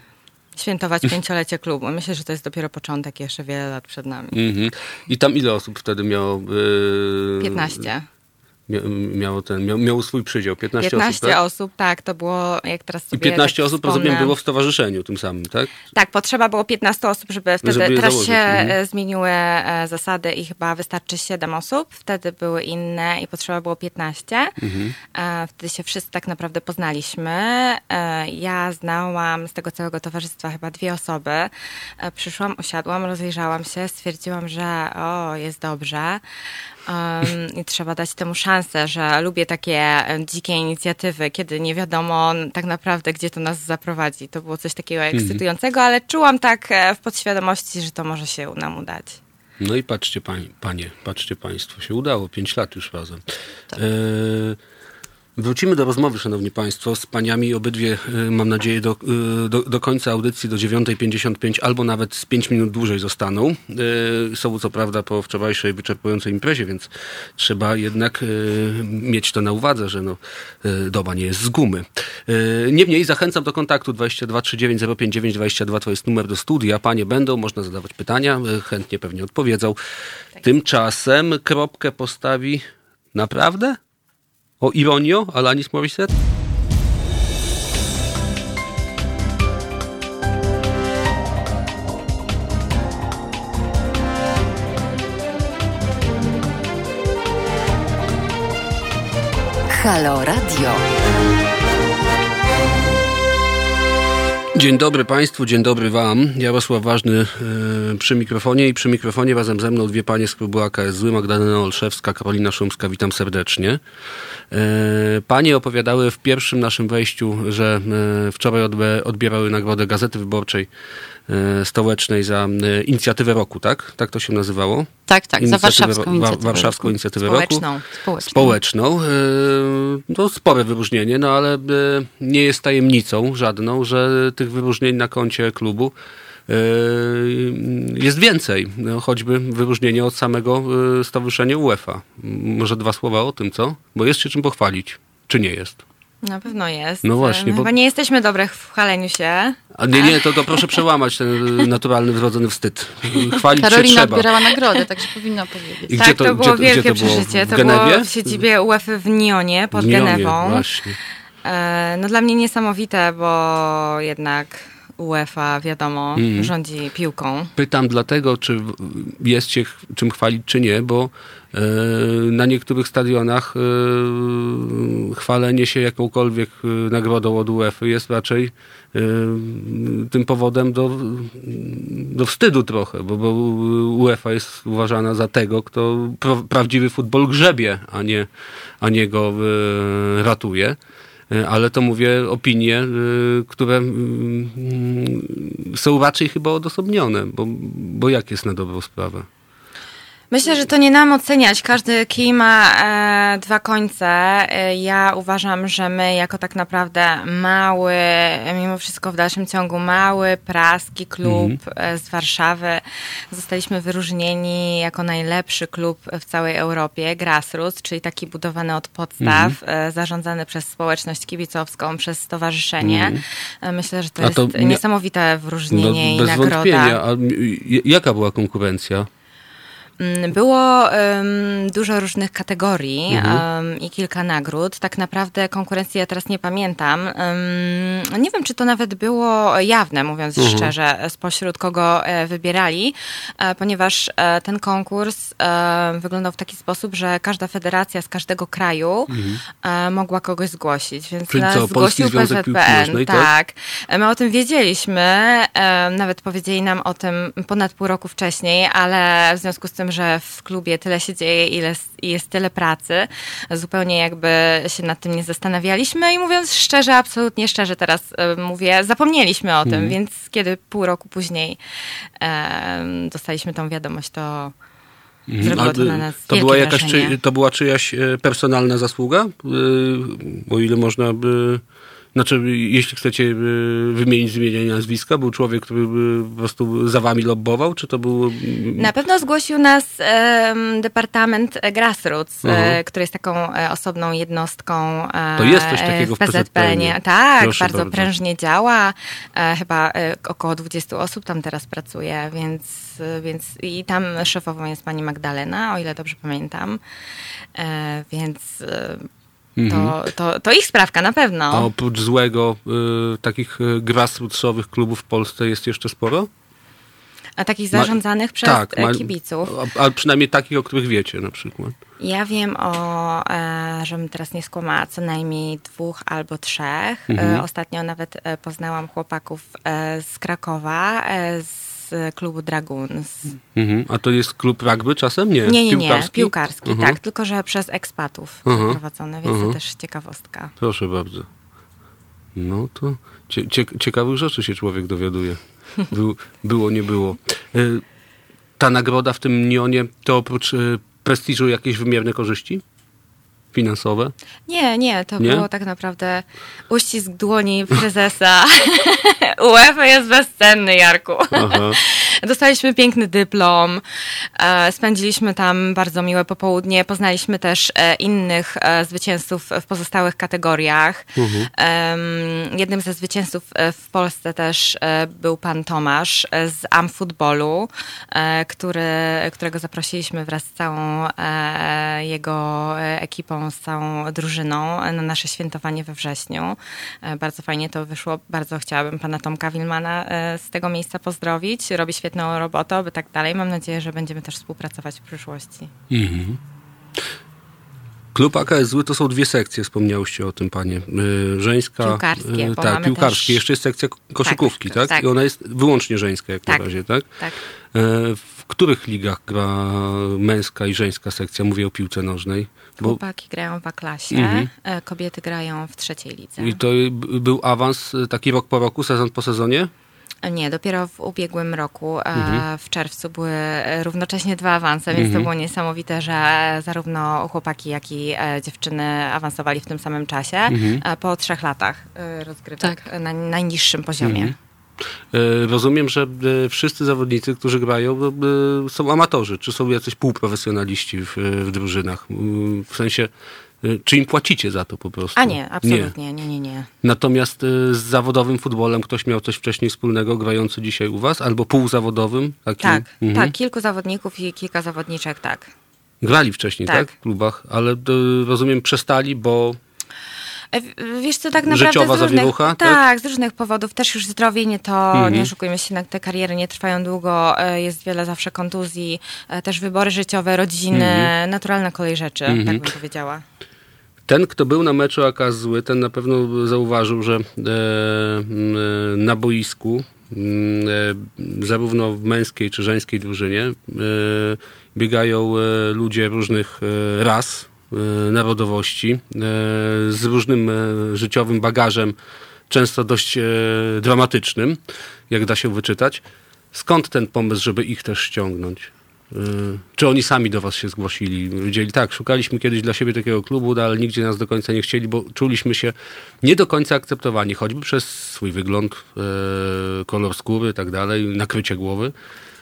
świętować pięciolecie klubu. Myślę, że to jest dopiero początek, jeszcze wiele lat przed nami. Mhm. I tam ile osób wtedy miało? Yy... 15 miało, ten, miał, miał swój przydział, 15, 15 osób, tak? osób, tak, to było, jak teraz sobie I 15 tak osób, wspomnę. rozumiem, było w stowarzyszeniu tym samym, tak? Tak, potrzeba było 15 osób, żeby wtedy, żeby teraz założyć. się mhm. E, zmieniły e, zasady i chyba wystarczy 7 osób, wtedy były inne i potrzeba było 15. Mhm. E, wtedy się wszyscy tak naprawdę poznaliśmy. Ja znałam z tego całego towarzystwa chyba dwie osoby. Przyszłam, usiadłam, rozejrzałam się, stwierdziłam, że o, jest dobrze. Um, I trzeba dać temu szansę, że lubię takie dzikie inicjatywy, kiedy nie wiadomo tak naprawdę, gdzie to nas zaprowadzi. To było coś takiego mhm. ekscytującego, ale czułam tak e, w podświadomości, że to może się nam udać. No i patrzcie, pani, panie, patrzcie państwo, się udało, pięć lat już razem. Tak. E Wrócimy do rozmowy, szanowni państwo, z paniami obydwie, y, mam nadzieję, do, y, do, do końca audycji, do 9.55 albo nawet z 5 minut dłużej zostaną. Y, są co prawda po wczorajszej wyczerpującej imprezie, więc trzeba jednak mieć to na uwadze, że no, doba nie jest z gumy. Niemniej zachęcam do kontaktu 22 39 059 22, to jest numer do studia. Panie będą, można zadawać pytania, chętnie pewnie odpowiedzą. Tymczasem kropkę postawi naprawdę? O ironio, Alanis Morissette? Halo Radio. Dzień dobry Państwu, dzień dobry Wam. Jarosław Ważny e, przy mikrofonie i przy mikrofonie razem ze mną dwie panie z klubu AKS Zły, Magdalena Olszewska, Karolina Szumska. Witam serdecznie. E, panie opowiadały w pierwszym naszym wejściu, że e, wczoraj odbierały nagrodę Gazety Wyborczej stołecznej za e, inicjatywę roku, tak? Tak to się nazywało? Tak, tak, za warszawską inicjatywę Warszawską roku. inicjatywę społeczną, roku. Społeczną. Społeczną. E, no, spore wyróżnienie, no ale nie jest tajemnicą żadną, że tych wyróżnień na koncie klubu jest więcej. No, choćby wyróżnienie od samego Stowarzyszenia UEFA. Może dwa słowa o tym, co? Bo jest się czym pochwalić. Czy nie jest? Na pewno jest. No właśnie. Chyba bo... nie jesteśmy dobre w chwaleniu się. A nie, nie, to, to proszę przełamać ten naturalny, wrodzony wstyd. Chwalić Karolina się trzeba. odbierała nagrodę, także powinna powiedzieć. I tak, to, to było gdzie, wielkie gdzie to przeżycie. To było w siedzibie UEFA w Nionie, pod Nionie, Genewą. Właśnie. E, no dla mnie niesamowite, bo jednak UEFA, wiadomo, mm. rządzi piłką. Pytam dlatego, czy jest się czym chwalić, czy nie, bo na niektórych stadionach e, chwalenie się jakąkolwiek e, nagrodą od UEFA jest raczej e, tym powodem do, do wstydu trochę, bo, bo UEFA jest uważana za tego, kto prawdziwy futbol grzebie, a nie, a nie go e, ratuje. E, ale to mówię opinie, e, które mm, są raczej chyba odosobnione, bo, bo jak jest na dobrą sprawę? Myślę, że to nie nam oceniać. Każdy kij ma e, dwa końce. E, ja uważam, że my jako tak naprawdę mały, mimo wszystko w dalszym ciągu mały, praski klub mm. z Warszawy zostaliśmy wyróżnieni jako najlepszy klub w całej Europie, Grassroots, czyli taki budowany od podstaw, mm. zarządzany przez społeczność kibicowską, przez stowarzyszenie. Mm. Myślę, że to, to jest nie, niesamowite wyróżnienie no, i nagroda. Wątpienia. A jaka była konkurencja? Mm, było um, dużo różnych kategorii mhm. um, i kilka nagród. Tak naprawdę konkurencji ja teraz nie pamiętam. Um, nie wiem, czy to nawet było jawne, mówiąc mhm. szczerze, spośród kogo e, wybierali, e, ponieważ e, ten konkurs e, wyglądał w taki sposób, że każda federacja z każdego kraju mhm. E, mogła kogoś zgłosić. Więc Czyli co, zgłosił PZPN. Tak. tak. E, my o tym wiedzieliśmy. nawet powiedzieli nam o tym ponad pół roku wcześniej, ale w związku z tym tym, że w klubie tyle się dzieje ile jest tyle pracy. Zupełnie jakby się nad tym nie zastanawialiśmy i mówiąc szczerze, absolutnie szczerze teraz y, mówię, zapomnieliśmy o tym, mm. więc kiedy pół roku później e, dostaliśmy tą wiadomość, to mhm. Zrobiło to na nas to była jakaś, czy, To była czyjaś e, personalna zasługa? O ile można by znaczy, jeśli chcecie y, wymienić z imienia nazwiska, był człowiek, który y, po prostu za wami lobbował, czy to był... Mm, Na pewno zgłosił nas um, Departament Grassroots, e, -huh. Mhm. który jest taką e, osobną jednostką e, to jest coś takiego w PZPN. -ie. Tak, Proszę bardzo, bardzo prężnie działa. chyba około 20 osób tam teraz pracuje, więc, więc i tam szefową jest pani Magdalena, o ile dobrze pamiętam. więc. To, to, to ich sprawka na pewno. A oprócz złego y, takich y, grassrootsowych klubów w Polsce jest jeszcze sporo? A takich zarządzanych ma, przez tak, ma, kibiców. Ale przynajmniej takich, o których wiecie na przykład. Ja wiem o, e, żebym teraz nie skłamała, co najmniej dwóch albo trzech. Mhm. E, ostatnio nawet e, poznałam chłopaków e, z Krakowa, e, z z klubu Dragoons. Mhm. A to jest klub rugby czasem? Nie, nie, nie, piłkarski, nie, piłkarski mhm. tak, tylko że przez ekspatów mhm. prowadzony, więc to też ciekawostka. Proszę bardzo. No to cie, cie, ciekawych rzeczy się człowiek dowiaduje. Był, było, nie było. E, ta nagroda w tym Nionie to oprócz e, prestiżu jakieś wymierne korzyści? finansowe? Nie, nie, to nie? było tak naprawdę uścisk dłoni prezesa. UEFA jest bezcenny, Jarku. Aha. Dostaliśmy piękny dyplom, e, spędziliśmy tam bardzo miłe popołudnie, poznaliśmy też e, innych e, zwycięzców w pozostałych kategoriach. Mhm. Jednym ze zwycięzców w Polsce też był pan Tomasz z Am Footballu, który, którego zaprosiliśmy wraz z całą jego ekipą, z całą drużyną na nasze świętowanie we wrześniu. Bardzo fajnie to wyszło. Bardzo chciałabym pana Tomka Wilmana z tego miejsca pozdrowić. Robi świetną robotę, by tak dalej. Mam nadzieję, że będziemy też współpracować w przyszłości. Mhm. Klub AKS to są dwie sekcje, wspomniałyście o tym panie. Y, żeńska. Piłkarskie. Y, tak, piłkarskie. Też... Jeszcze jest sekcja koszykówki, tak, tak? tak? I ona jest wyłącznie żeńska jak tak, na razie, tak? Tak. E, w których ligach gra męska i żeńska sekcja? Mówię o piłce nożnej. Bo... Chłopaki grają w A-klasie, mhm. E, kobiety grają w trzeciej lidze. I to był awans taki rok po roku, sezon po sezonie? Nie, dopiero w ubiegłym roku, mhm. w czerwcu były równocześnie dwa awanse, więc mhm. to było niesamowite, że zarówno chłopaki, jak i e, dziewczyny awansowali w tym samym czasie mhm. po trzech latach e, rozgrywek tak. na najniższym poziomie. E, rozumiem, że e, wszyscy zawodnicy, którzy grają, e, są amatorzy, czy są jacyś półprofesjonaliści w, w drużynach. W sensie, czy im płacicie za to po prostu? A nie, absolutnie, nie, nie, nie. nie. Natomiast z zawodowym futbolem ktoś miał coś wcześniej wspólnego, grający dzisiaj u was, albo półzawodowym? Takim? Tak, mhm. tak, kilku zawodników i kilka zawodniczek, tak. Grali wcześniej, tak? tak w klubach, ale rozumiem przestali, bo wiesz co, tak naprawdę Życiowa z różnych, zawierucha, tak, tak, z różnych powodów. Też już zdrowie nie to, mhm. nie oszukujmy się, te kariery nie trwają długo, e, jest wiele zawsze kontuzji, e, też wybory życiowe, rodziny, mhm. naturalna kolej rzeczy, mhm. tak bym powiedziała. Ten, kto był na meczu AK zły, ten na pewno zauważył, że e, na boisku e, zarówno w męskiej czy żeńskiej drużynie e, biegają ludzie różnych ras, E, narodowości, e, z różnym e, życiowym bagażem, często dość dramatycznym, jak da się wyczytać. Skąd ten pomysł, żeby ich też ściągnąć? Czy oni sami do was się zgłosili? Wiedzieli, tak, szukaliśmy kiedyś dla siebie takiego klubu, ale nigdzie nas do końca nie chcieli, bo czuliśmy się nie do końca akceptowani, choćby przez swój wygląd, kolor skóry i tak dalej, nakrycie głowy,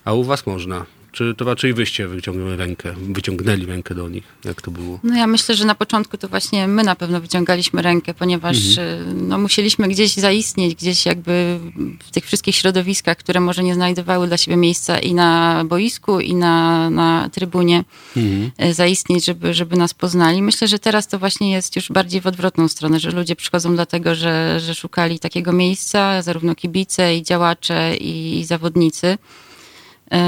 a u was można. Czy to raczej wyście wyciągnęli rękę, wyciągnęli rękę do nich? Jak to było? No ja myślę, że na początku to właśnie my na pewno wyciągaliśmy rękę, ponieważ mhm. Y, no, musieliśmy gdzieś zaistnieć, gdzieś jakby w tych wszystkich środowiskach, które może nie znajdowały dla siebie miejsca i na boisku, i na, na trybunie mhm. Y, zaistnieć, żeby, żeby nas poznali. Myślę, że teraz to właśnie jest już bardziej w odwrotną stronę, że ludzie przychodzą dlatego, że, że szukali takiego miejsca, zarówno kibice, i działacze, i zawodnicy. Yy,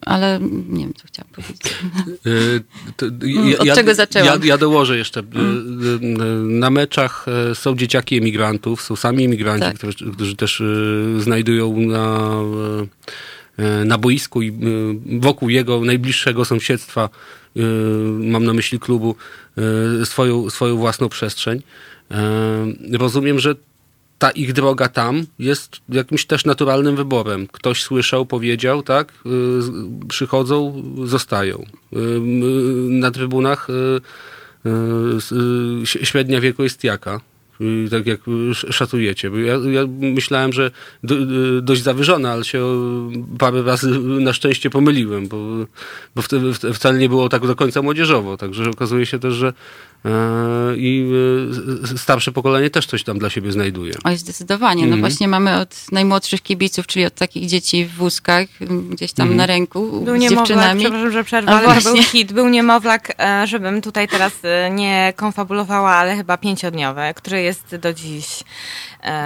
ale nie wiem, co chciałam powiedzieć. Yy, Od ja, czego zaczęłam? Ja, ja dołożę jeszcze. Mm. Na meczach są dzieciaki emigrantów, są sami emigranci, tak. którzy, którzy, też znajdują na, na boisku i wokół jego najbliższego sąsiedztwa, mam na myśli klubu, swoją, swoją własną przestrzeń. Rozumiem, że ta ich droga tam jest jakimś też naturalnym wyborem. Ktoś słyszał, powiedział, tak, y, przychodzą, zostają. Y, na trybunach y, średnia wieku jest jaka? Tak jak szacujecie. Ja, ja, myślałem, że do, dość zawyżona, ale się parę razy na szczęście pomyliłem, bo, bo wcale nie było tak do końca młodzieżowo. Także okazuje się też, że E, i e, starsze pokolenie też coś tam dla siebie znajduje. Oj, zdecydowanie. No mhm. właśnie mamy od najmłodszych kibiców, czyli od takich dzieci w wózkach, gdzieś tam mhm. na ręku był z dziewczynami. Przepraszam, że przerwę, ale właśnie. był hit. Był niemowlak, e, żebym tutaj teraz nie konfabulowała, ale chyba pięciodniowy, który jest do dziś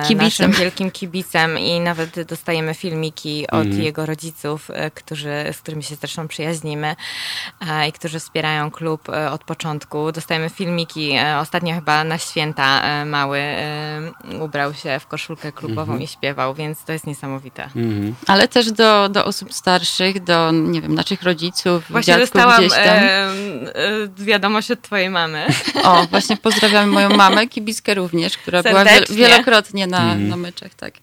kibicem. naszym wielkim kibicem i nawet dostajemy filmiki od mhm. jego rodziców, którzy, z którymi się zresztą przyjaźnimy i którzy wspierają klub od początku. Dostajemy filmiki. E, ostatnio chyba na święta e, mały e, ubrał się w koszulkę klubową mhm. i śpiewał, więc to jest niesamowite. Mhm. Ale też do, do osób starszych, do, nie wiem, naszych rodziców, Właśnie dziadków dostałam gdzieś tam. E, wiadomość od twojej mamy. O, właśnie pozdrawiam moją mamę, kibiskę również, która Serdecznie. była wielokrotnie na, mhm. na meczach, tak.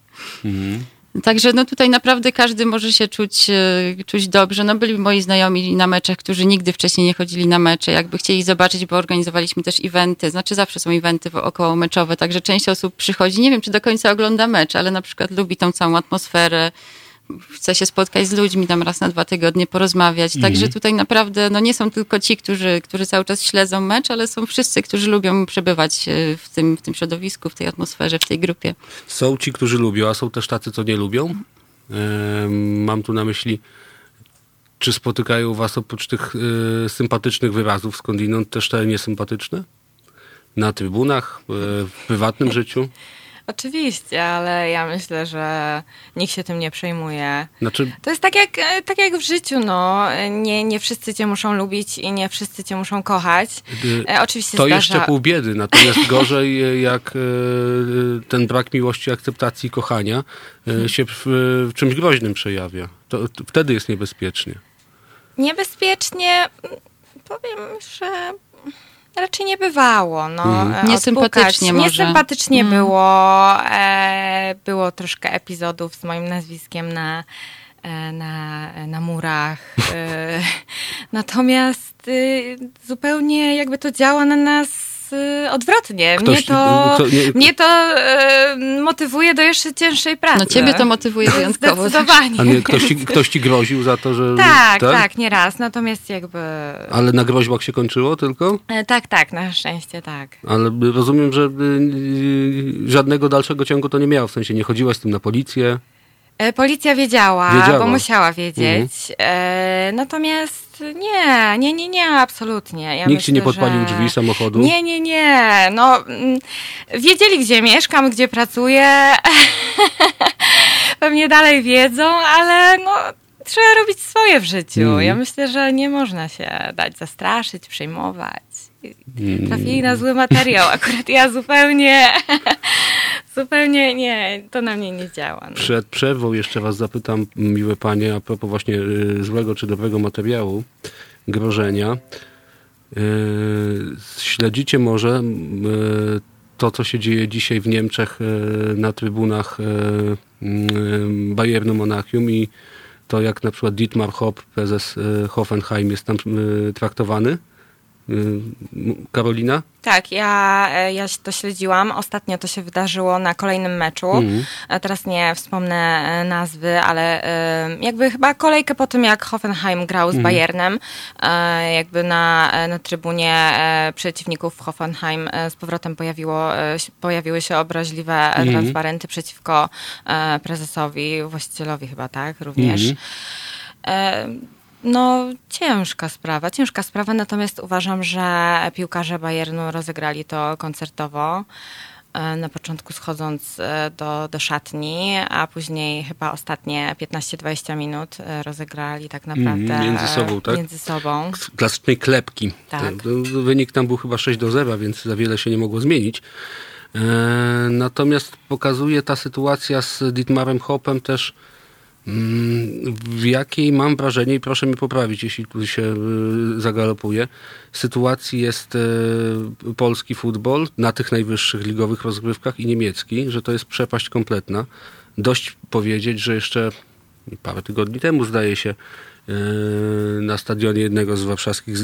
Mhm. Także no tutaj naprawdę każdy może się czuć, e, czuć dobrze. No byli moi znajomi na meczach, którzy nigdy wcześniej nie chodzili na mecze. Jakby chcieli zobaczyć, bo organizowaliśmy też eventy. Znaczy zawsze są eventy około meczowe, także część osób przychodzi. Nie wiem, czy do końca ogląda mecz, ale na przykład lubi tą całą atmosferę chce się spotkać z ludźmi tam raz na dwa tygodnie, porozmawiać. Mhm. Także tutaj naprawdę no nie są tylko ci, którzy, którzy cały czas śledzą mecz, ale są wszyscy, którzy lubią przebywać e, w tym, w tym środowisku, w tej atmosferze, w tej grupie. Są ci, którzy lubią, a są też tacy, co nie lubią. Mam tu na myśli, czy spotykają was oprócz tych e, sympatycznych wyrazów skądinąd też te niesympatyczne? Na trybunach, e, w prywatnym życiu? Oczywiście, ale ja myślę, że nikt się tym nie przejmuje. Znaczy... To jest tak jak, tak jak w życiu, no. Nie, nie wszyscy cię muszą lubić i nie wszyscy cię muszą kochać. E, oczywiście To zdarza... jeszcze pół biedy, natomiast gorzej jak e, ten brak miłości, akceptacji, kochania e, się w, w czymś groźnym przejawia. To, to wtedy jest niebezpiecznie. Niebezpiecznie powiem, że Raczej nie bywało. No, mhm. Niesympatycznie może. Niesympatycznie mhm. było. E, było troszkę epizodów z moim nazwiskiem na, e, na, na murach. E, natomiast y, zupełnie jakby to działa na nas odwrotnie. Ktoś, mnie to, kto, nie, mnie to y, motywuje do jeszcze cięższej pracy. No ciebie to motywuje wyjątkowo. Zdecydowanie. A nie, ktoś, ci, ktoś ci groził za to, że... Tak, tak, tak, nie raz. Natomiast jakby... Ale na groźbach się kończyło tylko? E, tak, tak, na szczęście tak. Ale rozumiem, że żadnego dalszego ciągu to nie miało. W sensie nie chodziłaś z tym na policję? E, policja wiedziała, wiedziała, bo musiała wiedzieć. Mhm. E, natomiast nie, nie, nie, nie, absolutnie. Ja Nikt myślę, ci nie podpalił że... drzwi samochodu? Nie, nie, nie. No, mm, wiedzieli, gdzie mieszkam, gdzie pracuję. Pewnie dalej wiedzą, ale no, trzeba robić swoje w życiu. Mhm. Ja myślę, że nie można się dać zastraszyć, przejmować. Mm. Trafili na zły materiał. Akurat ja zupełnie Zupełnie nie, to na mnie nie działa. No. Przed przerwą jeszcze was zapytam, miłe panie, a propos właśnie y, złego czy dobrego materiału, grożenia. Y, śledzicie może y, to, co się dzieje dzisiaj w Niemczech na trybunach Bayernu Monachium i to, jak na przykład Dietmar Hopp, prezes Hoffenheim jest tam traktowany? Karolina? Tak, ja, e, ja to śledziłam. Ostatnio to się wydarzyło na kolejnym meczu. Mhm. E, teraz nie wspomnę e, nazwy, ale jakby chyba kolejkę po tym, jak Hoffenheim grał z mhm. Bayernem, jakby na, na trybunie przeciwników Hoffenheim z powrotem pojawiło, pojawiły się obraźliwe mhm. transparenty przeciwko prezesowi, właścicielowi chyba, tak, również. Mhm. No, ciężka sprawa, ciężka sprawa, natomiast uważam, że piłkarze Bayernu rozegrali to koncertowo. E, na początku schodząc e, do, do szatni, a później chyba ostatnie 15-20 minut e, rozegrali tak mhm, naprawdę między sobą, tak? Między sobą. Klasycznej klepki. Tak. Wynik tam był chyba 6 do 0, więc za wiele się nie mogło zmienić. Natomiast pokazuje ta sytuacja z Dietmarem Hopem też w jakiej mam wrażenie, i proszę mnie poprawić, jeśli tu się y, zagalopuje, sytuacji jest y, polski futbol na tych najwyższych ligowych rozgrywkach i niemiecki, że to jest przepaść kompletna. Dość powiedzieć, że jeszcze parę tygodni temu, zdaje się, y, na stadionie jednego z warszawskich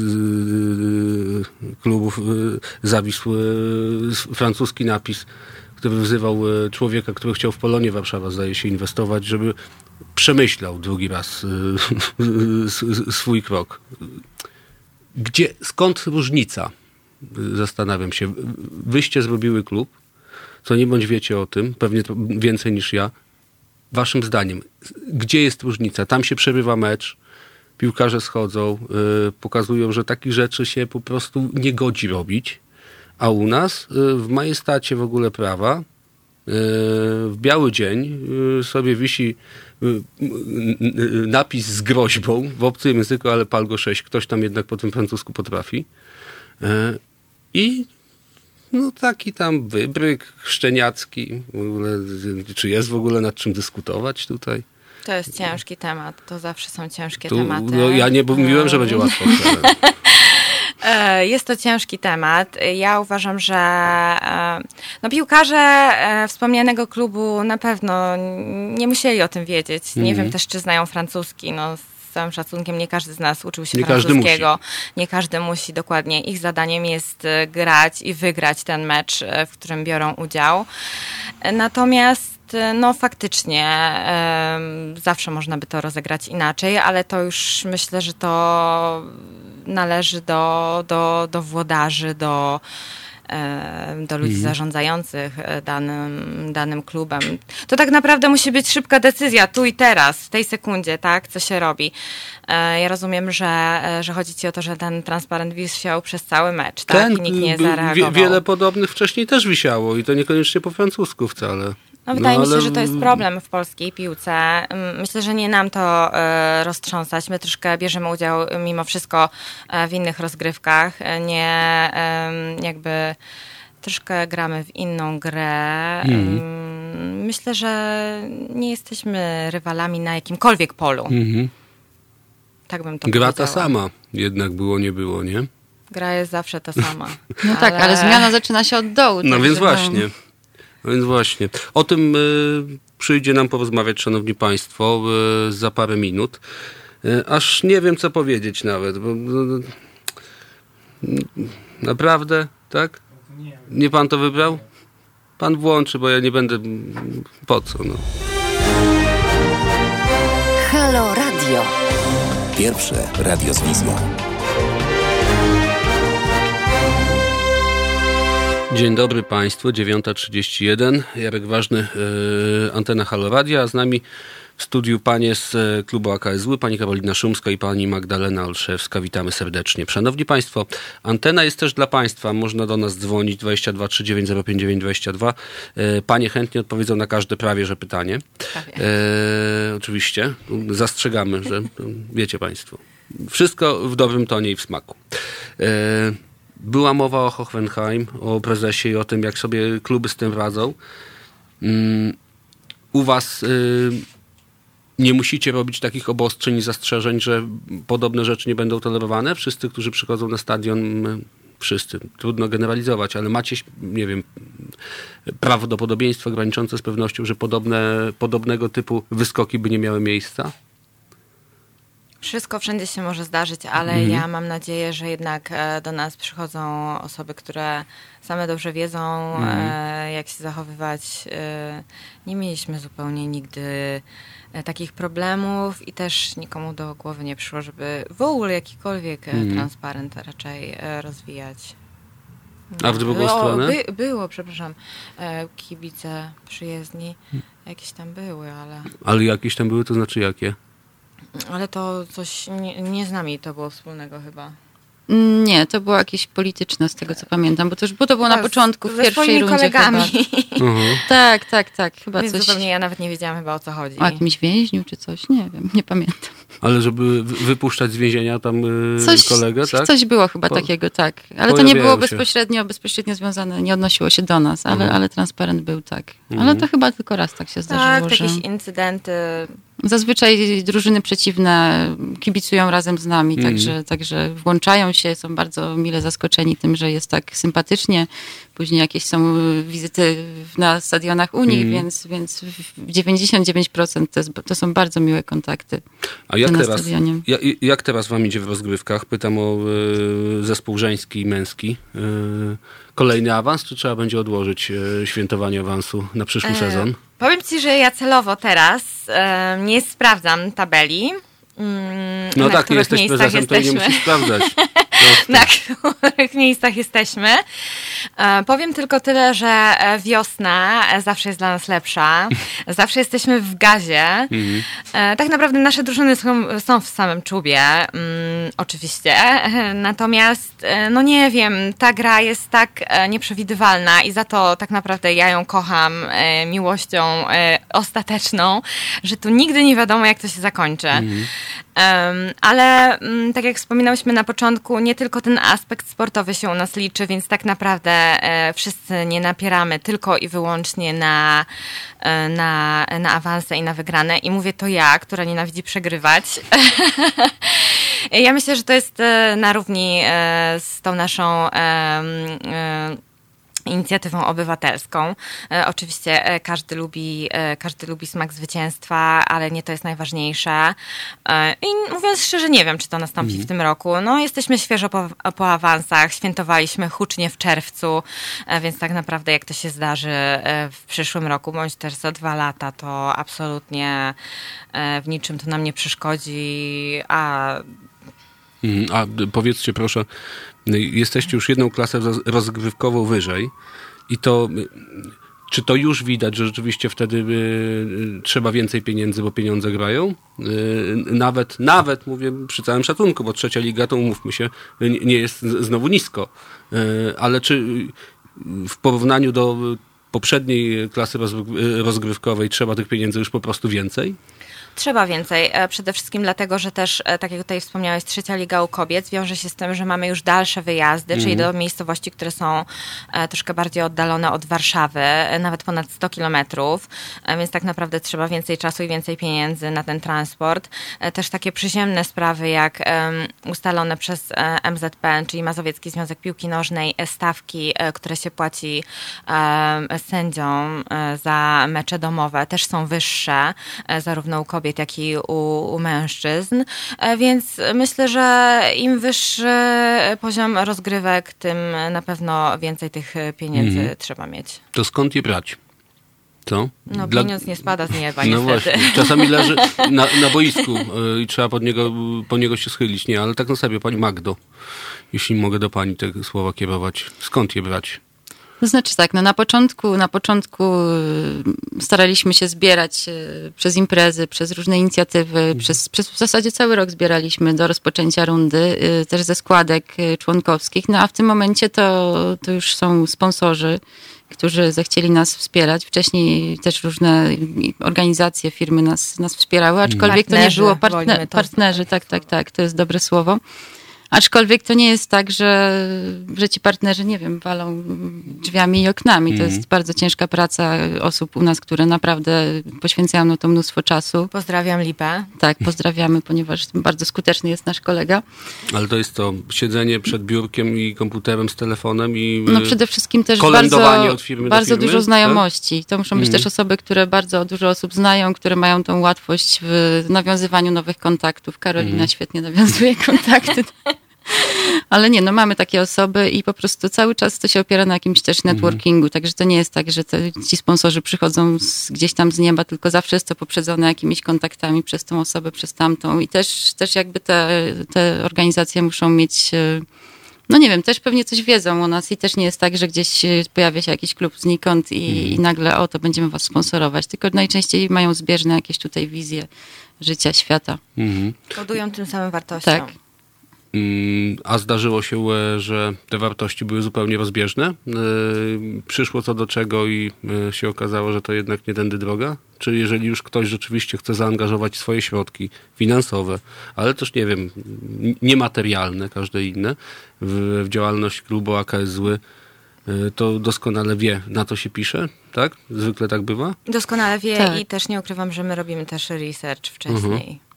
klubów zawisł francuski napis który wzywał człowieka, który chciał w Polonie Warszawa, zdaje się, inwestować, żeby przemyślał drugi raz y, swój krok. Gdzie, skąd różnica? Zastanawiam się. Wyście zrobiły klub, co nie bądź wiecie o tym, pewnie więcej niż ja. Waszym zdaniem, gdzie jest różnica? Tam się przebywa mecz, piłkarze schodzą, yy, pokazują, że takich rzeczy się po prostu nie godzi robić, a u nas yy, w majestacie w ogóle prawa w biały dzień y, sobie wisi y, napis z groźbą w obcym języku, ale Palgo 6, ktoś tam jednak po tym francusku potrafi. E, I no taki tam wybryk szczeniacki. W ogóle, czy jest w ogóle nad czym dyskutować tutaj? To jest ciężki temat. To zawsze są ciężkie tu, tematy. No, ja nie mówiłem, że będzie łatwo. E, jest to ciężki temat. Ja uważam, że e, no, piłkarze e, wspomnianego klubu na pewno nie musieli o tym wiedzieć. Nie mm. wiem też, czy znają francuski. No, z całym szacunkiem nie każdy z nas uczył się nie francuskiego. Każdy nie każdy musi, dokładnie. Ich zadaniem jest grać i wygrać ten mecz, w którym biorą udział. Natomiast no faktycznie zawsze można by to rozegrać inaczej, ale to już myślę, że to należy do, do, do włodarzy, do, e, do ludzi mhm. zarządzających e, danym, danym klubem. To tak naprawdę musi być szybka decyzja, tu i teraz, w tej sekundzie, tak, co się robi. E, ja rozumiem, że, że chodzi ci o to, że ten transparent wisiał przez cały mecz, tak? Ten, Nikt nie zareagował. Wiele podobnych wcześniej też wisiało i to niekoniecznie po francusku wcale. No, wydaje no, ale... mi się, że to jest problem w polskiej piłce. Myślę, że nie nam to e, roztrząsać. My troszkę bierzemy udział mimo wszystko e, w innych rozgrywkach. E, nie jakby troszkę gramy w inną grę. Mm. Myślę, że nie jesteśmy rywalami na jakimkolwiek polu. Mm-hmm. Tak bym to Gra ta sama jednak było, nie było, nie? Gra jest zawsze ta sama. No ale... tak, ale zmiana zaczyna się od dołu. No tak więc właśnie. Więc właśnie. O tym y, przyjdzie nam porozmawiać, szanowni państwo, y, za parę minut. Y, aż nie wiem, co powiedzieć nawet, bo naprawdę, tak? Nie pan to wybrał? Pan włączy, bo ja nie będę... Po co, no. Halo Radio. Pierwsze radio z wizją. Dzień dobry Państwu, 9.31. Jarek Ważny, yy, Antena Halo Radio, a z nami w studiu panie z e, klubu AKSW, pani Karolina Szumska i pani Magdalena Olszewska. Witamy serdecznie. Szanowni Państwo, antena jest też dla Państwa. Można do nas dzwonić 22 39 059 22. Panie chętnie odpowiedzą na każde prawie, że pytanie. E, oczywiście. Zastrzegamy, że wiecie Państwo. Wszystko w dobrym tonie i w smaku. E, była mowa o Hohenheim, o prezesie i o tym, jak sobie kluby z tym radzą. Mm, u Was y, nie musicie robić takich obostrzeń i zastrzeżeń, że podobne rzeczy nie będą tolerowane? Wszyscy, którzy przychodzą na stadion, wszyscy, trudno generalizować, ale macie, nie wiem, prawdopodobieństwo graniczące z pewnością, że podobne, podobnego typu wyskoki by nie miały miejsca? Wszystko wszędzie się może zdarzyć, ale mhm. ja mam nadzieję, że jednak e, do nas przychodzą osoby, które same dobrze wiedzą, mhm. E, jak się zachowywać. E, nie mieliśmy zupełnie nigdy takich problemów i też nikomu do głowy nie przyszło, żeby w ogóle jakikolwiek mhm. transparent raczej rozwijać. A w drugą stronę? By, było, przepraszam, kibice przyjezdni. Hmm. Jakieś tam były, ale... Ale jakieś tam były, to znaczy jakie? Ale to coś nie, nie z nami to było wspólnego chyba. Nie, to było jakieś polityczne z tego co pamiętam, bo to już bo to było na początku w pierwszej rundzie kolegami. Mhm. Tak, tak, tak, chyba Więc coś. zupełnie ja nawet nie wiedziałam chyba o co chodzi. O jakimś więźniu czy coś, nie wiem, nie pamiętam. Ale żeby wypuszczać z więzienia tam yy, coś, kolegę, tak? Coś było chyba po, takiego, tak. Ale to nie było bezpośrednio, bezpośrednio związane, nie odnosiło się do nas, ale, mhm. ale transparent był tak. Ale to mhm. chyba tylko raz tak się zdarzyło. Tak, że... jakieś incydenty Zazwyczaj drużyny przeciwne kibicują razem z nami, mm. także, także włączają się, są bardzo mile zaskoczeni tym, że jest tak sympatycznie. Później jakieś są wizyty na stadionach Unii, mm. więc, więc 99% to, jest, to, są bardzo miłe kontakty. A jak teraz, jak, jak teraz wam idzie w rozgrywkach? Pytam o y, zespół żeński i męski. Y, kolejny awans, czy trzeba będzie odłożyć y, świętowanie awansu na przyszły e, sezon? Powiem ci, że ja celowo teraz nie sprawdzam tabeli. Mm, no tak, nie jesteś prezesem, to nie musisz sprawdzać. na których miejscach jesteśmy. E, powiem tylko tyle, że e, wiosna e, zawsze jest dla nas lepsza. Zawsze jesteśmy w gazie. Mhm. Tak naprawdę nasze drużyny są, są w samym czubie, mm, oczywiście. Natomiast, no nie wiem, ta gra jest tak nieprzewidywalna i za to tak naprawdę ja ją kocham miłością ostateczną, że tu nigdy nie wiadomo, jak to się zakończy. Mhm. Ale mm, tak jak wspominałyśmy na początku, nie tylko ten aspekt sportowy się u nas liczy, więc tak naprawdę e, wszyscy nie napieramy tylko i wyłącznie na, e, na, na awanse i na wygrane. I mówię to ja, która nienawidzi przegrywać. ja myślę, że to jest e, na równi z tą naszą inicjatywą obywatelską. E, oczywiście e, każdy lubi, e, każdy lubi smak zwycięstwa, ale nie to jest najważniejsze. I mówiąc szczerze, nie wiem, czy to nastąpi mhm. w tym roku. No, jesteśmy świeżo po, po awansach, świętowaliśmy hucznie w czerwcu, więc tak naprawdę jak to się zdarzy w przyszłym roku, bądź też za dwa lata, to absolutnie w niczym to nam nie przeszkodzi, a mhm. a powiedzcie proszę, jesteście już jedną klasę rozgrywkową wyżej i to czy to już widać, że rzeczywiście wtedy y, trzeba więcej pieniędzy, bo pieniądze grają? Y, nawet, nawet mówię przy całym szacunku, bo trzecia liga, to umówmy się, nie jest znowu nisko. Y, ale czy w porównaniu do poprzedniej klasy rozgrywkowej trzeba tych pieniędzy już po prostu więcej? Trzeba więcej. E, przede wszystkim dlatego, że też, e, tak jak tutaj wspomniałeś, trzecia Liga u Kobiet wiąże się z tym, że mamy już dalsze wyjazdy, mm. czyli mhm. do miejscowości, które są e, troszkę bardziej oddalone od Warszawy, nawet ponad 100 kilometrów, więc tak naprawdę trzeba więcej czasu i więcej pieniędzy na ten transport. Też takie przyziemne sprawy, jak ustalone przez MZP, czyli Mazowiecki Związek Piłki Nożnej, stawki, które się płaci sędziom za mecze domowe, też są wyższe, zarówno u kobiet, kobiet, jak i u, u mężczyzn. Więc myślę, że im wyższy poziom rozgrywek, tym na pewno więcej tych pieniędzy mhm. trzeba mieć. To skąd je brać? Co? No Dla... pieniądz nie spada z nieba, No właśnie, czasami leży na, na boisku y, i trzeba pod niego, po niego się schylić. Nie, ale tak na sobie, pani Magdo, jeśli mogę do pani te słowa kierować, skąd je brać? No znaczy tak, no na początku, na początku y, staraliśmy się zbierać y, przez imprezy, przez różne inicjatywy, mhm. przez, przez w zasadzie cały rok zbieraliśmy do rozpoczęcia rundy, też ze składek członkowskich, no a w tym momencie to, to już są sponsorzy, którzy zechcieli nas wspierać. Wcześniej też różne organizacje, firmy nas, nas wspierały, aczkolwiek partnerzy, to nie było partner, partnerzy, tak, tak, tak, to jest dobre słowo. Aczkolwiek to nie jest tak, że, że ci partnerzy, nie wiem, walą drzwiami i oknami. To jest mhm. bardzo ciężka praca osób u nas, które naprawdę poświęcają na to mnóstwo czasu. Pozdrawiam Lipę. Tak, pozdrawiamy, ponieważ bardzo skuteczny jest nasz kolega. Ale to jest to siedzenie przed biurkiem i komputerem z telefonem i No przede wszystkim też bardzo, od firmy bardzo dużo tak? znajomości. Tak? To muszą być mhm. też osoby, które bardzo dużo osób znają, które mają tą łatwość w nawiązywaniu nowych kontaktów. Karolina mhm. świetnie nawiązuje kontakty. Ale nie, no mamy takie osoby i po prostu cały czas to się opiera na jakimś też networkingu, mhm. także to nie jest tak, że te, ci sponsorzy przychodzą z, gdzieś tam z nieba, tylko zawsze jest to poprzedzone jakimiś kontaktami przez tą osobę, przez tamtą i też, też jakby te, te organizacje muszą mieć e, no nie wiem, też pewnie coś wiedzą o nas i też nie jest tak, że gdzieś pojawia się jakiś klub znikąd i, mm. i nagle o, to będziemy was sponsorować, tylko najczęściej mają zbieżne jakieś tutaj wizje życia, świata. Mm. Kodują tym samym wartością. Tak. Mm, a zdarzyło się, e, że te wartości były zupełnie rozbieżne. E, przyszło co do czego i e, się okazało, że to jednak nie tędy droga? Czy jeżeli już ktoś rzeczywiście chce zaangażować swoje środki finansowe, ale też nie wiem, niematerialne, każde inne, w, w działalność klubu AKS Zły, to doskonale wie, na to się pisze, tak? Zwykle tak bywa? Doskonale wie tak. i też nie ukrywam, że my robimy też research wcześniej. Mhm.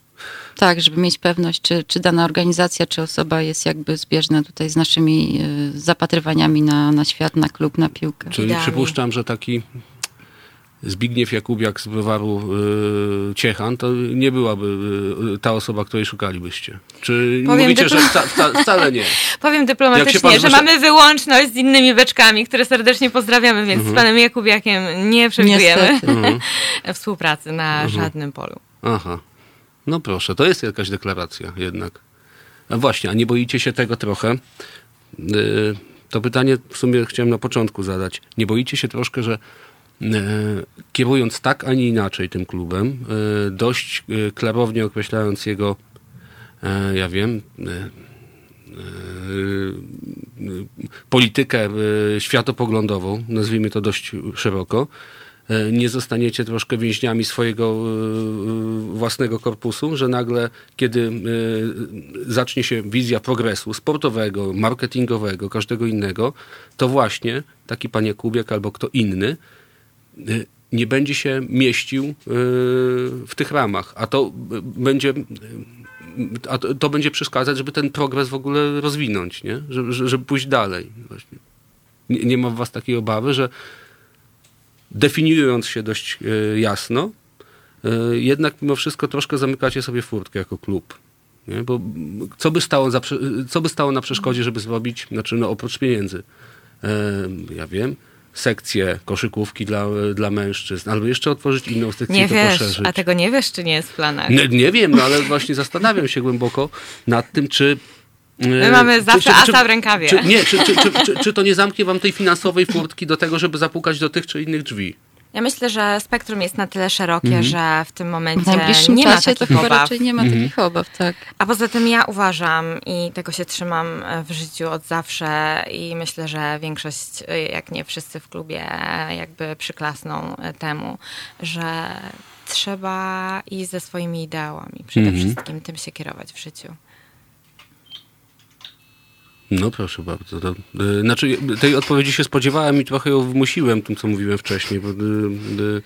Tak, żeby mieć pewność, czy, czy dana organizacja, czy osoba jest jakby zbieżna tutaj z naszymi y, zapatrywaniami na, na świat, na klub, na piłkę. Czyli Idealnie. przypuszczam, że taki Zbigniew Jakubiak z browaru y, Ciechan, to nie byłaby y, ta osoba, której szukalibyście. Czy Powiem mówicie, że wca, wca, wcale nie? Powiem dyplomatycznie, że mamy wyłączność z innymi beczkami, które serdecznie pozdrawiamy, więc mhm. z panem Jakubiakiem nie przewidujemy mhm. współpracy na mhm. żadnym polu. Aha. No proszę, to jest jakaś deklaracja jednak. A właśnie, a nie boicie się tego trochę? Y, to pytanie w sumie chciałem na początku zadać. Nie boicie się troszkę, że y, kierując tak, a nie inaczej tym klubem, y, dość klarownie określając jego, ja wiem, politykę światopoglądową, nazwijmy to dość szeroko, E, nie zostaniecie troszkę więźniami swojego e, e, własnego korpusu, że nagle, kiedy zacznie się wizja progresu sportowego, marketingowego, każdego innego, to właśnie taki pan Jakubiak albo kto inny nie będzie się mieścił w tych ramach, a to będzie a to, to będzie przeszkadzać, żeby ten progres w ogóle rozwinąć, nie? Żeby, żeby pójść dalej. Nie, nie ma w was takiej obawy, że definiując się dość e, jasno, e, jednak mimo wszystko troszkę zamykacie sobie furtkę jako klub. Nie? Bo co by, stało za, co by stało na przeszkodzie, żeby zrobić, znaczy no oprócz pieniędzy, e, ja wiem, sekcję koszykówki dla, dla mężczyzn, albo jeszcze otworzyć inną sekcję nie wiesz, poszerzyć. A tego nie wiesz, czy nie jest w planach? Nie, nie wiem, no ale właśnie zastanawiam się głęboko nad tym, czy My mamy zawsze czy, czy, asa w rękawie. Czy, nie, czy, czy, czy, czy, to nie zamknie wam tej finansowej furtki do tego, żeby zapukać do tych czy innych drzwi? Ja myślę, że spektrum jest na tyle szerokie, mm -hmm. że w tym momencie w nie ma takich to chyba obaw. raczej nie ma mm -hmm. takich obaw, tak. A poza tym ja uważam i tego się trzymam w życiu od zawsze i myślę, że większość, jak nie wszyscy w klubie jakby przyklasną temu, że trzeba iść ze swoimi ideałami. Przede mm -hmm. wszystkim tym się kierować w życiu. No proszę bardzo. To, y, znaczy, tej odpowiedzi się spodziewałem i trochę ją wmusiłem tym, co mówiłem wcześniej, bo y,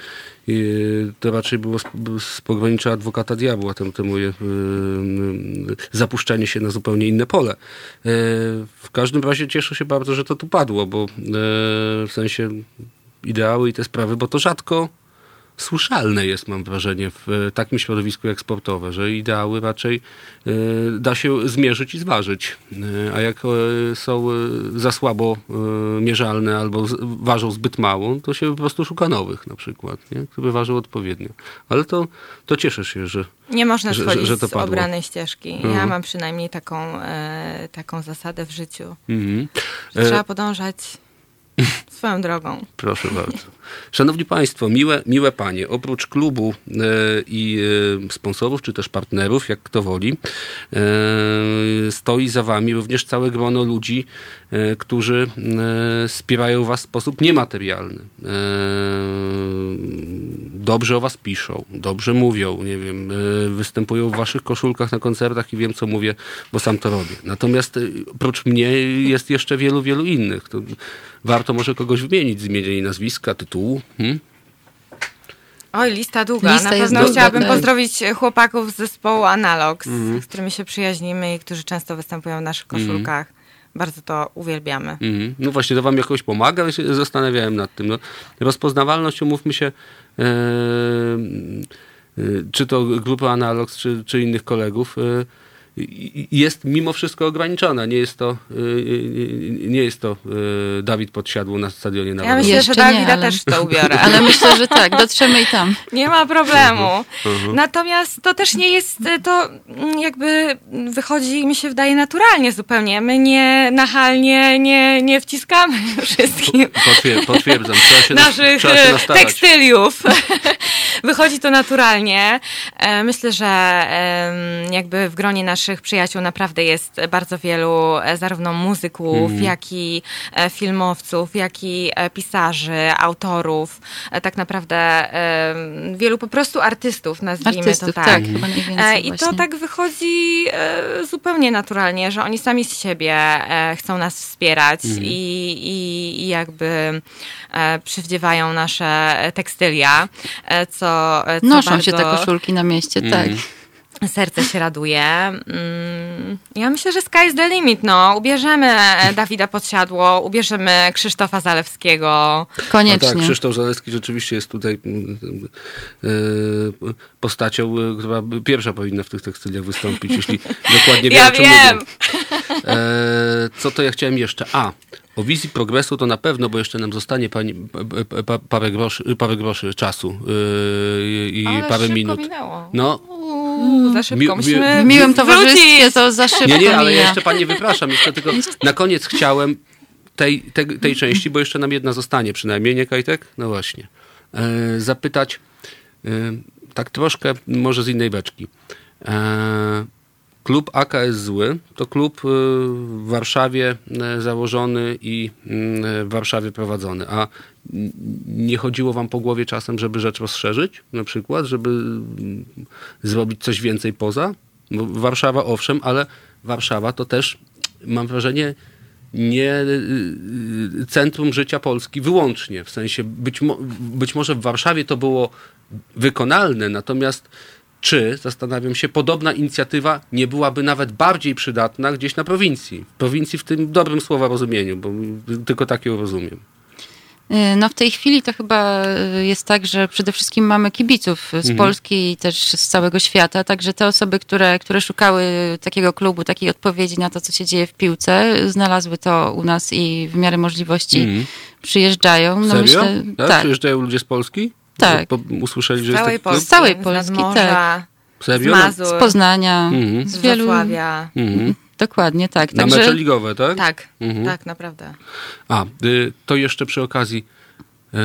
y, to raczej było z, z pogranicza adwokata diabła, to moje zapuszczenie się na zupełnie inne pole. w każdym razie cieszę się bardzo, że to tu padło, bo w sensie ideały i te sprawy, bo to rzadko słyszalne jest, mam wrażenie, w takim środowisku jak sportowe, że ideały raczej da się zmierzyć i zważyć. A jak są za słabo mierzalne albo ważą zbyt mało, to się po prostu szuka nowych na przykład, nie? które ważą odpowiednio. Ale to, to cieszę się, że Nie można schodzić że, że z obranej ścieżki. Mhm. Ja mam przynajmniej taką, e, taką zasadę w życiu. Mhm. Trzeba podążać swoją drogą. Proszę bardzo. Szanowni Państwo, miłe, miłe Panie, oprócz klubu e, i e, sponsorów, czy też partnerów, jak kto woli, e, stoi za Wami również całe grono ludzi, którzy e, wspierają Was w sposób niematerialny. E, dobrze o Was piszą, dobrze mówią, nie wiem, występują w Waszych koszulkach na koncertach i wiem, co mówię, bo sam to robię. Natomiast oprócz mnie jest jeszcze wielu, wielu innych. To warto może kogoś wymienić, zmienienie nazwiska, tytułu. Hmm? Oj, lista długa. Lista Na pewno długa, chciałabym tak. pozdrowić chłopaków z zespołu Analog, mm. z którymi się przyjaźnimy i którzy często występują w naszych mhm. koszulkach. Mm. Bardzo to uwielbiamy. Mm. No właśnie, to wam jakoś pomaga? Ja się zastanawiałem nad tym. No, rozpoznawalność, umówmy się, e, e, czy to grupy Analog, czy, czy innych kolegów, e, jest mimo wszystko ograniczona. Nie jest to, y, y, nie jest to y, Dawid podsiadł na stadionie narodowym. Ja myślę, Jeszcze że Dawida nie, ale... też to ubiorę. Ale myślę, że tak, dotrzemy i tam. Nie ma problemu. Uh -huh. Natomiast to też nie jest, to mm, jakby wychodzi, mi się wydaje, naturalnie zupełnie. My nie nachalnie nie, nie wciskamy wszystkim. Potwier potwierdzam. Trzeba się, Naszych trzeba się tekstyliów. wychodzi to naturalnie. E, myślę, że jakby w gronie naszych naszych przyjaciół naprawdę jest bardzo wielu, e, zarówno muzyków, mm. jak i e, filmowców, jak i e, pisarzy, autorów, tak naprawdę wielu po prostu artystów, nazwijmy artystów, to tak. tak I to tak wychodzi zupełnie naturalnie, że oni sami z siebie chcą nas wspierać mm. i, i, i jakby przywdziewają nasze tekstylia, co, co Noszą bardzo... się te koszulki na mieście, mm. tak. Serce się raduje. Mm, ja myślę, że sky is the limit. No. Ubierzemy Dawida Podsiadło, ubierzemy Krzysztofa Zalewskiego. Koniecznie. No tak, Krzysztof Zalewski rzeczywiście jest tutaj yy, postacią, która pierwsza powinna w tych tekstyliach wystąpić, jeśli dokładnie wiem, ja o czym wiem. mówię. E, co to ja chciałem jeszcze? A, o wizji progresu to na pewno, bo jeszcze nam zostanie pani, pa, parę, groszy, parę groszy czasu yy, i Ale parę minut. Minęło. No, za szybko. Mi, mi, w miłym towarzystwie to za szybko Nie, nie, ale ja jeszcze pani wypraszam. Jeszcze tylko na koniec chciałem tej, tej, tej części, bo jeszcze nam jedna zostanie przynajmniej, nie Kajtek? No właśnie. E, zapytać e, tak troszkę może z innej beczki. E, klub AKS Zły to klub e, w Warszawie e, założony i mm, w Warszawie prowadzony. A nie chodziło wam po głowie czasem, żeby rzecz rozszerzyć, na przykład, żeby zrobić coś więcej poza? Warszawa owszem, ale Warszawa to też, mam wrażenie, nie y, centrum życia Polski wyłącznie. W sensie być, mo być może w Warszawie to było wykonalne, natomiast czy, zastanawiam się, podobna inicjatywa nie byłaby nawet bardziej przydatna gdzieś na prowincji? Prowincji w tym dobrym słowa rozumieniu, bo tylko tak ją rozumiem. Y, no w tej chwili to chyba y, jest tak, że przede wszystkim mamy kibiców z mhm. Polski i też z całego świata, także te osoby, które, które szukały takiego klubu, takiej odpowiedzi na to, co się dzieje w piłce, znalazły to u nas i w miarę możliwości mhm. przyjeżdżają. No Serio? Myślę, tak? tak? Przyjeżdżają ludzie z Polski? Tak. Bo usłyszeli, że z całej jest Polski, z całej Polski, tak. Serio? Z Mazur, z Poznania, mhm. z wielu... Wrocławia. Mhm. Dokładnie, tak. Na Także... mecze ligowe, tak? Tak, mhm. tak, naprawdę. A, y, to jeszcze przy okazji, y,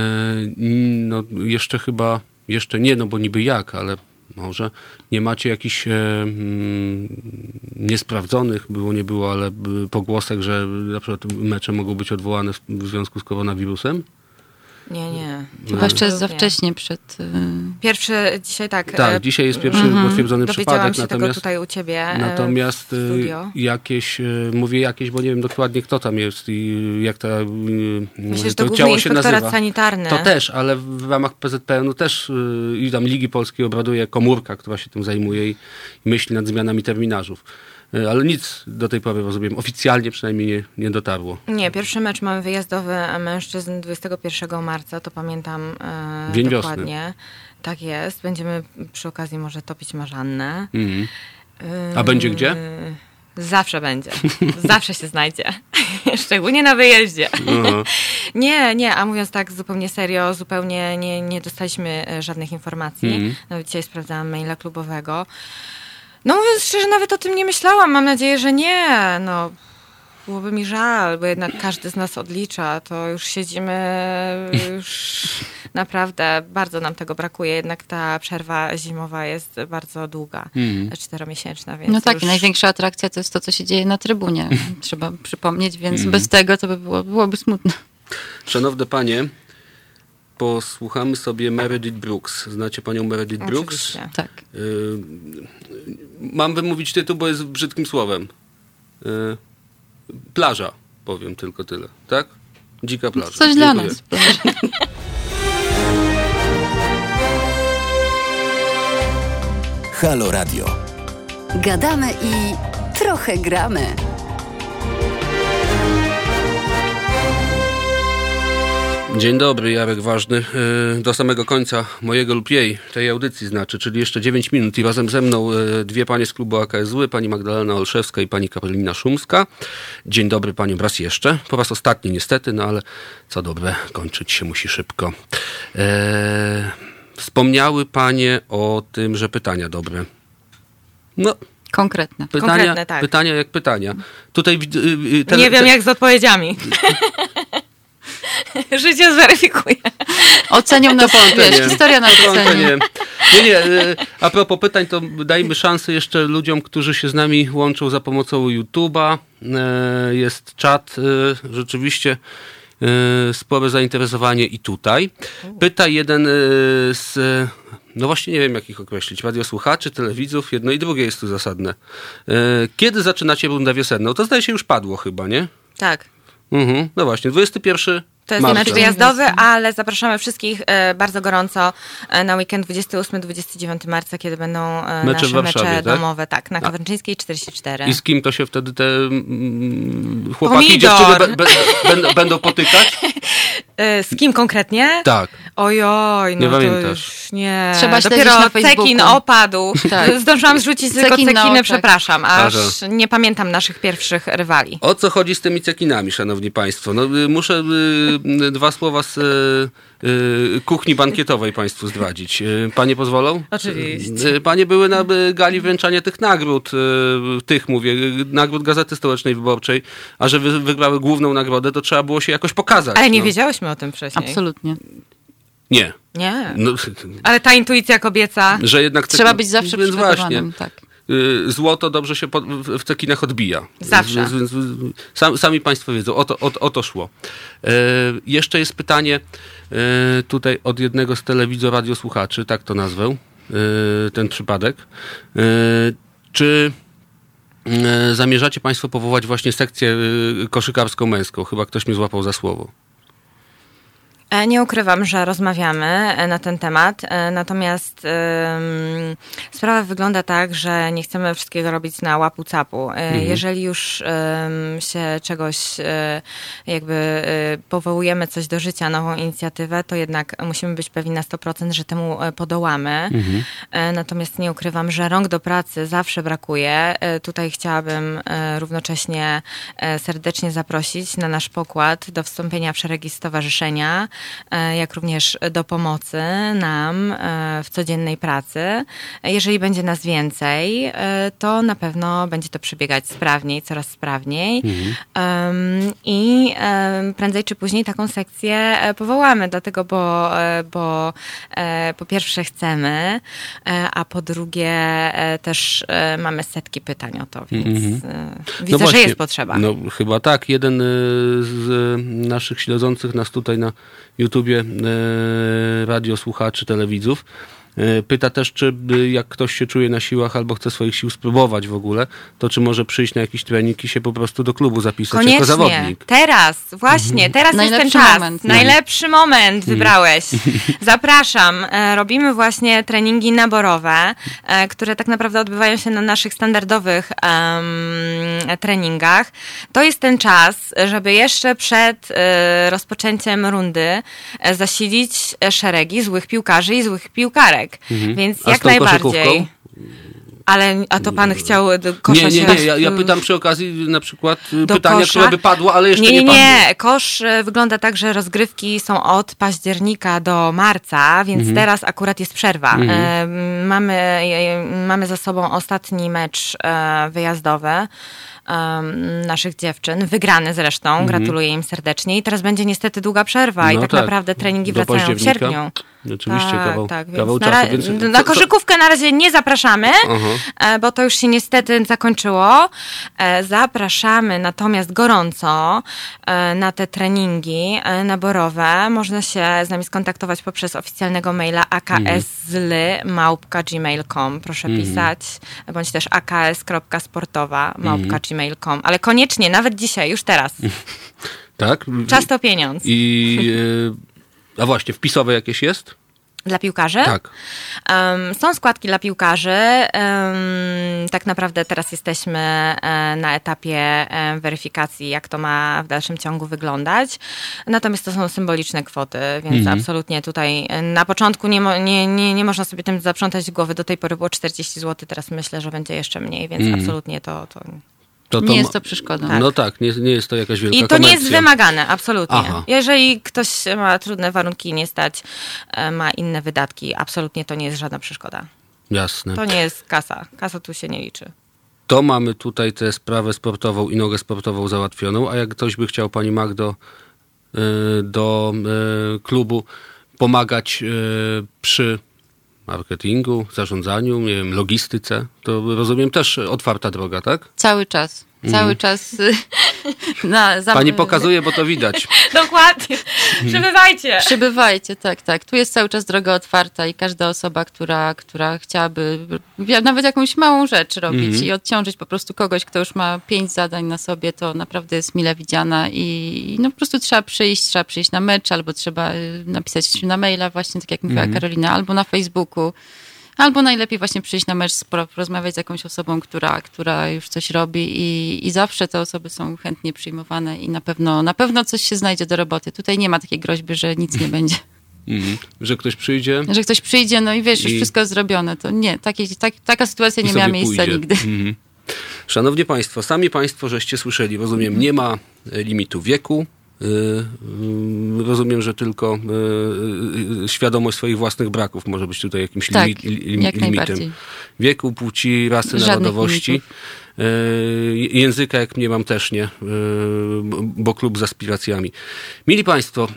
no jeszcze chyba, jeszcze nie, no bo niby jak, ale może nie macie jakichś e, niesprawdzonych, było nie było, ale pogłosek, że na przykład mecze mogą być odwołane w, w związku z koronawirusem? Nie, nie. Chyba jeszcze jest za wcześnie przed... Y, pierwszy, dzisiaj tak. Tak, e, dzisiaj jest pierwszy -hmm. potwierdzony przypadek. się natomiast, tego tutaj u ciebie e, Natomiast e, jakieś, mówię jakieś, bo nie wiem dokładnie kto tam jest i jak ta, Myślę, że to, to ciało się nazywa. sanitarny. To też, ale w ramach PZPN-u też i tam Ligi Polskiej obraduje komórka, która się tym zajmuje i myśli nad zmianami terminarzów. E, ale nic do tej pory, rozumiem, oficjalnie przynajmniej nie, nie dotarło. Nie, pierwszy mecz mamy wyjazdowy mężczyzn 21 marca, to pamiętam e, Dzień dokładnie. Wiosny. Tak jest. Będziemy przy okazji może topić marzannę. Mhm. A będzie gdzie? Zawsze będzie. Zawsze się znajdzie. Szczególnie na wyjeździe. nie, nie, a mówiąc tak zupełnie serio, zupełnie nie, nie dostaliśmy e, żadnych informacji. Mhm. Nawet dzisiaj sprawdzałam maila klubowego. No mówiąc szczerze, nawet o tym nie myślałam. Mam nadzieję, że nie. No, byłoby mi żal, bo jednak każdy z nas odlicza. To już siedzimy, już naprawdę bardzo nam tego brakuje. Jednak ta przerwa zimowa jest bardzo długa, mm. czteromiesięczna. Więc no tak, już... największa atrakcja to jest to, co się dzieje na trybunie. Trzeba przypomnieć, więc mm. bez tego to by było, byłoby smutno. Szanowne panie, posłuchamy sobie Meredith Brooks. Znacie panią Meredith Brooks? Oczywiście. Tak. Y mam wymówić tytuł, bo jest brzydkim słowem. Y plaża, powiem tylko tyle. Tak? Dzika plaża. Coś Dziękuję. dla nas. Halo Radio. Gadamy i trochę gramy. Dzień dobry, Jarek Ważny. E, do samego końca mojego lub jej, tej audycji znaczy, czyli jeszcze 9 minut i razem ze mną e, dwie panie z klubu AKSW, pani Magdalena Olszewska i pani Karolina Szumska. Dzień dobry paniom raz jeszcze, po raz ostatni niestety, no ale co dobre, kończyć się musi szybko. Eee, wspomniały panie o tym, że pytania dobre. No, Konkretne. Pytania, Konkretne, tak. pytania jak pytania. Tutaj, te, nie wiem te... jak z odpowiedziami. Życie zweryfikuje. Ocenią nas, wiesz, historia na ocenie. Nie, nie, e, a propos pytań, to dajmy szansę jeszcze ludziom, którzy się z nami łączą za pomocą YouTube'a. E, jest czat, e, rzeczywiście spore zainteresowanie i tutaj. Pyta jeden z, no właśnie nie wiem jak ich określić, radiosłuchaczy, telewidzów, jedno i drugie jest tu zasadne. Kiedy zaczynacie rundę wiosenną? To zdaje się już padło chyba, nie? Tak. Mhm, no właśnie, 21 to jest mecz wyjazdowy, ale zapraszamy wszystkich e, bardzo gorąco e, na weekend 28-29 marca, kiedy będą e, mecze nasze mecze tak? domowe. Tak, na Kawrczyńskiej 44. I z kim to się wtedy te mm, chłopaki i dziewczyny be, be, be, będą potykać? z kim konkretnie? Tak. Ojoj, no nie pamiętasz. nie. Trzeba Dopiero na cekin opadł. Tak. Zdążyłam zrzucić cekin tylko cekiny, przepraszam, aż nie pamiętam naszych pierwszych rywali. O co chodzi z tymi cekinami, szanowni państwo? No, y, muszę y, dwa słowa z y, kuchni bankietowej Państwu zdradzić. Panie pozwolą? Oczywiście. Panie były na gali wręczania tych nagród, tych mówię, nagród Gazety Stołecznej Wyborczej, a że wygrały główną nagrodę, to trzeba było się jakoś pokazać. Ale nie no. wiedziałyśmy o tym wcześniej. Absolutnie. Nie. Nie. No, Ale ta intuicja kobieca. Że jednak trzeba być zawsze przygotowanym. Właśnie. Tak. Y, złoto dobrze się w cekinach odbija. Zawsze. sami Państwo wiedzą, o to, o, o to szło. E, jeszcze jest pytanie e, tutaj od jednego z telewizor radiosłuchaczy, tak to nazwę, e, ten przypadek. Czy zamierzacie Państwo powołać właśnie sekcję koszykarską męską? Chyba ktoś mnie złapał za słowo. E, nie ukrywam, że rozmawiamy e, na ten temat, e, natomiast um, sprawa wygląda tak, że nie chcemy wszystkiego robić na łapu capu. Mhm. Jeżeli już um, się czegoś jakby powołujemy coś do życia, nową inicjatywę, to jednak musimy być pewni na 100%, że temu podołamy. Mhm. Natomiast nie ukrywam, że rąk do pracy zawsze brakuje. Tutaj chciałabym równocześnie serdecznie zaprosić na nasz pokład do wstąpienia w szeregi stowarzyszenia. E, jak również do pomocy nam e, w codziennej pracy. Jeżeli będzie nas więcej, e, to na pewno będzie to przebiegać sprawniej, coraz sprawniej. Mhm. I prędzej czy później taką sekcję powołamy, dlatego, bo, bo po pierwsze chcemy, a po drugie też mamy setki pytań o to, więc mhm. widzę, no właśnie, że jest potrzeba. No chyba tak. Jeden z naszych śledzących nas tutaj na YouTubie e, radiosłuchaczy, telewidzów, pyta też, czy y, jak ktoś się czuje na siłach albo chce swoich sił spróbować w ogóle, to czy może przyjść na jakiś trening i się po prostu do klubu zapisać Koniecznie. jako zawodnik. Teraz, właśnie, teraz jest ten czas. Moment. Najlepszy moment wybrałeś. Zapraszam. E, Robimy właśnie treningi naborowe, e, które tak naprawdę odbywają się na naszych standardowych em, treningach. To jest ten czas, żeby jeszcze przed e, rozpoczęciem rundy zasilić szeregi złych piłkarzy i złych piłkarek. Więc Mhm. A z jak najbardziej. Ale, a to pan chciał do kosza Nie, nie, nie, ja, ja pytam przy okazji na przykład Do pytania, kosza? które by padło, ale jeszcze nie, nie, nie, nie. Kosz e, wygląda tak, że rozgrywki są od października do marca, więc Mhm. teraz akurat jest przerwa. E, mamy, e, mamy za sobą ostatni mecz e, wyjazdowy e, naszych dziewczyn, wygrany zresztą, gratuluję im serdecznie i teraz będzie niestety długa przerwa i Mhm. No tak, tak. naprawdę treningi wracają w sierpniu. Rzeczywiście tak, kawał, tak, kawał na, czasu. Więc na koszykówkę na razie nie zapraszamy, e, bo to już się niestety zakończyło. E, Zapraszamy natomiast gorąco e, na te treningi naborowe. Można się z nami skontaktować poprzez oficjalnego maila akszly.gmail.com. Proszę Mhm. pisać, bądź też aks.sportowa.gmail.com. Ale koniecznie, nawet dzisiaj, już teraz. Tak? Czas to pieniądz. I, y, a właśnie, wpisowe jakieś jest? Dla piłkarzy? Tak. Um, są składki dla piłkarzy. Um, tak naprawdę teraz jesteśmy e, na etapie e, weryfikacji, jak to ma w dalszym ciągu wyglądać. Natomiast to są symboliczne kwoty, więc Mhm. absolutnie tutaj na początku nie, nie, nie, nie można sobie tym zaprzątać głowy. Do tej pory było 40 zł, teraz myślę, że będzie jeszcze mniej, więc Mhm. absolutnie to, to... To, to Nie jest to przeszkodą. No tak, nie, nie jest to jakaś wielka I to nie jest komercja. wymagane, absolutnie. Aha. Jeżeli ktoś ma trudne warunki, nie stać, e, ma inne wydatki, absolutnie to nie jest żadna przeszkoda. Jasne. To nie jest kasa. Kasa tu się nie liczy. To mamy tutaj tę sprawę sportową i nogę sportową załatwioną, a jak ktoś by chciał Pani Magdo y, do y, klubu pomagać przy marketingu, zarządzaniu, nie wiem, logistyce, to rozumiem też otwarta droga, tak? Cały czas. Cały czas y, na zam- Pani pokazuje, bo to widać. Dokładnie. Przybywajcie. Przybywajcie, tak, tak. Tu jest cały czas droga otwarta i każda osoba, która, która chciałaby nawet jakąś małą rzecz robić i odciążyć po prostu kogoś, kto już ma pięć zadań na sobie, to naprawdę jest mile widziana i no po prostu trzeba przyjść, trzeba przyjść na mecz, albo trzeba y, napisać na maila właśnie, tak jak mówiła Karolina, albo na Facebooku. Albo najlepiej właśnie przyjść na mecz, porozmawiać z jakąś osobą, która, która już coś robi i, i zawsze te osoby są chętnie przyjmowane i na pewno, na pewno coś się znajdzie do roboty. Tutaj nie ma takiej groźby, że nic nie będzie. Mhm. Że ktoś przyjdzie Że ktoś przyjdzie, no i wiesz, już I- wszystko zrobione. To nie, takiej, tak, taka sytuacja nie miała miejsca pójdzie. nigdy. Mhm. Szanowni Państwo, sami Państwo żeście słyszeli, rozumiem, nie ma limitu wieku. Y, y, Rozumiem, że tylko y, świadomość swoich własnych braków może być tutaj jakimś Tak, limi- li- jak limitem. Wieku, płci, rasy, Żadnych narodowości. limitów. Języka, jak mnie mam też nie, bo klub z aspiracjami. Mili Państwo,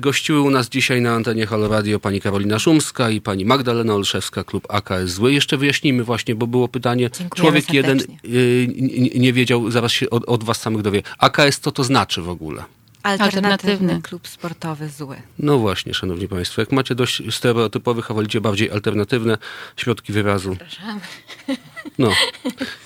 gościły u nas dzisiaj na antenie Halo Radio pani Karolina Szumska i pani Magdalena Olszewska, klub AKS Zły. Jeszcze wyjaśnijmy właśnie, bo było pytanie, Dziękujemy człowiek jeden serdecznie. y, n- nie wiedział, zaraz się od, od was samych dowie. AKS co to znaczy w ogóle? Alternatywny, Alternatywny. klub sportowy zły. No właśnie, szanowni państwo, jak macie dość stereotypowych, a wolicie bardziej alternatywne środki wyrazu. No,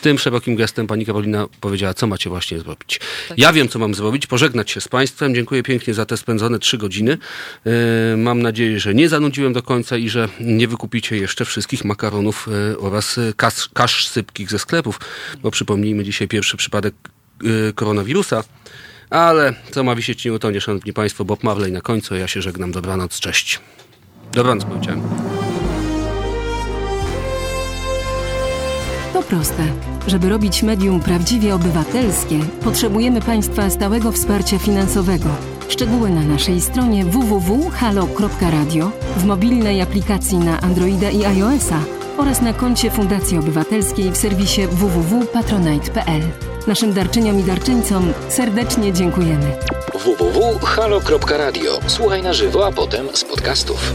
tym szerokim gestem pani Karolina powiedziała, co macie właśnie zrobić. Ja wiem, co mam zrobić, pożegnać się z państwem. Dziękuję pięknie za te spędzone trzy godziny. Yy, mam nadzieję, że nie zanudziłem do końca i że nie wykupicie jeszcze wszystkich makaronów yy, oraz yy, kasz, kasz sypkich ze sklepów, bo przypomnijmy dzisiaj pierwszy przypadek yy, koronawirusa. Ale co ma wisieć nie utonie, szanowni państwo, Bob Marley na końcu, ja się żegnam, dobranoc, cześć. Dobranoc powiedziałem. To proste. Żeby robić medium prawdziwie obywatelskie, potrzebujemy Państwa stałego wsparcia finansowego. Szczegóły na naszej stronie www.halo.radio, w mobilnej aplikacji na Androida i iOS-a oraz na koncie Fundacji Obywatelskiej w serwisie www.patronite.pl. Naszym darczyniom i darczyńcom serdecznie dziękujemy. www.halo.radio. Słuchaj na żywo, a potem z podcastów.